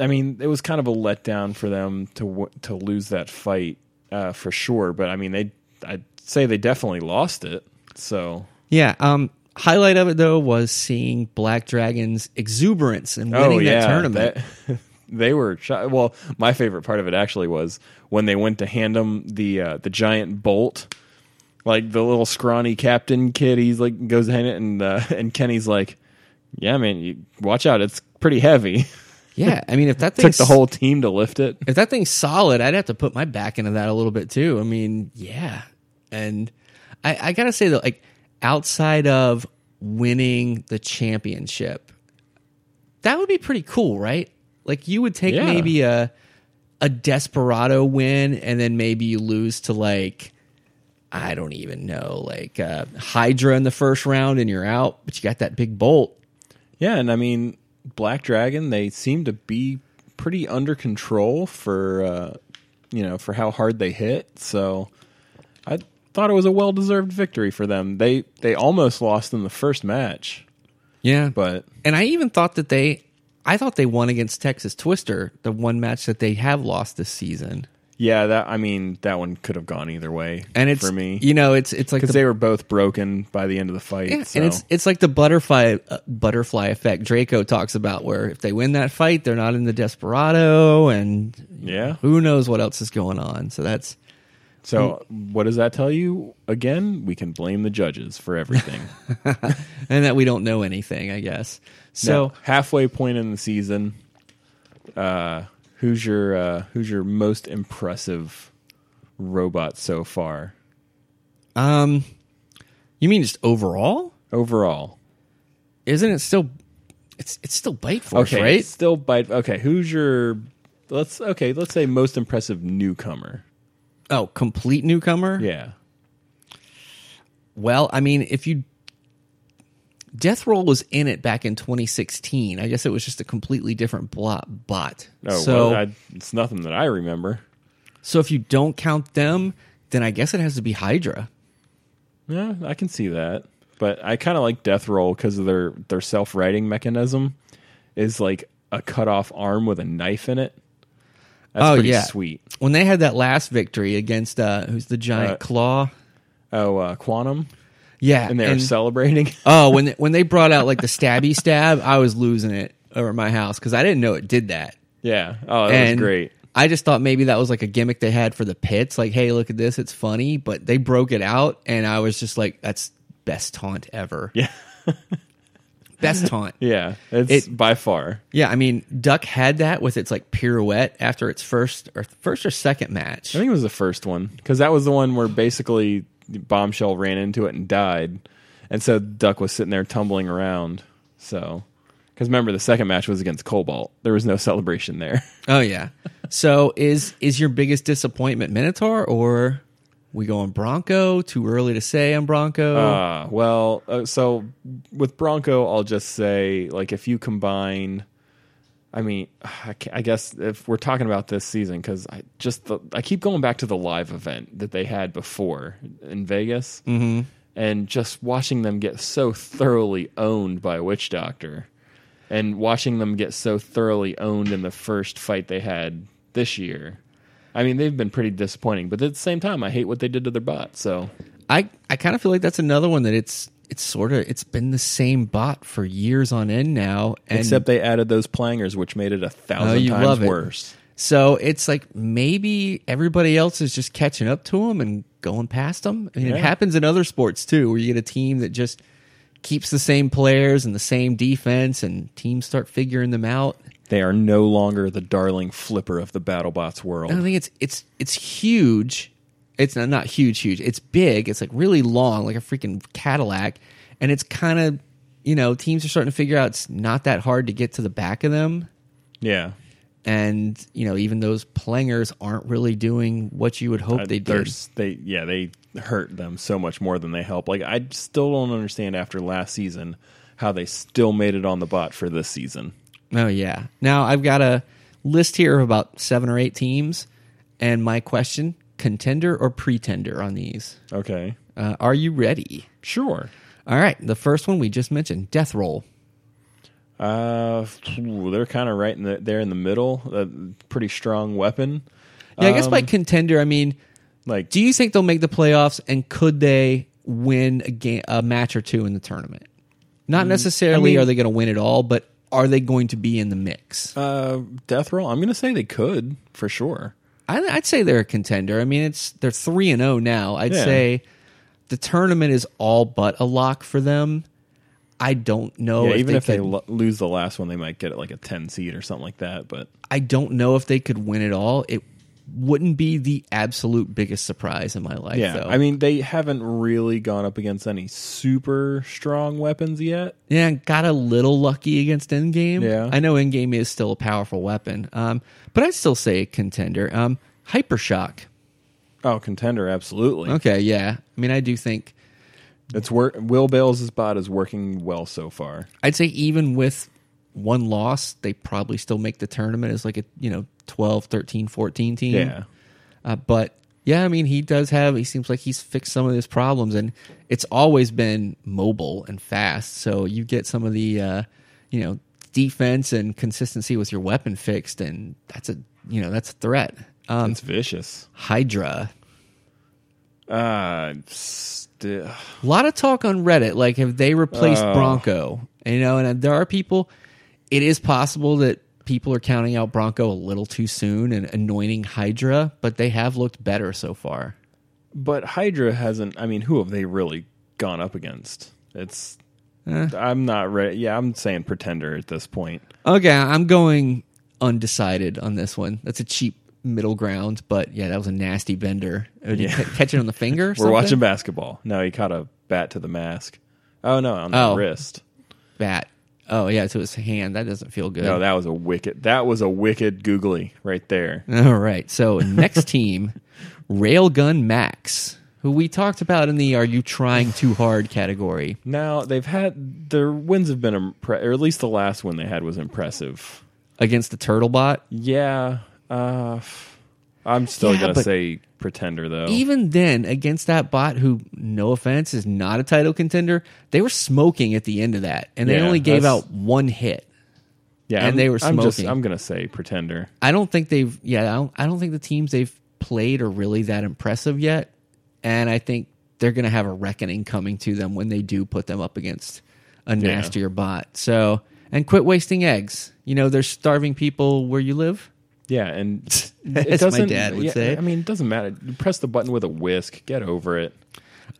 I mean, it was kind of a letdown for them to to lose that fight uh, for sure. But I mean, they I'd say they definitely lost it. So Yeah. Um. Highlight of it though was seeing Black Dragon's exuberance and winning oh yeah, that tournament. that- they were shy. well. My favorite part of it actually was when they went to hand him the uh, the giant bolt. Like the little scrawny captain kid, he's like goes hand it, and uh, and Kenny's like, "Yeah, man, you, watch out, it's pretty heavy." yeah. I mean, if that Took the whole team to lift it. if that thing's solid, I'd have to put my back into that a little bit too. I mean, yeah. And I, I gotta say that, like, outside of winning the championship, that would be pretty cool, right? Like, you would take Yeah. maybe a a desperado win, and then maybe you lose to like I don't even know, like uh, Hydra in the first round, and you're out, but you got that big bolt. Yeah, and I mean, Black Dragon, they seem to be pretty under control for uh, you know for how hard they hit. So thought it was a well deserved victory for them. They they almost lost in the first match, Yeah, but And I even thought that they, I thought they won against Texas Twister, the one match that they have lost this season. yeah, that I mean that one could have gone either way. And it's for me you know, it's it's like because the, they were both broken by the end of the fight. yeah, so. and it's it's like the butterfly uh, butterfly effect Draco talks about, where if they win that fight, they're not in the desperado, and yeah. who knows what else is going on. So that's So what does that tell you? Again, we can blame the judges for everything. and that we don't know anything, I guess. So Now, halfway point in the season, uh, who's your uh, who's your most impressive robot so far um, you mean just overall? overall? Isn't it still? It's it's still Bite Force, Okay, right? it's still bite. Okay, who's your let's okay let's say most impressive newcomer? Oh, complete newcomer. Yeah, Well, I mean, if you Death Roll was in it back in 2016. I guess it was just a completely different blot bot. oh so, well, I, it's nothing that I remember. so if you don't count them, then I guess it has to be Hydra. Yeah, I can see that. But I kind of like Death Roll because of their their self writing mechanism is like a cut off arm with a knife in it. That's Oh, pretty yeah. sweet. When they had that last victory against uh who's the giant Uh, claw? Oh, uh, Quantum, Yeah, and they're celebrating. oh, when they, when they brought out like the stabby stab, I was losing it over at my house because I didn't know it did that. yeah. Oh, that and was great. I just thought maybe that was like a gimmick they had for the pits. Like, hey, look at this, it's funny. But they broke it out, and I was just like, that's best taunt ever. Yeah. Best taunt. Yeah. It's It- by far. Yeah, I mean, Duck had that with its like pirouette after its first or first or second match. I think it was the first one because that was the one where basically Bombshell ran into it and died, and so Duck was sitting there tumbling around. So, because remember the second match was against Cobalt, there was no celebration there. Oh yeah. So is is your biggest disappointment Minotaur or we going Bronco? Too early to say on Bronco. Uh, well, uh, so with Bronco, I'll just say like if you combine. I mean, I, I guess if we're talking about this season, because I just the, I keep going back to the live event that they had before in Vegas, mm-hmm. and just watching them get so thoroughly owned by Witch Doctor, and watching them get so thoroughly owned in the first fight they had this year. I mean, they've been pretty disappointing, but at the same time, I hate what they did to their bot. So I I kind of feel like that's another one that it's it's sort of it's been the same bot for years on end now and Except they added those plangers, which made it a thousand Oh, you times love it. worse. so it's like maybe everybody else is just catching up to them and going past them. I mean, Yeah. it happens in other sports too, where you get a team that just keeps the same players and the same defense, and teams start figuring them out. They are no longer the darling flipper of the BattleBots world. I think it's it's it's huge. It's not not huge, huge. It's big. It's like really long, like a freaking Cadillac, and it's kind of you know teams are starting to figure out it's not that hard to get to the back of them, Yeah. and you know even those plangers aren't really doing what you would hope Uh, they they're did. They yeah, they hurt them so much more than they help. Like I still don't understand after last season how they still made it on the bot for this season. Oh yeah. Now I've got a list here of about seven or eight teams, and my question: contender or pretender on these? Okay. Uh, are you ready? Sure. All right. The first one we just mentioned, Death Roll. Uh, they're kind of right in the there in the middle. A pretty strong weapon. Yeah, I guess by Um, contender, I mean, Like do you think they'll make the playoffs, and could they win a game, a match or two in the tournament? Not necessarily Mm, mean- are they going to win it all, but are they going to be in the mix? uh, Death Roll. I'm gonna say they could for sure. I, I'd say they're a contender. I mean, it's they're three and zero now. I'd Yeah. say the tournament is all but a lock for them. I don't know. yeah, even if they could, lo- lose the last one, they might get it like a 10 seed or something like that. But I don't know if they could win it all. It wouldn't be the absolute biggest surprise in my life. yeah, though. I mean, they haven't really gone up against any super strong weapons yet. Yeah, got a little lucky against Endgame. Yeah. I know Endgame is still a powerful weapon, um, but I'd still say contender. Um, Hypershock. Oh, contender, absolutely. Okay, yeah. I mean, I do think It's work. Will Bales' bot is working well so far. I'd say even with one loss, they probably still make the tournament as like a, you know, 12, 13, 14 team. Yeah, Uh, but yeah, I mean, he does have, he seems like he's fixed some of his problems and it's always been mobile and fast. So you get some of the, uh, you know, defense and consistency with your weapon fixed and that's a, you know, that's a threat. Um, it's vicious. Hydra. Uh, sti- A lot of talk on Reddit, like have they replaced Oh. Bronco? You know, and there are people. It is possible that people are counting out Bronco a little too soon and anointing Hydra, but they have looked better so far. but Hydra hasn't. I mean, who have they really gone up against? It's. Eh. I'm not ready. Yeah, I'm saying pretender at this point. Okay, I'm going undecided on this one. That's a cheap middle ground, but yeah, that was a nasty bender. Did he Yeah. ca- catch it on the finger? or We're watching basketball. No, he caught a bat to the mask. Oh no, on the Oh. wrist. bat. Oh yeah, to his hand. That doesn't feel good. No, that was a wicked. That was a wicked googly right there. All right. So next team, Railgun Max, who we talked about in the "Are you trying too hard?" category. Now they've had their wins have been impre- or at least the last one they had was impressive. against the Turtlebot. Yeah, uh, I'm still Yeah, gonna but say pretender though. Even then, against that bot, who no offense is not a title contender, they were smoking at the end of that, and they Yeah, only gave that's- out one hit. yeah, and I'm- they were I'm just smoking. I'm gonna say pretender. I don't think they've. Yeah, I don't, I don't think the teams they've played are really that impressive yet, and I think they're going to have a reckoning coming to them when they do put them up against a nastier bot. So, and quit wasting eggs. You know, they're starving people where you live. Yeah, and As it my doesn't. dad would yeah, say. I mean, it doesn't matter. You press the button with a whisk. Get over it.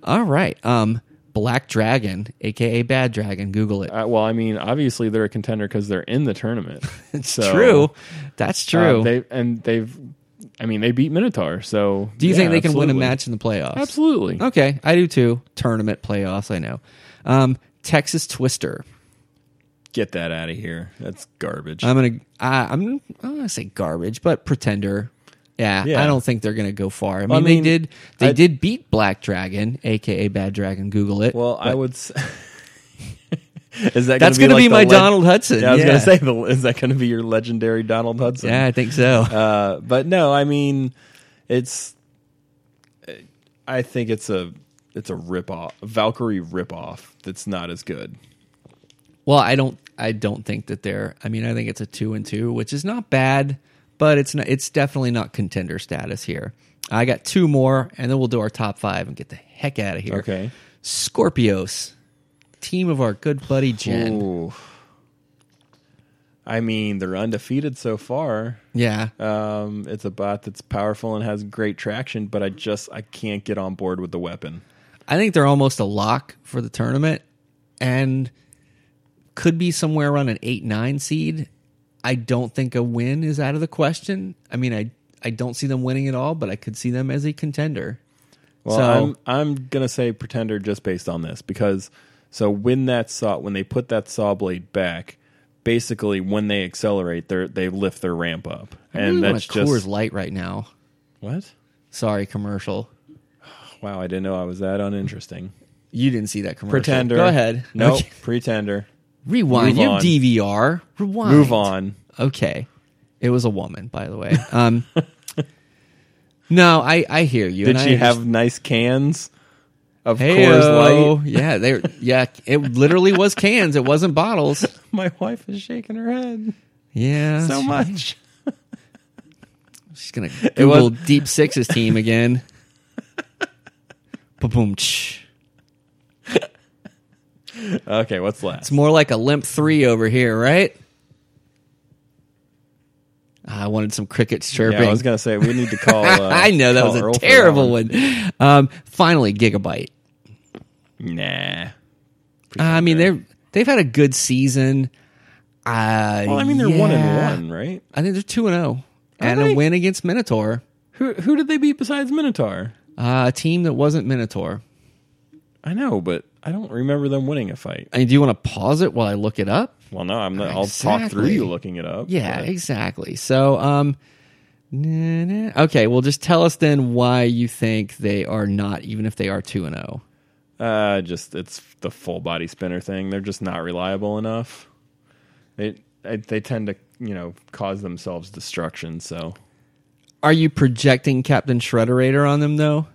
All right, um, Black Dragon, aka Bad Dragon. Google it. Uh, well, I mean, obviously they're a contender because they're in the tournament. it's true. That's true. they and they've. I mean, they beat Minotaur. So do you yeah, think they can win a match in the playoffs? Absolutely. Okay, I do too. Tournament playoffs, I know. Um, Texas Twister. Get that out of here. That's garbage. I'm gonna. I, I'm. I'm gonna say garbage, but pretender. Yeah, Yeah. I don't think they're gonna go far. I mean, I mean, they did. They I- did beat Black Dragon, aka Bad Dragon. Google it. well, I would. s- is that That's going gonna to be my Donald Hudson. Yeah, I was yeah. going to say, the, is that going to be your legendary Donald Hudson? Yeah, I think so. Uh, but no, I mean, it's. I think it's a it's a rip off Valkyrie rip off that's not as good. Well, I don't. I don't think that they're. I mean, I think it's a two and two, which is not bad, but it's not. It's definitely not contender status here. I got two more, and then we'll do our top five and get the heck out of here. Okay. Skorpios, team of our good buddy Jen. Ooh. I mean, they're undefeated so far. Yeah, Um, it's a bot that's powerful and has great traction, but I just I can't get on board with the weapon. I think they're almost a lock for the tournament, and could be somewhere around an eight nine seed. I don't think a win is out of the question. I mean, I I don't see them winning at all, but I could see them as a contender. Well, So- I'm I'm gonna say pretender just based on this because so when that saw when they put that saw blade back, basically when they accelerate, they they lift their ramp up, I and really that's want a Coors just Light right now. what? Sorry, commercial. Wow, I didn't know I was that uninteresting. You didn't see that commercial. Pretender. Go ahead. No, Okay. pretender. Rewind. Move you have. DVR. Rewind. Move on. Okay. It was a woman, by the way. Um, no, I, I hear you. Did and she I have nice cans of Hey-o. Coors Light? Yeah, they yeah, it literally was cans. It wasn't bottles. My wife is shaking her head Yeah. so much. She's gonna was- Google Deep Sixes team again. Boom. Okay, what's last? It's more like a limp three over here, right? I wanted some crickets chirping. Yeah, I was gonna say we need to call. Uh, I know that was a Earl terrible one. Um, finally, Gigabyte. Nah. I mean, they're they've had a good season. Uh, Well, I mean, they're one and one, right? I think they're two and zero, and they? a win against Minotaur, Who who did they beat besides Minotaur? uh, a team that wasn't Minotaur. I know, but I don't remember them winning a fight. I mean, do you want to pause it while I look it up? Well, no, I'm not. I'll talk through Exactly. you looking it up. Yeah, but- exactly. So, um, nah, nah. okay. Well, just tell us then why you think they are not, even if they are two and oh. zero. Uh, just it's the full body spinner thing. They're just not reliable enough. They they, they tend to you know cause themselves destruction. So Are you projecting Captain Shredderator on them though?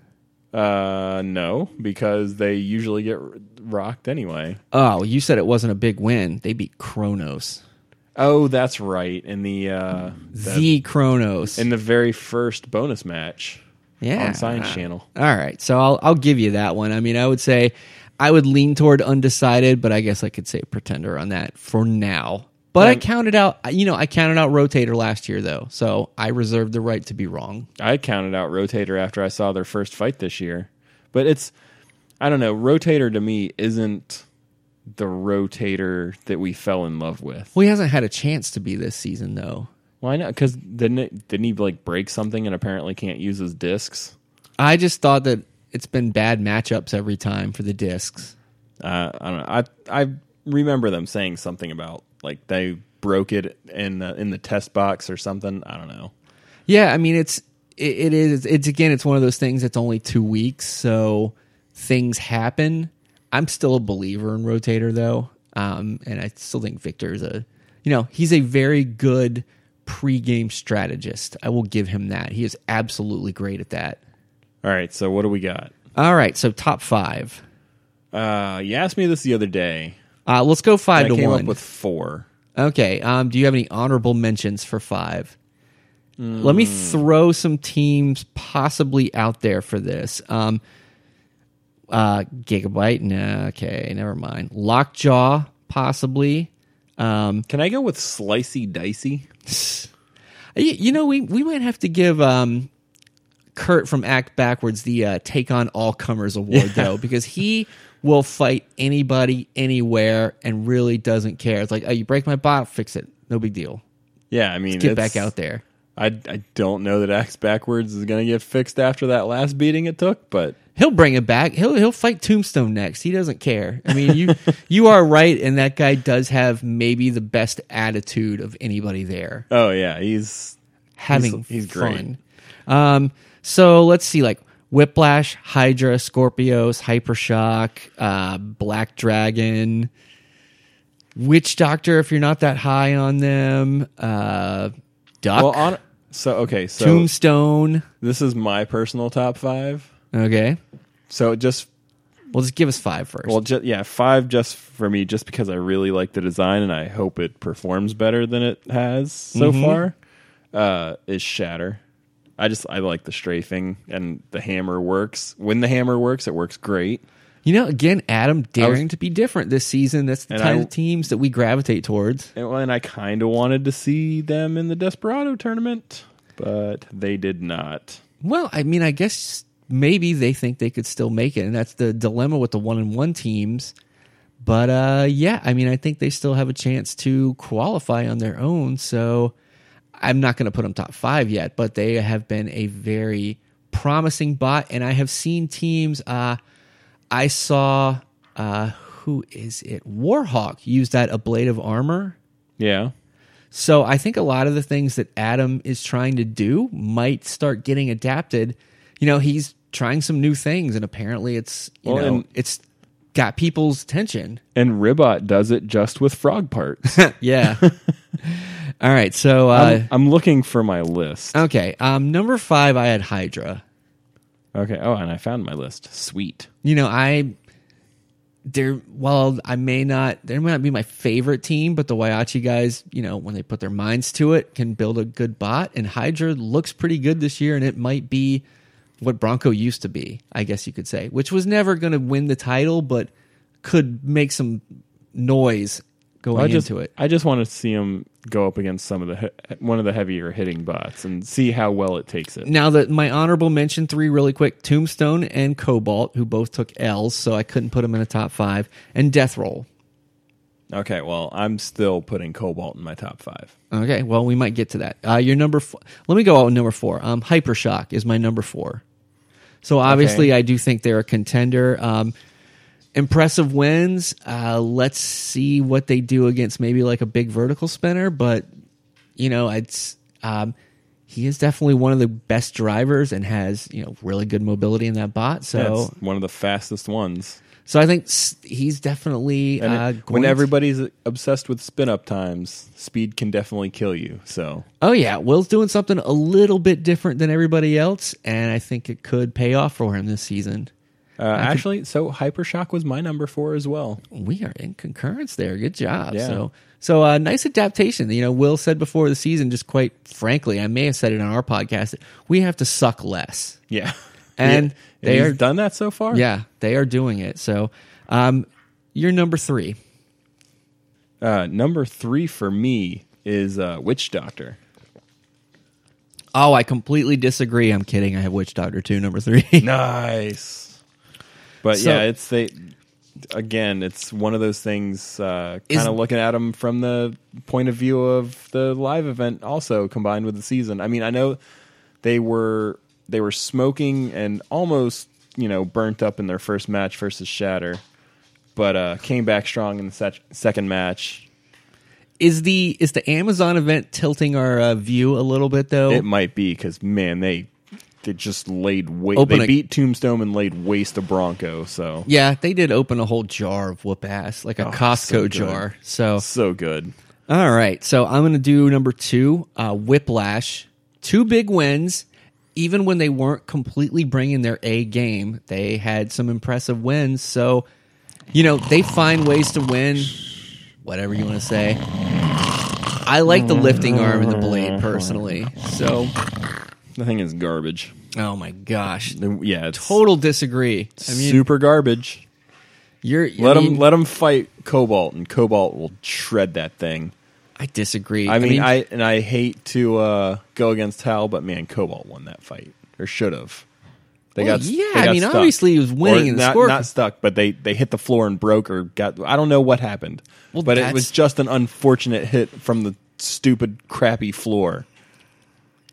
Uh, no, because they usually get rocked anyway. Oh, you said it wasn't a big win. They beat Kronos, Oh, that's right. In the uh, the- the Kronos. in the very first bonus match yeah, on Science Channel. All right, so I'll I'll give you that one. I mean, I would say I would lean toward undecided, but I guess I could say pretender on that for now. But I counted out, you know, I counted out Rotator last year though, so I reserve the right to be wrong. I counted out Rotator after I saw their first fight this year. But it's I don't know, Rotator to me isn't the Rotator that we fell in love with. Well, he hasn't had a chance to be this season though. Why not? Because didn't it, didn't he like break something and apparently can't use his discs? I just thought that it's been bad matchups every time for the discs. Uh, I don't know. I I remember them saying something about like they broke it in the, in the test box or something. I don't know. Yeah, I mean it's it, it is it's again it's one of those things that's only two weeks, so things happen. I'm still a believer in Rotator though, um, and I still think Victor's a you know he's a very good pregame strategist. I will give him that. He is absolutely great at that. All right, so what do we got? All right, so top five. Uh, you asked me this the other day. Uh, let's go five I to came one. up with four. Okay. Um, do you have any honorable mentions for five? Let me throw some teams possibly out there for this. Um, uh, Gigabyte. No, okay, never mind. Lockjaw, possibly. Um, Can I go with slicey dicey? you, you know, we we might have to give um, Kurt from Axe Backwards the uh, Take on All Comers award though, because he will fight anybody anywhere and really doesn't care. It's like, oh, you break my bot, fix it, no big deal. Yeah, I mean, Get back out there. I, I don't know that Axe Backwards is going to get fixed after that last beating it took, but He'll bring it back. He'll he'll fight Tombstone next. He doesn't care. I mean, you you are right, and that guy does have maybe the best attitude of anybody there. oh yeah, he's Having he's great. fun. Um, so let's see, like Whiplash, Hydra, Skorpios, Hypershock, uh, Black Dragon, Witch Doctor. If you're not that high on them, uh, Duck, well on. So okay, so Tombstone. this is my personal top five. Okay, So just well, just give us five first. well, yeah, five just for me, just because I really like the design and I hope it performs better than it has so Mm-hmm. far. Uh, is Shatter. I just I like the strafing and the hammer works. When the hammer works, it works great. You know, again, Adam daring to be different this season. That's the kind I- of teams that we gravitate towards. And, and I kind of wanted to see them in the Desperado tournament, but they did not. Well, I mean, I guess maybe they think they could still make it, and that's the dilemma with the one and one teams. But uh, yeah, I mean, I think they still have a chance to qualify on their own. So I'm not going to put them top five yet, but they have been a very promising bot. And I have seen teams. Uh, I saw uh, who is it? Warhawk used that ablative armor. Yeah. So I think a lot of the things that Adam is trying to do might start getting adapted. You know, he's trying some new things, and apparently it's you Well, know and- it's got people's attention. And Ribbot does it just with frog parts. Yeah. All right. So uh, I'm, I'm looking for my list. okay, um, number five, I had Hydra. Okay. Oh, and I found my list. Sweet. You know, I there. While I may not, they may not be my favorite team, but the Whyachi guys, you know, when they put their minds to it, can build a good bot. And Hydra looks pretty good this year, and it might be what Bronco used to be, I guess you could say, which was never going to win the title, but could make some noise going I just, into it. I just want to see him go up against some of the he- one of the heavier hitting bots and see how well it takes it. Now that my honorable mention three really quick: Tombstone and Cobalt, who both took L's, so I couldn't put them in the top five, and Death Roll. Okay. Well, I'm still putting Cobalt in my top five. Okay, well we might get to that. Uh, your number, four, let me go on number four. Um, Hypershock is my number four. So obviously, Okay. I do think they're a contender. Um, impressive wins. Uh, let's see what they do against maybe like a big vertical spinner, but you know, it's um, he is definitely one of the best drivers and has you know really good mobility in that bot. So That's one of the fastest ones. so I think he's definitely uh, when to- everybody's obsessed with spin up times, speed can definitely kill you. So Oh yeah, Will's doing something a little bit different than everybody else, and I think it could pay off for him this season. Uh, actually, so Hypershock was my number four as well. We are in concurrence there. Good job. Yeah. So so uh, nice adaptation. You know, Will said before the season, just quite frankly, I may have said it on our podcast, that we have to suck less. Yeah, And Yeah. they are- done that so far. Yeah, they are doing it. So um, you're number three. Uh, number three for me is uh, Witch Doctor. Oh, I completely disagree. I'm kidding. I have Witch Doctor two, number three. Nice. But So- yeah, it's they again, it's one of those things uh kind of looking at them from the point of view of the live event also combined with the season. I mean, I know they were they were smoking and almost, you know, burnt up in their first match versus Shatter, but uh came back strong in the sec- second match. is the is the Amazon event tilting our uh, view a little bit though? It might be cuz man, they they just laid waste. Open They a- beat Tombstone and laid waste to Bronco. So Yeah, they did open a whole jar of whoop ass, like a Oh, Costco so good. jar. So, so good. all right. So I'm going to do number two, uh, Whiplash. Two big wins. Even when they weren't completely bringing their A game, they had some impressive wins. So, you know, they find ways to win, whatever you want to say. I like the lifting arm and the blade personally. So, The thing is garbage. Oh my gosh. Yeah, it's Total disagree. I mean, super garbage. you're Let them mean, let them fight Cobalt, and Cobalt will shred that thing. I disagree. I mean, I, and I hate to uh, go against Hal, but man, Cobalt won that fight, or should have. They Well, got yeah, they I got mean, stuck. obviously he was winning Or in the not, score- Not stuck, but they they hit the floor and broke or got. I don't know what happened, Well, but it that's- was just an unfortunate hit from the stupid, crappy floor.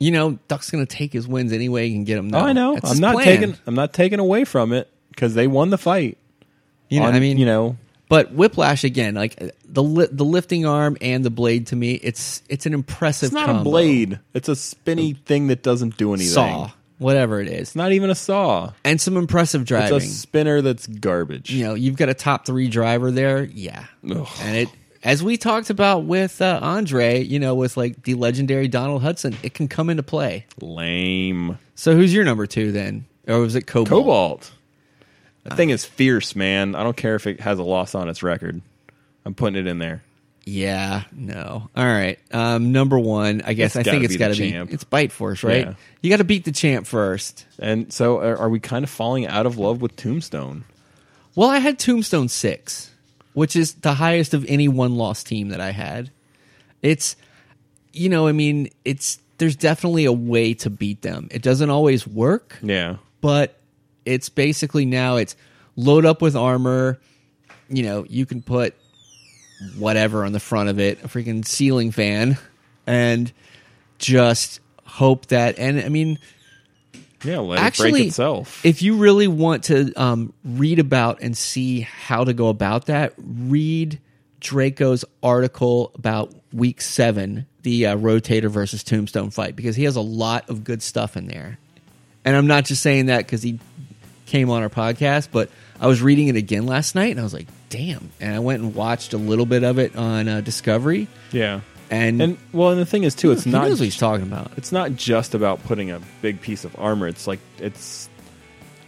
You know, Duck's going to take his wins anyway and get them. Oh, I know. That's I'm not plan. taking. I'm not taking away from it because they won the fight. You know, on- I mean, you know, But Whiplash again, like the li- the lifting arm and the blade to me, it's it's an impressive. it's not a blade. It's a spinny thing that doesn't do anything. saw, whatever it is, It's not even a saw. and some impressive It's driving. a spinner that's garbage. you know, you've got a top three driver there, yeah, Ugh. and it. As we talked about with uh, Andre, you know, with like the legendary Donald Hudson, it can come into play. Lame. So who's your number two then? Or was it Cobalt? Cobalt. That thing is fierce, man. I don't care if it has a loss on its record. I'm putting it in there. Yeah, no. All right. Um, number one, I guess It's I think it's got to be it's Bite Force, right? Yeah. You got to beat the champ first. And so, are, are we kind of falling out of love with Tombstone? Well, I had Tombstone six, which is the highest of any one loss team that I had. It's, you know, I mean, it's there's definitely a way to beat them. It doesn't always work, Yeah. but it's basically now it's load up with armor, you know, you can put whatever on the front of it, a freaking ceiling fan, and just hope that. And I mean, Yeah, let it actually, break itself. if you really want to um, read about and see how to go about that, read Draco's article about Week Seven, the uh, Rotator versus Tombstone fight, because he has a lot of good stuff in there. And I'm not just saying that because he came on our podcast, but I was reading it again last night, and I was like, "Damn!" And I went and watched a little bit of it on uh, Discovery, yeah, and and well, and the thing is too, it's not what he's talking about. it's not just about putting a big piece of armor. It's like it's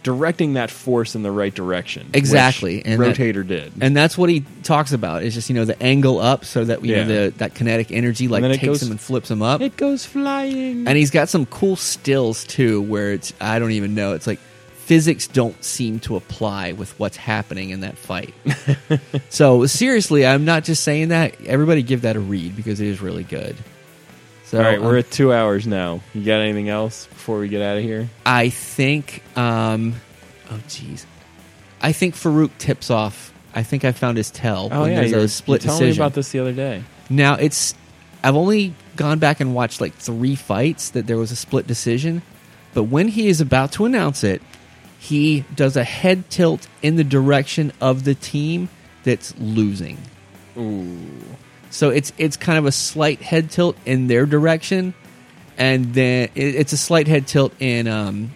directing that force in the right direction. Exactly, and that- Rotator did. And that's what he talks about. Is just you know the angle up so that you Yeah. know the that kinetic energy like takes goes- him and flips him up. it goes flying. and he's got some cool stills too, where it's I don't even know. It's like physics don't seem to apply with what's happening in that fight. so seriously, I'm not just saying that. Everybody give that a read because it is really good. So All right, we're um, at two hours now. You got anything else before we get out of here? I think. Um, oh jeez, I think Faruq tips off. I think I found his tell. Oh when yeah, there's a split you telling me about this the other day. Now it's I've only gone back and watched like three fights that there was a split decision, but when he is about to announce it, he does a head tilt in the direction of the team that's losing. Ooh, So it's it's kind of a slight head tilt in their direction, and then it, it's a slight head tilt in um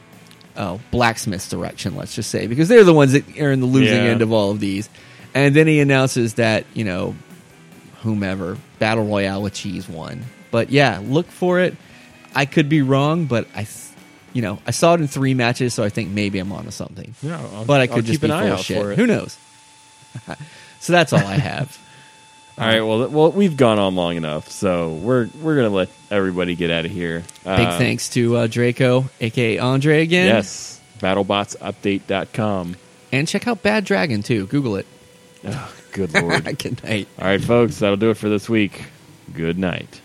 oh blacksmith's direction. Let's just say because they're the ones that are in the losing Yeah. end of all of these, and then he announces that you know whomever battle royale with cheese won. But yeah, look for it. I could be wrong, but I. Th- you know, I saw it in three matches, so I think maybe I'm onto something. Yeah, I'll- but I could I'll just keep be an eye full out of shit. for it. Who knows? so that's all I have. all right. Well, well, we've gone on long enough, so we're we're gonna let everybody get out of here. Big Uh, thanks to uh, Draco, aka Andre, again. Yes, BattlebotsUpdate.com. And check out Bad Dragon, too. Google it. Oh, good lord. Good night. All right, folks, that'll do it for this week. Good night.